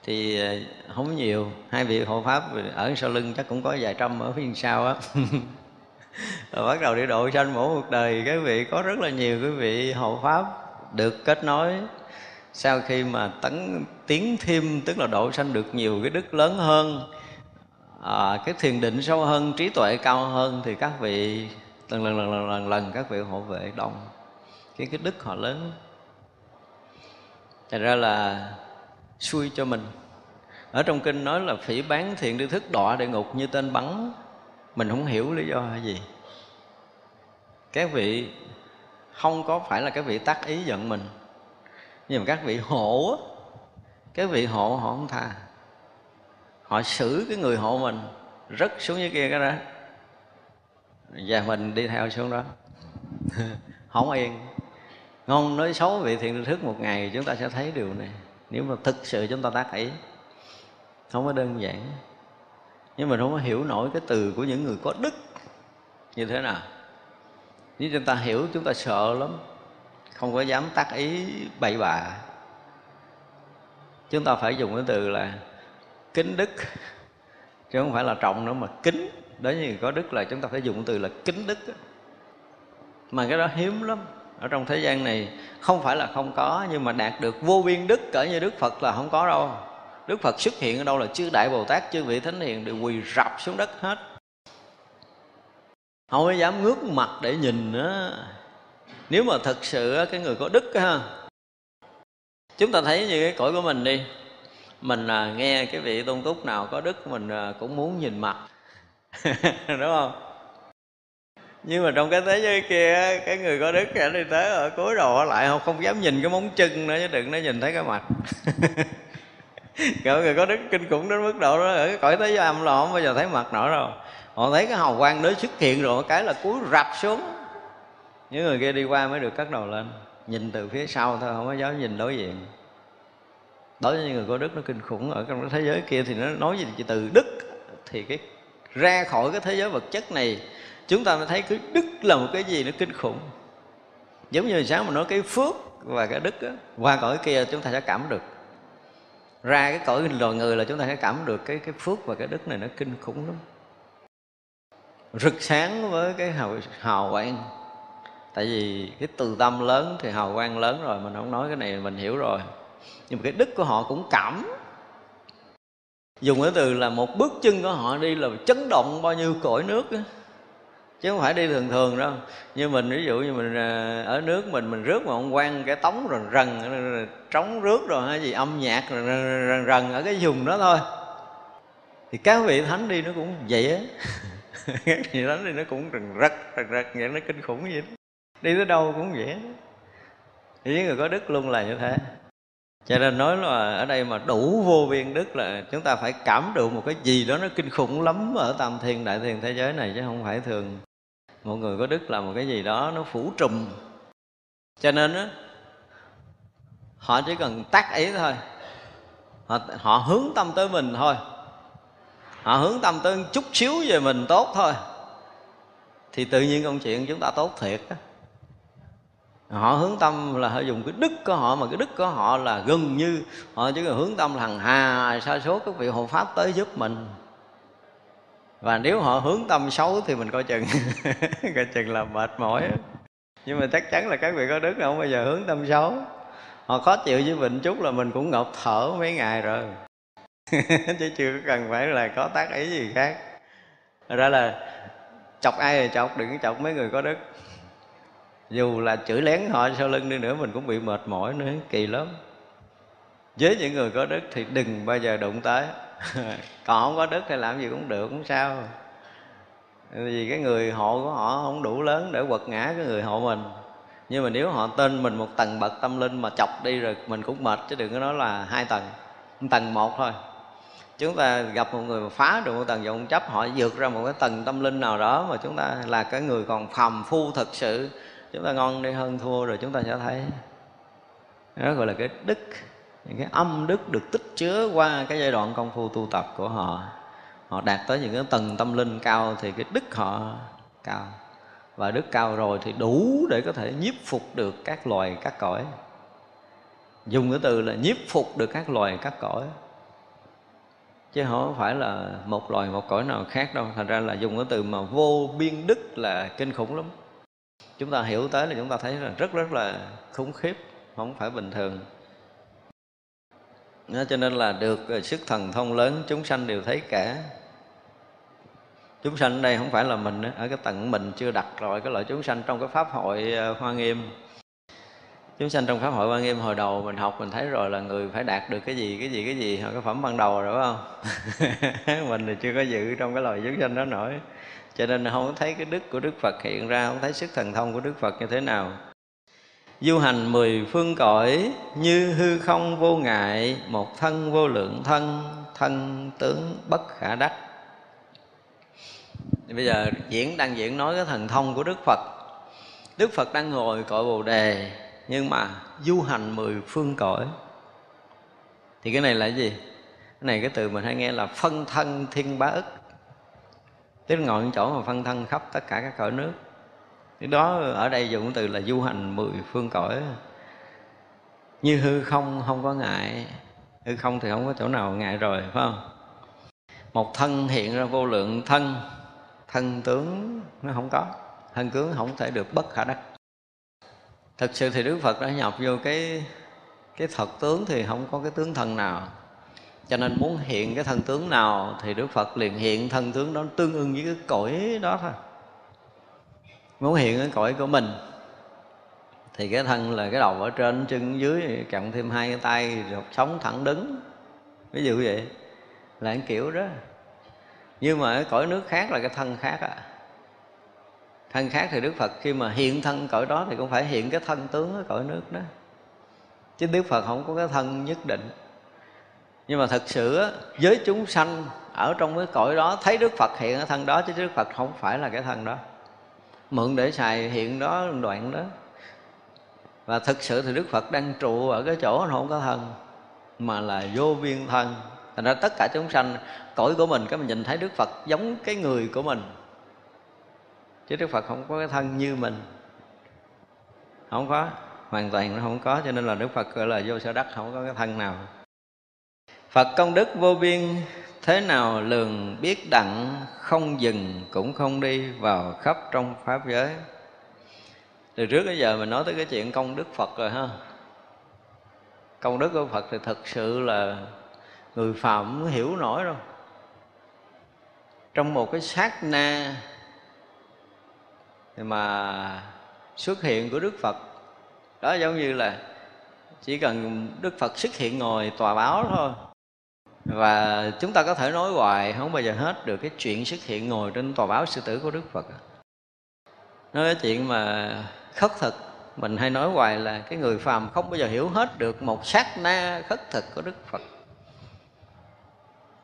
[SPEAKER 1] Thì ờ, không nhiều. Hai vị hộ pháp ở sau lưng chắc cũng có vài trăm ở phía sau á. Rồi bắt đầu đi độ sanh mỗi một đời. Cái vị có rất là nhiều cái vị hộ pháp được kết nối sau khi mà tấn tiến thêm tức là độ sanh được nhiều cái đức lớn hơn à, cái thiền định sâu hơn trí tuệ cao hơn thì các vị lần lần lần lần lần, lần các vị hộ vệ đồng cái cái đức họ lớn. Thành ra là xui cho mình. Ở trong kinh nói là phỉ bán thiện tri thức đọa địa ngục như tên bắn. Mình không hiểu lý do hay gì. Các vị không có phải là các vị tác ý giận mình nhưng mà các vị hộ á, các vị hộ họ không tha. Họ xử cái người hộ mình rất xuống dưới kia cái đó. Và mình đi theo xuống đó. Không yên. Ngon nói xấu vị thiện thức một ngày chúng ta sẽ thấy điều này. Nếu mà thực sự chúng ta tác ý, không có đơn giản. Nhưng mình không có hiểu nổi cái từ của những người có đức như thế nào, nếu chúng ta hiểu, chúng ta sợ lắm không có dám tác ý bậy bạ. Chúng ta phải dùng cái từ là kính đức. Chứ không phải là trọng nữa, mà kính. Đối với người có đức là chúng ta phải dùng cái từ là kính đức mà cái đó hiếm lắm. Ở trong thế gian này, không phải là không có, nhưng mà đạt được vô biên đức cỡ như đức phật là không có đâu. Đức phật xuất hiện ở đâu là chư đại bồ tát, chư vị thánh hiền đều quỳ rập xuống đất hết. Không có dám ngước mặt để nhìn nữa nếu mà thật sự cái người có đức ha chúng ta thấy như cái cõi của mình đi. Mình à, nghe cái vị tôn túc nào có đức mình à, cũng muốn nhìn mặt. Đúng không? Nhưng mà trong cái thế giới kia cái người có đức ảnh đi tới ở cuối đầu lại không không dám nhìn cái móng chân nữa chứ đừng nó nhìn thấy cái mặt. Người có đức kinh khủng đến mức độ đó ở cái cõi thế giới âm là không bao giờ thấy mặt nổi đâu. Họ thấy cái hào quang đó xuất hiện rồi cái là cúi rập xuống những người kia đi qua mới được cất đầu lên. Nhìn từ phía sau thôi không có dám nhìn đối diện. Đối với những người có đức nó kinh khủng. Ở trong cái thế giới kia thì nó nói gì từ đức thì cái ra khỏi cái thế giới vật chất này chúng ta mới thấy cái đức là một cái gì nó kinh khủng. Giống như sáng mà nói cái phước và cái đức đó, qua cõi kia chúng ta sẽ cảm được. Ra cái cõi loài người là chúng ta sẽ cảm được cái cái phước và cái đức này nó kinh khủng lắm. Rực sáng với cái hào, hào quang tại vì cái từ tâm lớn thì hào quang lớn rồi mình không nói cái này mình hiểu rồi. Nhưng mà cái đức của họ cũng cảm. Dùng cái từ là một bước chân của họ đi là chấn động bao nhiêu cõi nước đó. chứ không phải đi thường thường đâu. Như mình ví dụ như mình à, ở nước mình mình rước mà ông quan cái tống rồi rần trống rước rồi hay gì âm nhạc rần rần, rần ở cái vùng đó thôi. Thì các vị thánh đi nó cũng vậy á. Các vị thánh đi nó cũng rần rật rần rật vậy nó kinh khủng vậy đó đi tới đâu cũng vậy. Thì những người có đức luôn là như thế. Cho nên nói là ở đây mà đủ vô biên đức là chúng ta phải cảm được một cái gì đó nó kinh khủng lắm ở tam thiên đại thiên thế giới này chứ không phải thường. Một người có đức là một cái gì đó nó phủ trùm. Cho nên á họ chỉ cần tác ý thôi. Họ, họ hướng tâm tới mình thôi. Họ hướng tâm tới chút xíu về mình tốt thôi. Thì tự nhiên công chuyện chúng ta tốt thiệt đó họ hướng tâm là họ dùng cái đức của họ, mà cái đức của họ là gần như họ chỉ cần hướng tâm là hằng hà, sa số các vị hộ pháp tới giúp mình. Và nếu họ hướng tâm xấu thì mình coi chừng coi chừng là mệt mỏi. Nhưng mà chắc chắn là các vị có đức không bao giờ hướng tâm xấu. Họ khó chịu với mình chút là mình cũng ngọc thở mấy ngày rồi. Chứ chưa cần phải là có tác ý gì khác. Ra là chọc ai thì chọc, đừng chọc mấy người có đức dù là chửi lén họ sau lưng đi nữa, mình cũng bị mệt mỏi nữa, kỳ lắm. Với những người có đức thì đừng bao giờ đụng tới. Còn không có đức thì làm gì cũng được cũng sao. Vì cái người hộ của họ không đủ lớn để quật ngã cái người hộ mình. Nhưng mà nếu họ tên mình một tầng bậc tâm linh mà chọc đi rồi mình cũng mệt, chứ đừng có nói là hai tầng tầng một thôi. Chúng ta gặp một người mà phá được một tầng vọng chấp, họ vượt ra một cái tầng tâm linh nào đó mà chúng ta là cái người còn phàm phu thật sự chúng ta ngon đi hơn thua rồi chúng ta sẽ thấy. Đó gọi là cái đức, những cái âm đức được tích chứa qua cái giai đoạn công phu tu tập của họ. Họ đạt tới những cái tầng tâm linh cao thì cái đức họ cao. Và đức cao rồi thì đủ để có thể nhiếp phục được các loài, các cõi. Dùng cái từ là nhiếp phục được các loài, các cõi. Chứ không phải là một loài, một cõi nào khác đâu. Thành ra là dùng cái từ mà vô biên đức là kinh khủng lắm chúng ta hiểu tới là chúng ta thấy là rất rất là khủng khiếp không phải bình thường. Đó, cho nên là được ờ, sức thần thông lớn chúng sanh đều thấy cả. Chúng sanh ở đây không phải là mình ở cái tầng mình chưa đặt rồi cái loại chúng sanh trong cái pháp hội ờ, hoa nghiêm. Chúng sanh trong pháp hội quan nghiêm hồi đầu mình học mình thấy rồi là người phải đạt được cái gì cái gì cái gì hoặc cái phẩm ban đầu rồi phải không? Mình thì chưa có dự trong cái loài chúng sanh đó nổi cho nên không thấy cái đức của đức phật hiện ra, không thấy sức thần thông của đức phật như thế nào. Du hành mười phương cõi, như hư không vô ngại, một thân vô lượng thân thân tướng bất khả đắc. Thì bây giờ diễn, đang diễn nói cái thần thông của đức phật. Đức phật đang ngồi cõi bồ đề, nhưng mà du hành mười phương cõi. Thì cái này là cái gì? Cái này cái từ mình hay nghe là phân thân thiên bá ức tức là ngồi chỗ mà phân thân khắp tất cả các cõi nước. Thì đó, ở đây dùng từ là du hành mười phương cõi. Như hư không không có ngại. Hư không thì không có chỗ nào ngại rồi, phải không? Một thân hiện ra vô lượng thân. Thân tướng nó không có. Thân tướng không thể được bất khả đắc. Thực sự thì đức phật đã nhập vô cái cái thật tướng thì không có cái tướng thân nào cho nên muốn hiện cái thân tướng nào thì đức phật liền hiện thân tướng đó tương ưng với cái cõi đó thôi. Muốn hiện cái cõi của mình thì cái thân là cái đầu ở trên, chân dưới cộng thêm hai cái tay rồi sống thẳng đứng. Ví dụ vậy, là cái kiểu đó. Nhưng mà cái cõi nước khác là cái thân khác à thân khác thì đức phật khi mà hiện thân cõi đó thì cũng phải hiện cái thân tướng ở cõi nước đó. Chứ đức phật không có cái thân nhất định nhưng mà thật sự với chúng sanh ở trong cái cõi đó, thấy đức phật hiện ở thân đó, chứ đức phật không phải là cái thân đó. Mượn để xài hiện đó, đoạn đó. Và thực sự thì đức phật đang trụ ở cái chỗ nó không có thân, mà là vô biên thân. Thành ra tất cả chúng sanh, cõi của mình, cái mình nhìn thấy đức phật giống cái người của mình. Chứ đức phật không có cái thân như mình. Không có, hoàn toàn nó không có, cho nên là đức phật gọi là vô sở đắc, không có cái thân nào phật công đức vô biên, thế nào lường biết đặng, không dừng cũng không đi vào khắp trong pháp giới. Từ trước đến giờ mình nói tới cái chuyện công đức phật rồi ha. Công đức của phật thì thật sự là người phàm không hiểu nổi đâu. Trong một cái sát na mà xuất hiện của đức phật, đó giống như là chỉ cần đức phật xuất hiện ngồi tòa báo thôi và chúng ta có thể nói hoài, không bao giờ hết được cái chuyện xuất hiện ngồi trên tòa báo sư tử của đức phật. Nói cái chuyện mà khất thực, mình hay nói hoài là cái người phàm không bao giờ hiểu hết được một sát na khất thực của đức phật.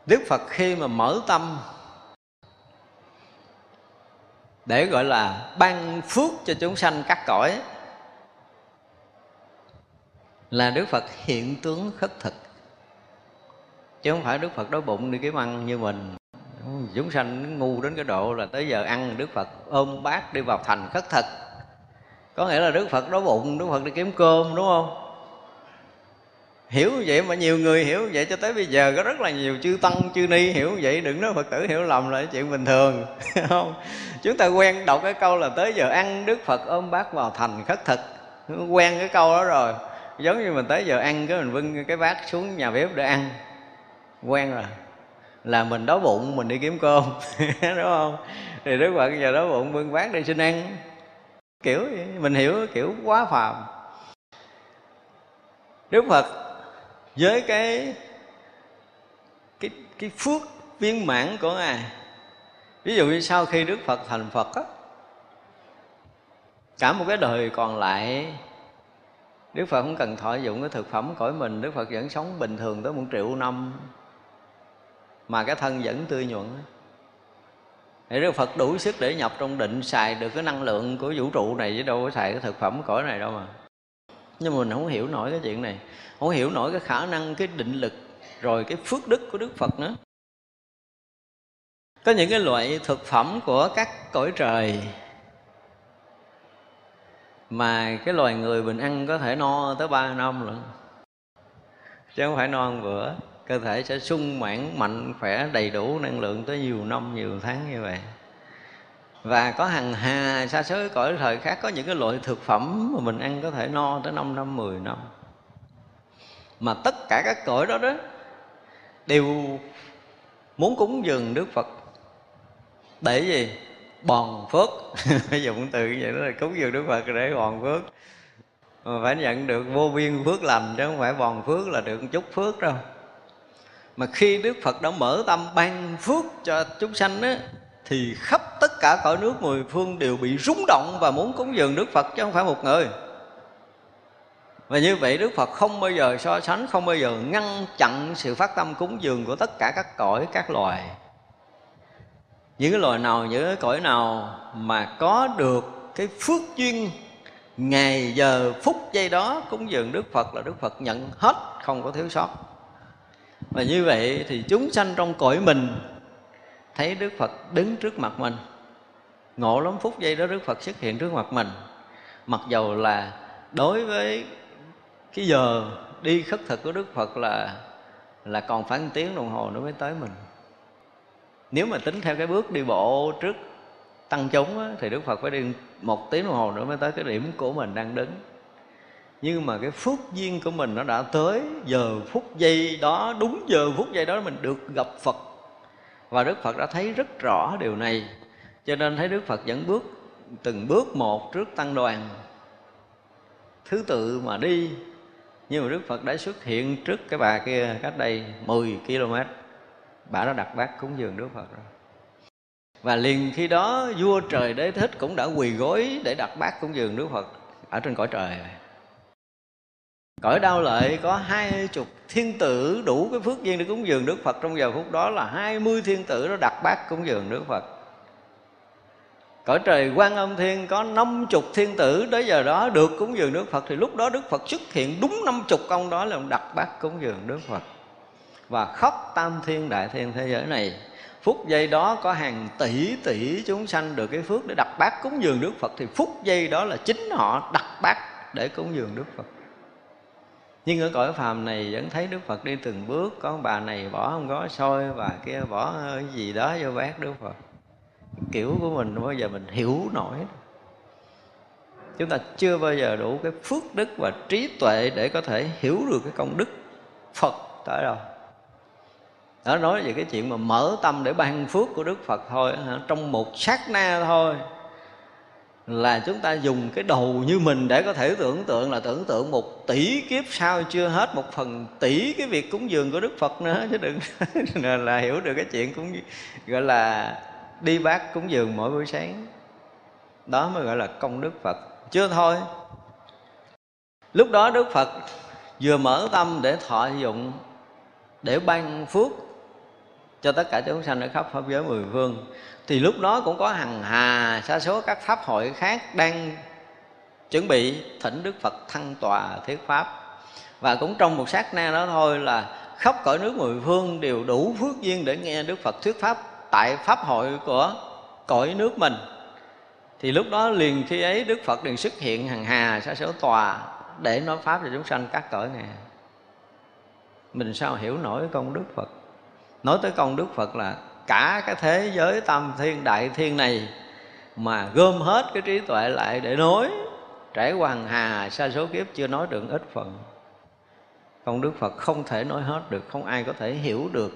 [SPEAKER 1] Đức phật khi mà mở tâm, để gọi là ban phước cho chúng sanh cắt cõi, là đức phật hiện tướng khất thực chứ không phải đức phật đói bụng đi kiếm ăn như mình. Chúng sanh ngu đến cái độ là tới giờ ăn đức phật ôm bát đi vào thành khất thực. Có nghĩa là đức phật đói bụng, đức phật đi kiếm cơm, đúng không? Hiểu vậy mà nhiều người hiểu vậy cho tới bây giờ có rất là nhiều chư tăng, chư ni hiểu vậy. Đừng nói phật tử hiểu lầm là chuyện bình thường không? Chúng ta quen đọc cái câu là tới giờ ăn đức phật ôm bát vào thành khất thực. Quen cái câu đó rồi. Giống như mình tới giờ ăn cái mình vưng cái bát xuống nhà bếp để ăn quen rồi. Là mình đói bụng, mình đi kiếm cơm, đúng không? Thì đức phật giờ đói bụng, bưng bát đi xin ăn. Kiểu vậy. mình hiểu kiểu quá phàm. Đức phật với cái cái cái phước viên mãn của ngài. Ví dụ như sau khi đức phật thành phật á, cả một cái đời còn lại, đức phật không cần thọ dụng cái thực phẩm cõi mình. Đức phật vẫn sống bình thường tới một triệu năm mà cái thân vẫn tươi nhuận. Thì Đức Phật đủ sức để nhập trong định, xài được cái năng lượng của vũ trụ này, chứ đâu có xài cái thực phẩm cõi này đâu mà. Nhưng mà mình không hiểu nổi cái chuyện này. Không hiểu nổi cái khả năng, cái định lực, rồi cái phước đức của đức phật nữa. Có những cái loại thực phẩm của các cõi trời mà cái loài người mình ăn có thể no tới ba năm lận. Chứ không phải no ăn bữa cơ thể sẽ sung mãn mạnh khỏe đầy đủ, năng lượng tới nhiều năm, nhiều tháng như vậy. Và có hàng hà xa số cõi thời khác, có những cái loại thực phẩm mà mình ăn có thể no tới 5 năm 10 năm. Mà tất cả các cõi đó đó đều muốn cúng dường Đức Phật. Để gì? Bòn phước. Bây giờ cũng từ vậy đó là cúng dường Đức Phật để bòn phước. Mà phải nhận được vô biên phước lành chứ không phải bòn phước là được chút phước đâu mà khi Đức Phật đã mở tâm ban phước cho chúng sanh á thì khắp tất cả cõi nước mười phương đều bị rung động và muốn cúng dường Đức Phật chứ không phải một người. Và như vậy Đức Phật không bao giờ so sánh Không bao giờ ngăn chặn sự phát tâm cúng dường Của tất cả các cõi, các loài. Những cái loài nào, những cái cõi nào Mà có được cái phước duyên Ngày, giờ, phút, giây đó Cúng dường Đức Phật là Đức Phật nhận hết Không có thiếu sót. Và như vậy thì chúng sanh trong cõi mình Thấy Đức Phật đứng trước mặt mình. Ngộ lắm phút giây đó Đức Phật xuất hiện trước mặt mình. Mặc dầu là đối với cái giờ đi khất thực của đức phật là là còn phải một tiếng đồng hồ nữa mới tới mình. Nếu mà tính theo cái bước đi bộ trước tăng chúng á, thì đức phật phải đi một tiếng đồng hồ nữa mới tới cái điểm của mình đang đứng nhưng mà cái phước duyên của mình nó đã tới giờ phút giây đó, đúng giờ phút giây đó mình được gặp phật. Và đức phật đã thấy rất rõ điều này. Cho nên thấy đức phật dẫn bước, từng bước một trước tăng đoàn. Thứ tự mà đi, nhưng mà Đức Phật đã xuất hiện trước cái bà kia cách đây 10 km bà đã đặt bát cúng dường Đức Phật rồi. Và liền khi đó vua trời đế thích cũng đã quỳ gối để đặt bát cúng dường Đức Phật ở trên cõi trời Cõi đau lợi có hai chục thiên tử đủ cái phước duyên để cúng dường Đức Phật. Trong giờ phút đó là hai mươi thiên tử đó đặt bát cúng dường Đức Phật. Cõi trời quan âm thiên có năm chục thiên tử tới giờ đó được cúng dường Đức Phật. Thì lúc đó Đức Phật xuất hiện đúng năm chục ông đó là đặt bát cúng dường Đức Phật. Và khắp tam thiên đại thiên thế giới này. Phút giây đó có hàng tỷ tỷ chúng sanh được cái phước để đặt bát cúng dường Đức Phật. Thì phút giây đó là chính họ đặt bát để cúng dường Đức Phật nhưng ở cõi phàm này vẫn thấy Đức Phật đi từng bước. Có bà này bỏ không có sôi bà kia bỏ ờ, cái gì đó vô bát Đức Phật. Kiểu của mình bao giờ mình hiểu nổi. Chúng ta chưa bao giờ đủ cái phước đức và trí tuệ để có thể hiểu được cái công đức Phật tới đâu. Đó nói về cái chuyện mà mở tâm để ban phước của Đức Phật thôi trong một sát na thôi là chúng ta dùng cái đầu như mình để có thể tưởng tượng là tưởng tượng một tỷ kiếp sau chưa hết, một phần tỷ cái việc cúng dường của Đức Phật nữa, chứ đừng là hiểu được cái chuyện cũng gọi là đi bát cúng dường mỗi buổi sáng. Đó mới gọi là công đức Phật. Chưa thôi. Lúc đó Đức Phật vừa mở tâm để thọ dụng, để ban phước cho tất cả chúng sanh ở khắp pháp giới mười phương thì lúc đó cũng có hằng hà sa số các pháp hội khác đang chuẩn bị thỉnh Đức Phật thăng tòa thuyết pháp. Và cũng trong một sát na đó thôi là khắp cõi nước mười phương đều đủ phước duyên để nghe Đức Phật thuyết pháp tại pháp hội của cõi nước mình. Thì lúc đó liền khi ấy Đức Phật liền xuất hiện hằng hà sa số tòa để nói pháp cho chúng sanh các cõi này mình sao hiểu nổi công đức Phật? Nói tới công đức Phật là cả cái thế giới tam thiên đại thiên này mà gom hết cái trí tuệ lại để nói. Trải hoàng hà, sa số kiếp chưa nói được ít phần. Công đức phật không thể nói hết được, không ai có thể hiểu được.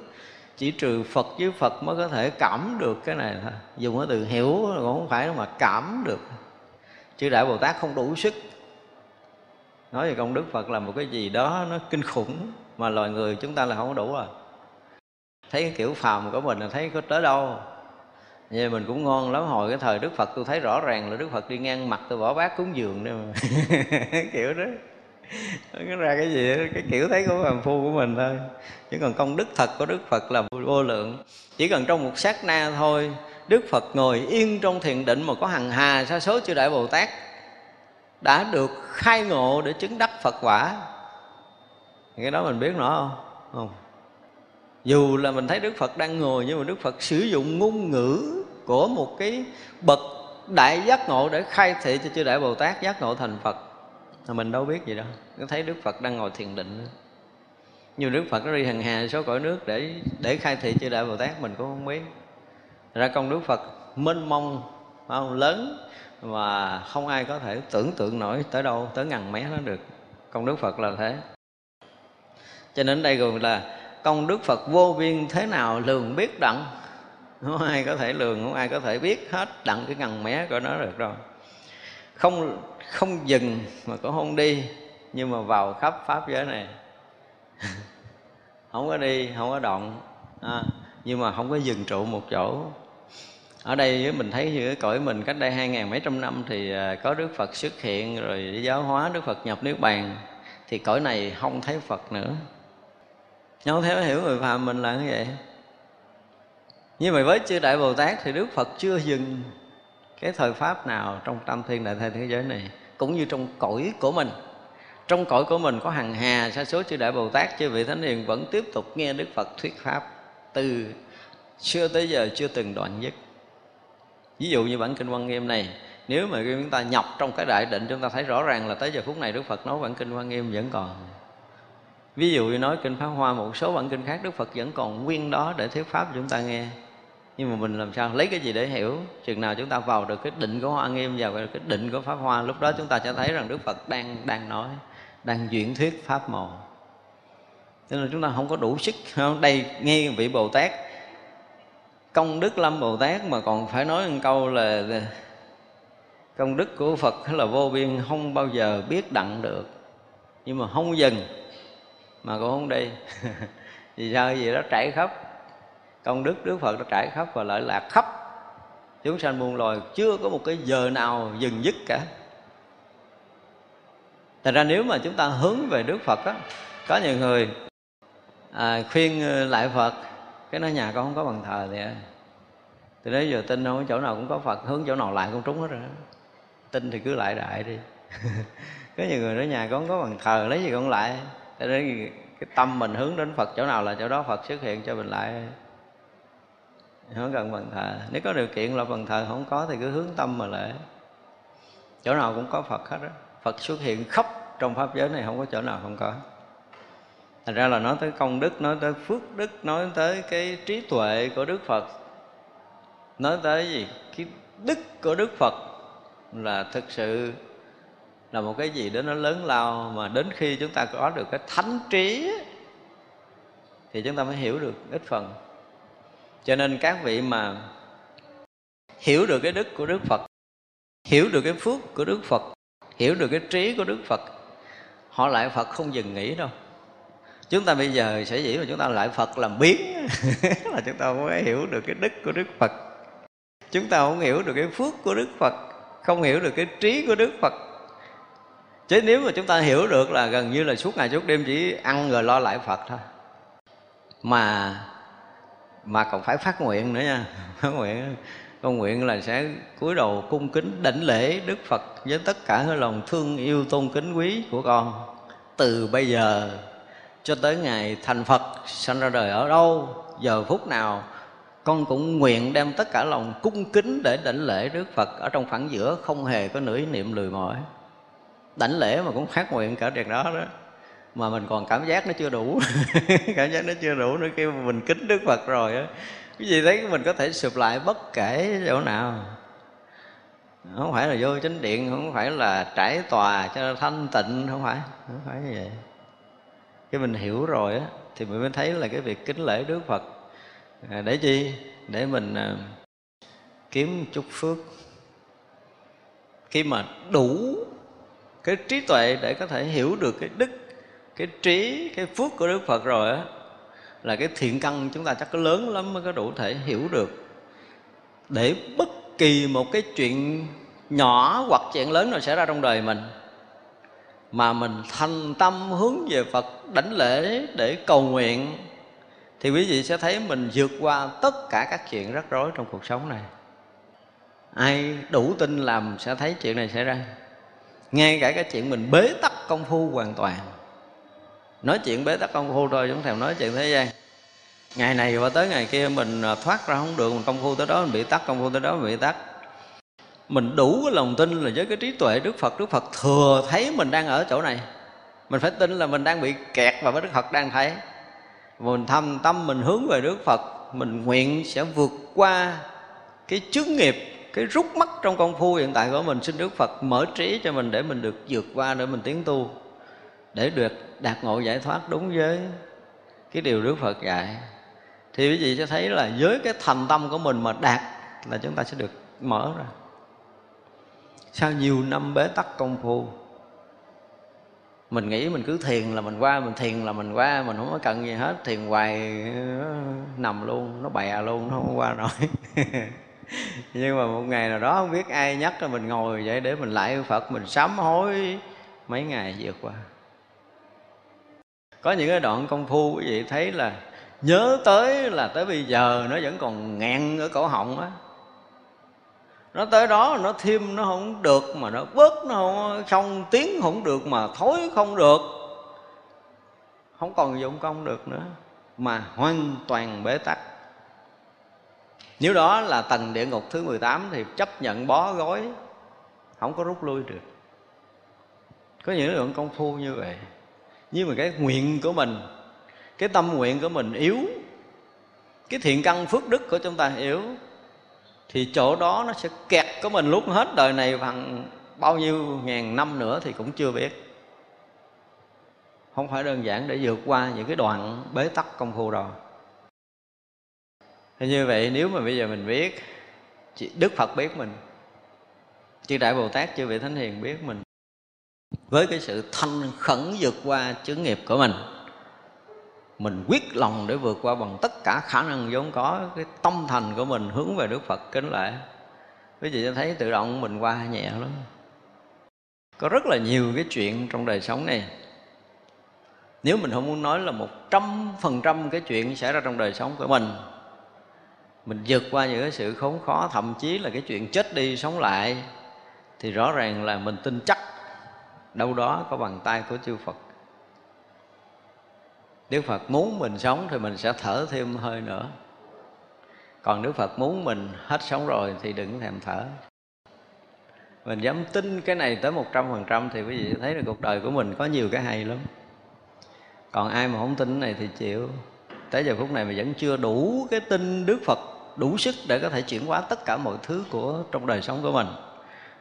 [SPEAKER 1] Chỉ trừ phật với phật mới có thể cảm được cái này thôi. Dùng cái từ hiểu cũng không phải mà cảm được. Chứ đại bồ tát không đủ sức. Nói về công đức phật là một cái gì đó nó kinh khủng mà loài người chúng ta là không có đủ rồi thấy cái kiểu phàm của mình là thấy có tới đâu. Vậy mình cũng ngon lắm hồi cái thời Đức Phật tôi thấy rõ ràng là Đức Phật đi ngang mặt tôi bỏ bát cúng dường đó mà. Kiểu đó. Nó ra cái gì đó, cái kiểu thấy của phàm phu của mình thôi. Chứ còn công đức thật của Đức Phật là vô lượng. Chỉ cần trong một sát na thôi Đức Phật ngồi yên trong thiền định mà có hằng hà sa số chư đại Bồ Tát đã được khai ngộ để chứng đắc Phật quả. Cái đó mình biết nữa không? Không dù là mình thấy đức phật đang ngồi, nhưng mà đức phật sử dụng ngôn ngữ của một cái bậc đại giác ngộ để khai thị cho chư đại bồ tát giác ngộ thành phật. Mà mình đâu biết gì đâu, cứ thấy đức phật đang ngồi thiền định. Nhiều đức phật nó đi hàng hà số cõi nước để để khai thị chư đại bồ tát, mình cũng không biết. Ra công đức phật mênh mông không? Lớn mà không ai có thể tưởng tượng nổi tới đâu, tới ngàn mé nó được. Công đức phật là thế. Cho nên đây gồm là công đức phật vô biên thế nào lường biết đặng? Không ai có thể lường không ai có thể biết hết đặng cái ngần mé của nó được rồi. Không không dừng mà cũng không đi nhưng mà vào khắp pháp giới này. Không có đi không có động à, nhưng mà không có dừng trụ một chỗ. Ở đây mình thấy giữa cõi mình cách đây hai ngàn mấy trăm năm thì à, có Đức Phật xuất hiện rồi giáo hóa Đức Phật nhập Niết Bàn. Thì cõi này không thấy Phật nữa nhau theo hiểu người phàm mình là như vậy. Nhưng mà với chư đại bồ tát thì đức phật chưa dừng cái thời pháp nào trong tam thiên đại thế thế giới này, cũng như trong cõi của mình. Trong cõi của mình có hàng hà, sa số chư đại bồ tát, chư vị thánh hiền vẫn tiếp tục nghe đức phật thuyết pháp từ xưa tới giờ chưa từng đoạn dứt. Ví dụ như bản kinh quan nghiêm này, nếu mà chúng ta nhọc trong cái đại định, chúng ta thấy rõ ràng là tới giờ phút này đức phật nói bản kinh quan nghiêm vẫn còn ví dụ như nói kinh pháp hoa, một số bản kinh khác đức phật vẫn còn nguyên đó để thuyết pháp cho chúng ta nghe. Nhưng mà mình làm sao? Lấy cái gì để hiểu? Chừng nào chúng ta vào được cái định của hoa nghiêm và cái định của pháp hoa, lúc đó chúng ta sẽ thấy rằng đức phật đang đang nói, đang diễn thuyết pháp màu. Nên là chúng ta không có đủ sức không? đây, nghe vị bồ tát, công đức lâm bồ tát mà còn phải nói một câu là, công đức của phật là vô biên, không bao giờ biết đặng được. Nhưng mà không dừng mà cũng không đi. Vì sao? Vì đó trải khắp. Công đức đức phật nó trải khắp và lợi lạc khắp. Chúng sanh muôn loài chưa có một cái giờ nào dừng dứt cả. Thật ra nếu mà chúng ta hướng về Đức Phật á Có nhiều người à, khuyên ờ, lại Phật. Cái nói nhà con không có bằng thờ thì ờ, Từ đấy giờ tin không chỗ nào cũng có Phật Hướng chỗ nào lại cũng trúng hết rồi Tin thì cứ lại đại đi. Có nhiều người nói nhà con không có bằng thờ Lấy gì con lại? Tại cái tâm mình hướng đến phật chỗ nào là chỗ đó phật xuất hiện cho mình lại. Không cần phần thờ. Nếu có điều kiện là phần thờ không có thì cứ hướng tâm mà lễ chỗ nào cũng có phật hết đó phật xuất hiện khắp trong pháp giới này không có chỗ nào không có. Thành ra là nói tới công đức, nói tới phước đức, nói tới cái trí tuệ của đức phật. Nói tới gì? Cái đức của đức phật là thực sự là một cái gì đó nó lớn lao mà đến khi chúng ta có được cái thánh trí thì chúng ta mới hiểu được ít phần. Cho nên các vị mà hiểu được cái đức của đức phật, hiểu được cái phước của đức phật, hiểu được cái trí của đức phật, họ lại phật không dừng nghỉ đâu. Chúng ta bây giờ sẽ dĩ mà chúng ta lại phật làm biến là chúng ta mới hiểu được cái đức của đức phật. Chúng ta không hiểu được cái phước của đức phật, không hiểu được cái trí của đức phật chứ nếu mà chúng ta hiểu được là gần như là suốt ngày suốt đêm chỉ ăn rồi lo lại phật thôi. Mà mà còn phải phát nguyện nữa nha. Phát nguyện, con nguyện là sẽ cúi đầu cung kính, đảnh lễ đức phật với tất cả lòng thương yêu, tôn kính quý của con. Từ bây giờ cho tới ngày thành phật, sanh ra đời ở đâu, giờ phút nào, con cũng nguyện đem tất cả lòng cung kính để đảnh lễ đức phật ở trong khoảng giữa không hề có nửa ý niệm lười mỏi đảnh lễ mà cũng phát nguyện cả việc đó đó. Mà mình còn cảm giác nó chưa đủ. Cảm giác nó chưa đủ nữa khi mà mình kính đức phật rồi á. Cái gì thấy mình có thể sụp lại bất kể chỗ nào. Không phải là vô chánh điện không phải là trải tòa cho thanh tịnh không phải không phải như vậy. Cái mình hiểu rồi á thì mình mới thấy là cái việc kính lễ đức phật à, để chi? Để mình à, kiếm chút phước. Khi mà đủ cái trí tuệ để có thể hiểu được cái đức, cái trí, cái phước của đức phật rồi á, là cái thiện căn chúng ta chắc có lớn lắm mới có đủ thể hiểu được. Để bất kỳ một cái chuyện nhỏ hoặc chuyện lớn nào xảy ra trong đời mình, mà mình thành tâm hướng về Phật đảnh lễ để cầu nguyện, thì quý vị sẽ thấy mình vượt qua tất cả các chuyện rắc rối trong cuộc sống này. Ai đủ tin làm sẽ thấy chuyện này xảy ra ngay cả cái chuyện mình bế tắc công phu hoàn toàn. Nói chuyện bế tắc công phu thôi chúng thèm nói chuyện thế gian. Ngày này và tới ngày kia mình à, thoát ra không được, mình công phu tới đó, mình bị tắc, công phu tới đó, mình bị tắc. Mình đủ cái lòng tin là với cái trí tuệ đức phật đức phật thừa thấy mình đang ở chỗ này. Mình phải tin là mình đang bị kẹt và với đức phật đang thấy. Mình thâm tâm mình hướng về đức phật, mình nguyện sẽ vượt qua cái chướng nghiệp cái rút mắt trong công phu hiện tại của mình, xin đức phật mở trí cho mình để mình được vượt qua, để mình tiến tu, để được đạt ngộ giải thoát đúng với cái điều đức phật dạy. Thì quý vị sẽ thấy là với cái thành tâm của mình mà đạt là chúng ta sẽ được mở ra. Sau nhiều năm bế tắc công phu, mình nghĩ mình cứ thiền là mình qua, mình thiền là mình qua, mình không có cần gì hết, thiền hoài ờ, nằm luôn, nó bè luôn, nó không qua nổi. nhưng mà một ngày nào đó không biết ai nhắc cho mình ngồi vậy để mình lại phật, mình sám hối mấy ngày vượt qua. Có những cái đoạn công phu quý vị thấy là nhớ tới là tới bây giờ nó vẫn còn ngẹn ở cổ họng á. Nó tới đó nó thêm nó không được mà nó bớt, nó không xong tiếng không được mà thối không được. Không còn dụng công được nữa, mà hoàn toàn bế tắc nếu đó là tầng địa ngục thứ 18 thì chấp nhận bó gói không có rút lui được. Có những lượng công phu như vậy. Nhưng mà cái nguyện của mình, cái tâm nguyện của mình yếu, cái thiện căn phước đức của chúng ta yếu, thì chỗ đó nó sẽ kẹt của mình lúc hết đời này bằng bao nhiêu ngàn năm nữa thì cũng chưa biết. Không phải đơn giản để vượt qua những cái đoạn bế tắc công phu rồi như vậy nếu mà bây giờ mình biết đức phật biết mình, chư đại bồ tát, chư vị thánh hiền biết mình, với cái sự thanh khẩn vượt qua chứng nghiệp của mình mình quyết lòng để vượt qua bằng tất cả khả năng vốn có, cái tâm thành của mình hướng về Đức Phật kính lễ. Quý vị thấy tự động mình qua nhẹ lắm. Có rất là nhiều cái chuyện trong đời sống này. Nếu mình không muốn nói là một trăm phần trăm cái chuyện xảy ra trong đời sống của mình mình vượt qua những cái sự khốn khó, thậm chí là cái chuyện chết đi sống lại, thì rõ ràng là mình tin chắc đâu đó có bàn tay của chư Phật. Đức Phật muốn mình sống thì mình sẽ thở thêm hơi nữa. Còn Đức Phật muốn mình hết sống rồi thì đừng thèm thở. Mình dám tin cái này tới một trăm phần trăm Thì quý vị thấy là cuộc đời của mình có nhiều cái hay lắm. Còn ai mà không tin cái này thì chịu. Tới giờ phút này mà vẫn chưa đủ cái tin Đức Phật đủ sức để có thể chuyển hóa tất cả mọi thứ của trong đời sống của mình.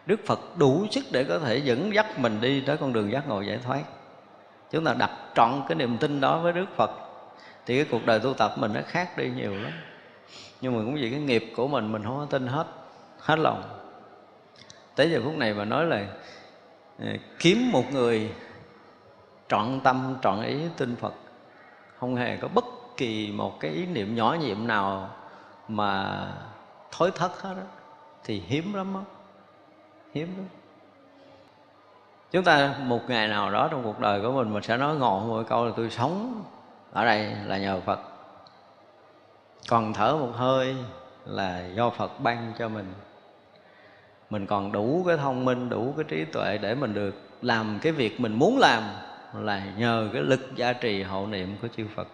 [SPEAKER 1] Đức Phật đủ sức để có thể dẫn dắt mình đi tới con đường giác ngộ giải thoát. Chúng ta đặt trọn cái niềm tin đó với đức phật, thì cái cuộc đời tu tập mình nó khác đi nhiều lắm. Nhưng mà cũng vì cái nghiệp của mình mình không có tin hết hết lòng. Tới giờ phút này mà nói là ờ, kiếm một người trọn tâm, trọn ý tin phật, không hề có bất kỳ một cái ý niệm nhỏ nhiệm nào mà thối thất hết đó thì hiếm lắm đó. hiếm lắm. Chúng ta một ngày nào đó trong cuộc đời của mình mình sẽ nói ngọn một câu là tôi sống ở đây là nhờ phật. Còn thở một hơi là do phật ban cho mình. Mình còn đủ cái thông minh, đủ cái trí tuệ để mình được làm cái việc mình muốn làm là nhờ cái lực gia trì hậu niệm của chư Phật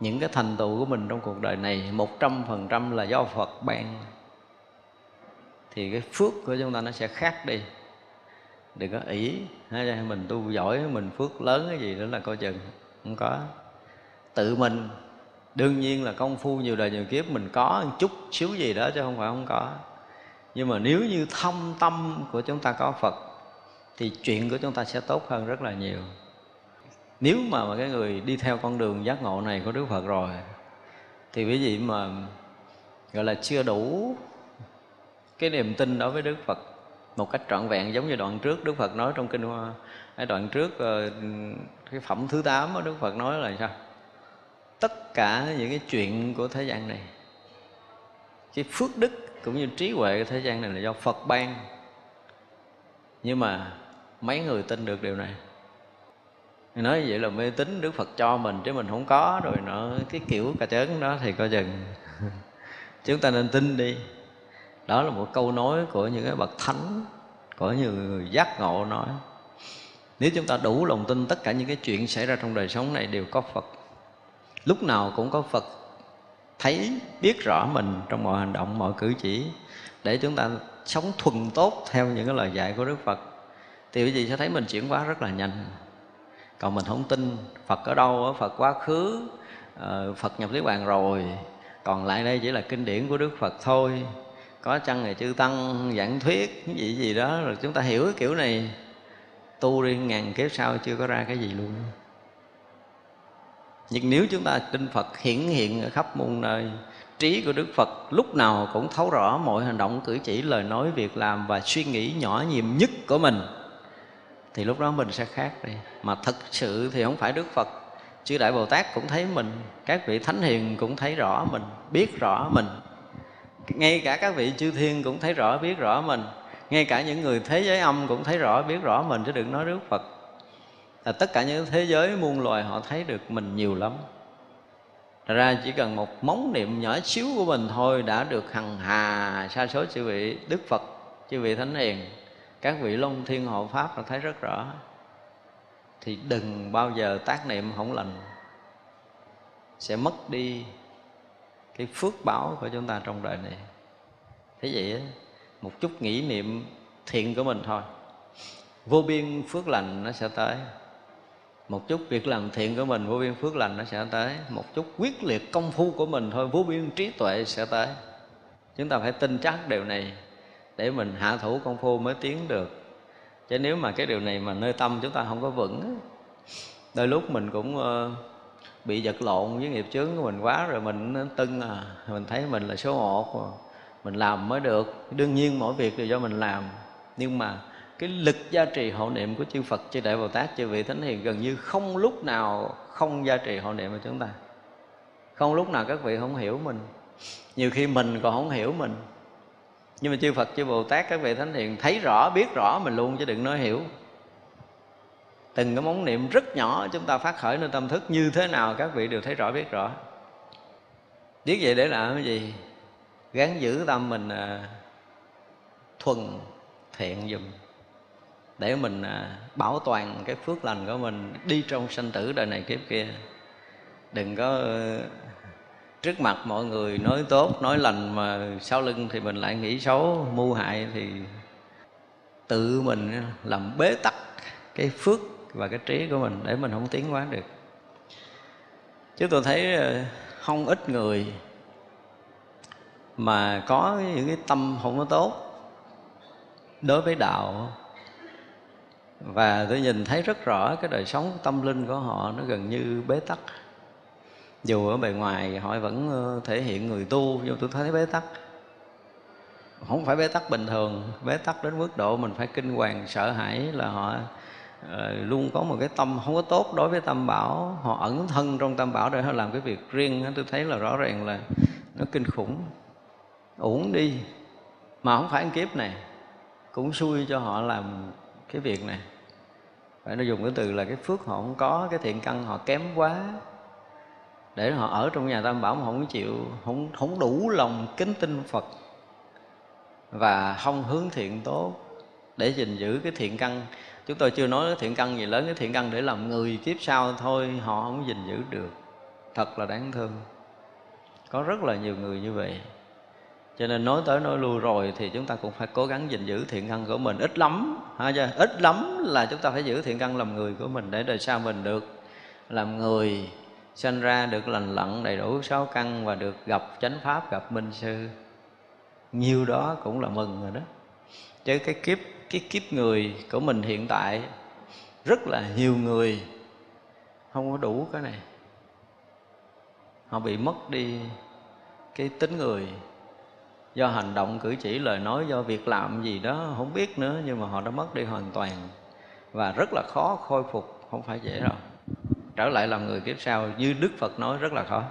[SPEAKER 1] những cái thành tựu của mình trong cuộc đời này một trăm phần trăm là do Phật ban. Thì cái phước của chúng ta nó sẽ khác đi. Đừng có ý mình tu giỏi, mình phước lớn cái gì đó là coi chừng, không có. Tự mình, đương nhiên là công phu nhiều đời nhiều kiếp mình có một chút xíu gì đó chứ không phải không có. Nhưng mà nếu như thâm tâm của chúng ta có phật, thì chuyện của chúng ta sẽ tốt hơn rất là nhiều nếu mà, mà cái người đi theo con đường giác ngộ này của đức phật rồi thì quý vị mà gọi là chưa đủ cái niềm tin đối với đức phật một cách trọn vẹn giống như đoạn trước Đức Phật nói trong kinh Hoa ở đoạn trước ờ, cái phẩm thứ 8 đó, Đức Phật nói là sao? Tất cả những cái chuyện của thế gian này cái phước đức cũng như trí huệ của thế gian này là do Phật ban. Nhưng mà mấy người tin được điều này? Nói vậy là mê tín, Đức Phật cho mình chứ mình không có rồi nó, cái kiểu cà chớn đó thì coi chừng. Chúng ta nên tin đi. Đó là một câu nói của những cái bậc thánh, của những người giác ngộ nói. Nếu chúng ta đủ lòng tin tất cả những cái chuyện xảy ra trong đời sống này đều có phật, lúc nào cũng có phật thấy, biết rõ mình trong mọi hành động, mọi cử chỉ, để chúng ta sống thuần tốt theo những cái lời dạy của đức phật, thì quý vị sẽ thấy mình chuyển hóa rất là nhanh còn mình không tin phật ở đâu phật quá khứ ờ, phật nhập niết bàn rồi. Còn lại đây chỉ là kinh điển của đức phật thôi. Có chăng ngày chư tăng giảng thuyết, cái gì gì đó, rồi chúng ta hiểu cái kiểu này. Tu đi ngàn kiếp sau chưa có ra cái gì luôn. Nhưng nếu chúng ta tin Phật hiển hiện ở khắp muôn nơi, trí của Đức Phật lúc nào cũng thấu rõ mọi hành động cử chỉ, lời nói, việc làm và suy nghĩ nhỏ nhiệm nhất của mình thì lúc đó mình sẽ khác đi. Mà thật sự thì không phải Đức Phật. Chư Đại Bồ Tát cũng thấy mình các vị thánh hiền cũng thấy rõ mình biết rõ mình. Ngay cả các vị chư thiên cũng thấy rõ biết rõ mình. Ngay cả những người thế giới âm cũng thấy rõ biết rõ mình chứ đừng nói đức phật. Là tất cả những thế giới muôn loài họ thấy được mình nhiều lắm. Thật ra chỉ cần một móng niệm nhỏ xíu của mình thôi đã được hằng hà sa số chư vị Đức Phật, chư vị Thánh Hiền, các vị Long Thiên Hộ Pháp là thấy rất rõ. Thì đừng bao giờ tác niệm không lành. Sẽ mất đi cái phước báo của chúng ta trong đời này. Thế vậy một chút nghĩ niệm thiện của mình thôi. Vô biên phước lành nó sẽ tới. Một chút việc làm thiện của mình, vô biên phước lành nó sẽ tới. Một chút quyết liệt công phu của mình thôi, vô biên trí tuệ sẽ tới. Chúng ta phải tin chắc điều này để mình hạ thủ công phu mới tiến được. Chứ nếu mà cái điều này mà nơi tâm chúng ta không có vững đôi lúc mình cũng ờ, bị giật lộn với nghiệp chướng của mình quá rồi mình tưng à mình thấy mình là số một, mình làm mới được. Đương nhiên mỗi việc đều do mình làm. Nhưng mà cái lực gia trì hộ niệm của chư Phật, chư Đại Bồ Tát, chư vị Thánh Hiền gần như không lúc nào không gia trì hộ niệm của chúng ta. Không lúc nào các vị không hiểu mình. Nhiều khi mình còn không hiểu mình nhưng mà chư Phật chư Bồ Tát các vị Thánh Hiền thấy rõ biết rõ mình luôn chứ đừng nói hiểu. Từng cái món niệm rất nhỏ chúng ta phát khởi nơi tâm thức như thế nào các vị đều thấy rõ biết rõ. Biết vậy để làm cái gì? Gắn giữ tâm mình à, thuần thiện dùm để mình à, bảo toàn cái phước lành của mình đi trong sanh tử đời này kiếp kia. Đừng có trước mặt mọi người nói tốt, nói lành mà sau lưng thì mình lại nghĩ xấu, mưu hại thì tự mình làm bế tắc cái phước và cái trí của mình để mình không tiến hóa được. Chứ tôi thấy ờ, không ít người mà có những cái tâm không có tốt đối với đạo. Và tôi nhìn thấy rất rõ cái đời sống tâm linh của họ nó gần như bế tắc dù ở bề ngoài họ vẫn ờ, thể hiện người tu nhưng tôi thấy bế tắc. Không phải bế tắc bình thường bế tắc đến mức độ mình phải kinh hoàng sợ hãi là họ uh, luôn có một cái tâm không có tốt đối với tam bảo. Họ ẩn thân trong tam bảo để họ làm cái việc riêng tôi thấy là rõ ràng là nó kinh khủng. Uổng đi mà không phải ăn kiếp này cũng xui cho họ làm cái việc này. Phải nó dùng cái từ là cái phước họ không có cái thiện căn họ kém quá để họ ở trong nhà tam bảo mà không chịu, không không đủ lòng kính tin phật và không hướng thiện tốt để gìn giữ cái thiện căn. Chúng tôi chưa nói cái thiện căn gì lớn, cái thiện căn để làm người kiếp sau thôi, họ không gìn giữ được. Thật là đáng thương. Có rất là nhiều người như vậy. Cho nên nói tới nói lui rồi thì chúng ta cũng phải cố gắng gìn giữ thiện căn của mình. Ít lắm, ha chưa? ít lắm là chúng ta phải giữ thiện căn làm người của mình để đời sau mình được. Làm người sinh ra được lành lặn đầy đủ sáu căn và được gặp chánh pháp, gặp minh sư. Nhiêu đó cũng là mừng rồi đó. Chứ cái kiếp cái kiếp người của mình hiện tại, rất là nhiều người không có đủ cái này. Họ bị mất đi cái tính người. Do hành động cử chỉ, lời nói, do việc làm gì đó, không biết nữa, nhưng mà họ đã mất đi hoàn toàn. Và rất là khó khôi phục, không phải dễ đâu trở lại làm người kiếp sau như đức phật nói rất là khó.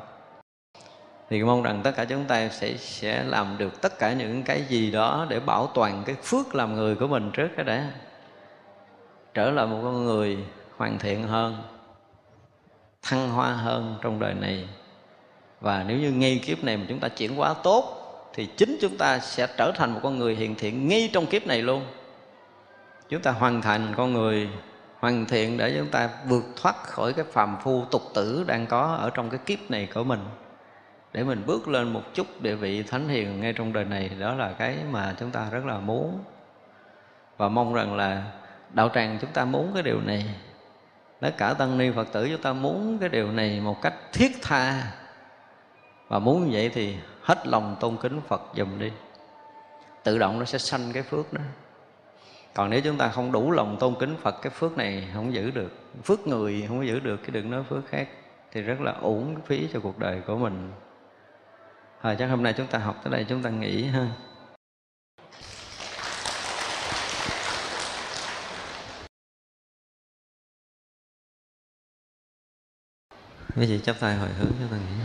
[SPEAKER 1] Thì mong rằng tất cả chúng ta sẽ sẽ làm được tất cả những cái gì đó để bảo toàn cái phước làm người của mình trước cái đã. Trở lại một con người hoàn thiện hơn, thăng hoa hơn trong đời này. Và nếu như ngay kiếp này mà chúng ta chuyển hóa tốt, thì chính chúng ta sẽ trở thành một con người hiện thiện ngay trong kiếp này luôn. Chúng ta hoàn thành con người hoàn thiện để chúng ta vượt thoát khỏi cái phàm phu tục tử đang có ở trong cái kiếp này của mình. Để mình bước lên một chút địa vị thánh hiền ngay trong đời này, đó là cái mà chúng ta rất là muốn. Và mong rằng là đạo tràng chúng ta muốn cái điều này, tất cả tăng ni phật tử chúng ta muốn cái điều này một cách thiết tha. Và muốn như vậy thì hết lòng tôn kính phật dùm đi. Tự động nó sẽ sanh cái phước đó còn nếu chúng ta không đủ lòng tôn kính phật, cái phước này không giữ được. Phước người không có giữ được, cái đừng nói phước khác, thì rất là uổng phí cho cuộc đời của mình. Thôi, chắc hôm nay chúng ta học tới đây, chúng ta nghỉ ha. Cái gì chắp tay hồi hướng cho ta nghĩ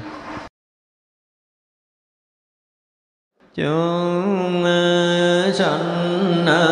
[SPEAKER 1] chúng sanh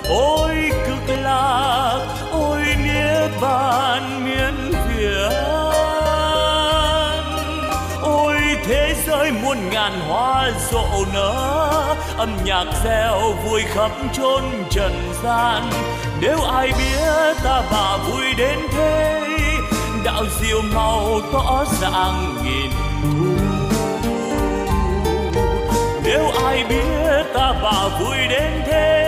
[SPEAKER 2] ôi cực lạc, ôi, nghĩa bàn miên việt thế giới muôn ngàn hoa rộ nở, âm nhạc reo vui khắp chốn trần gian. Nếu ai biết ta bà vui đến thế, đạo diệu màu tỏ ràng nghìn thu. Nếu ai biết ta bà vui đến thế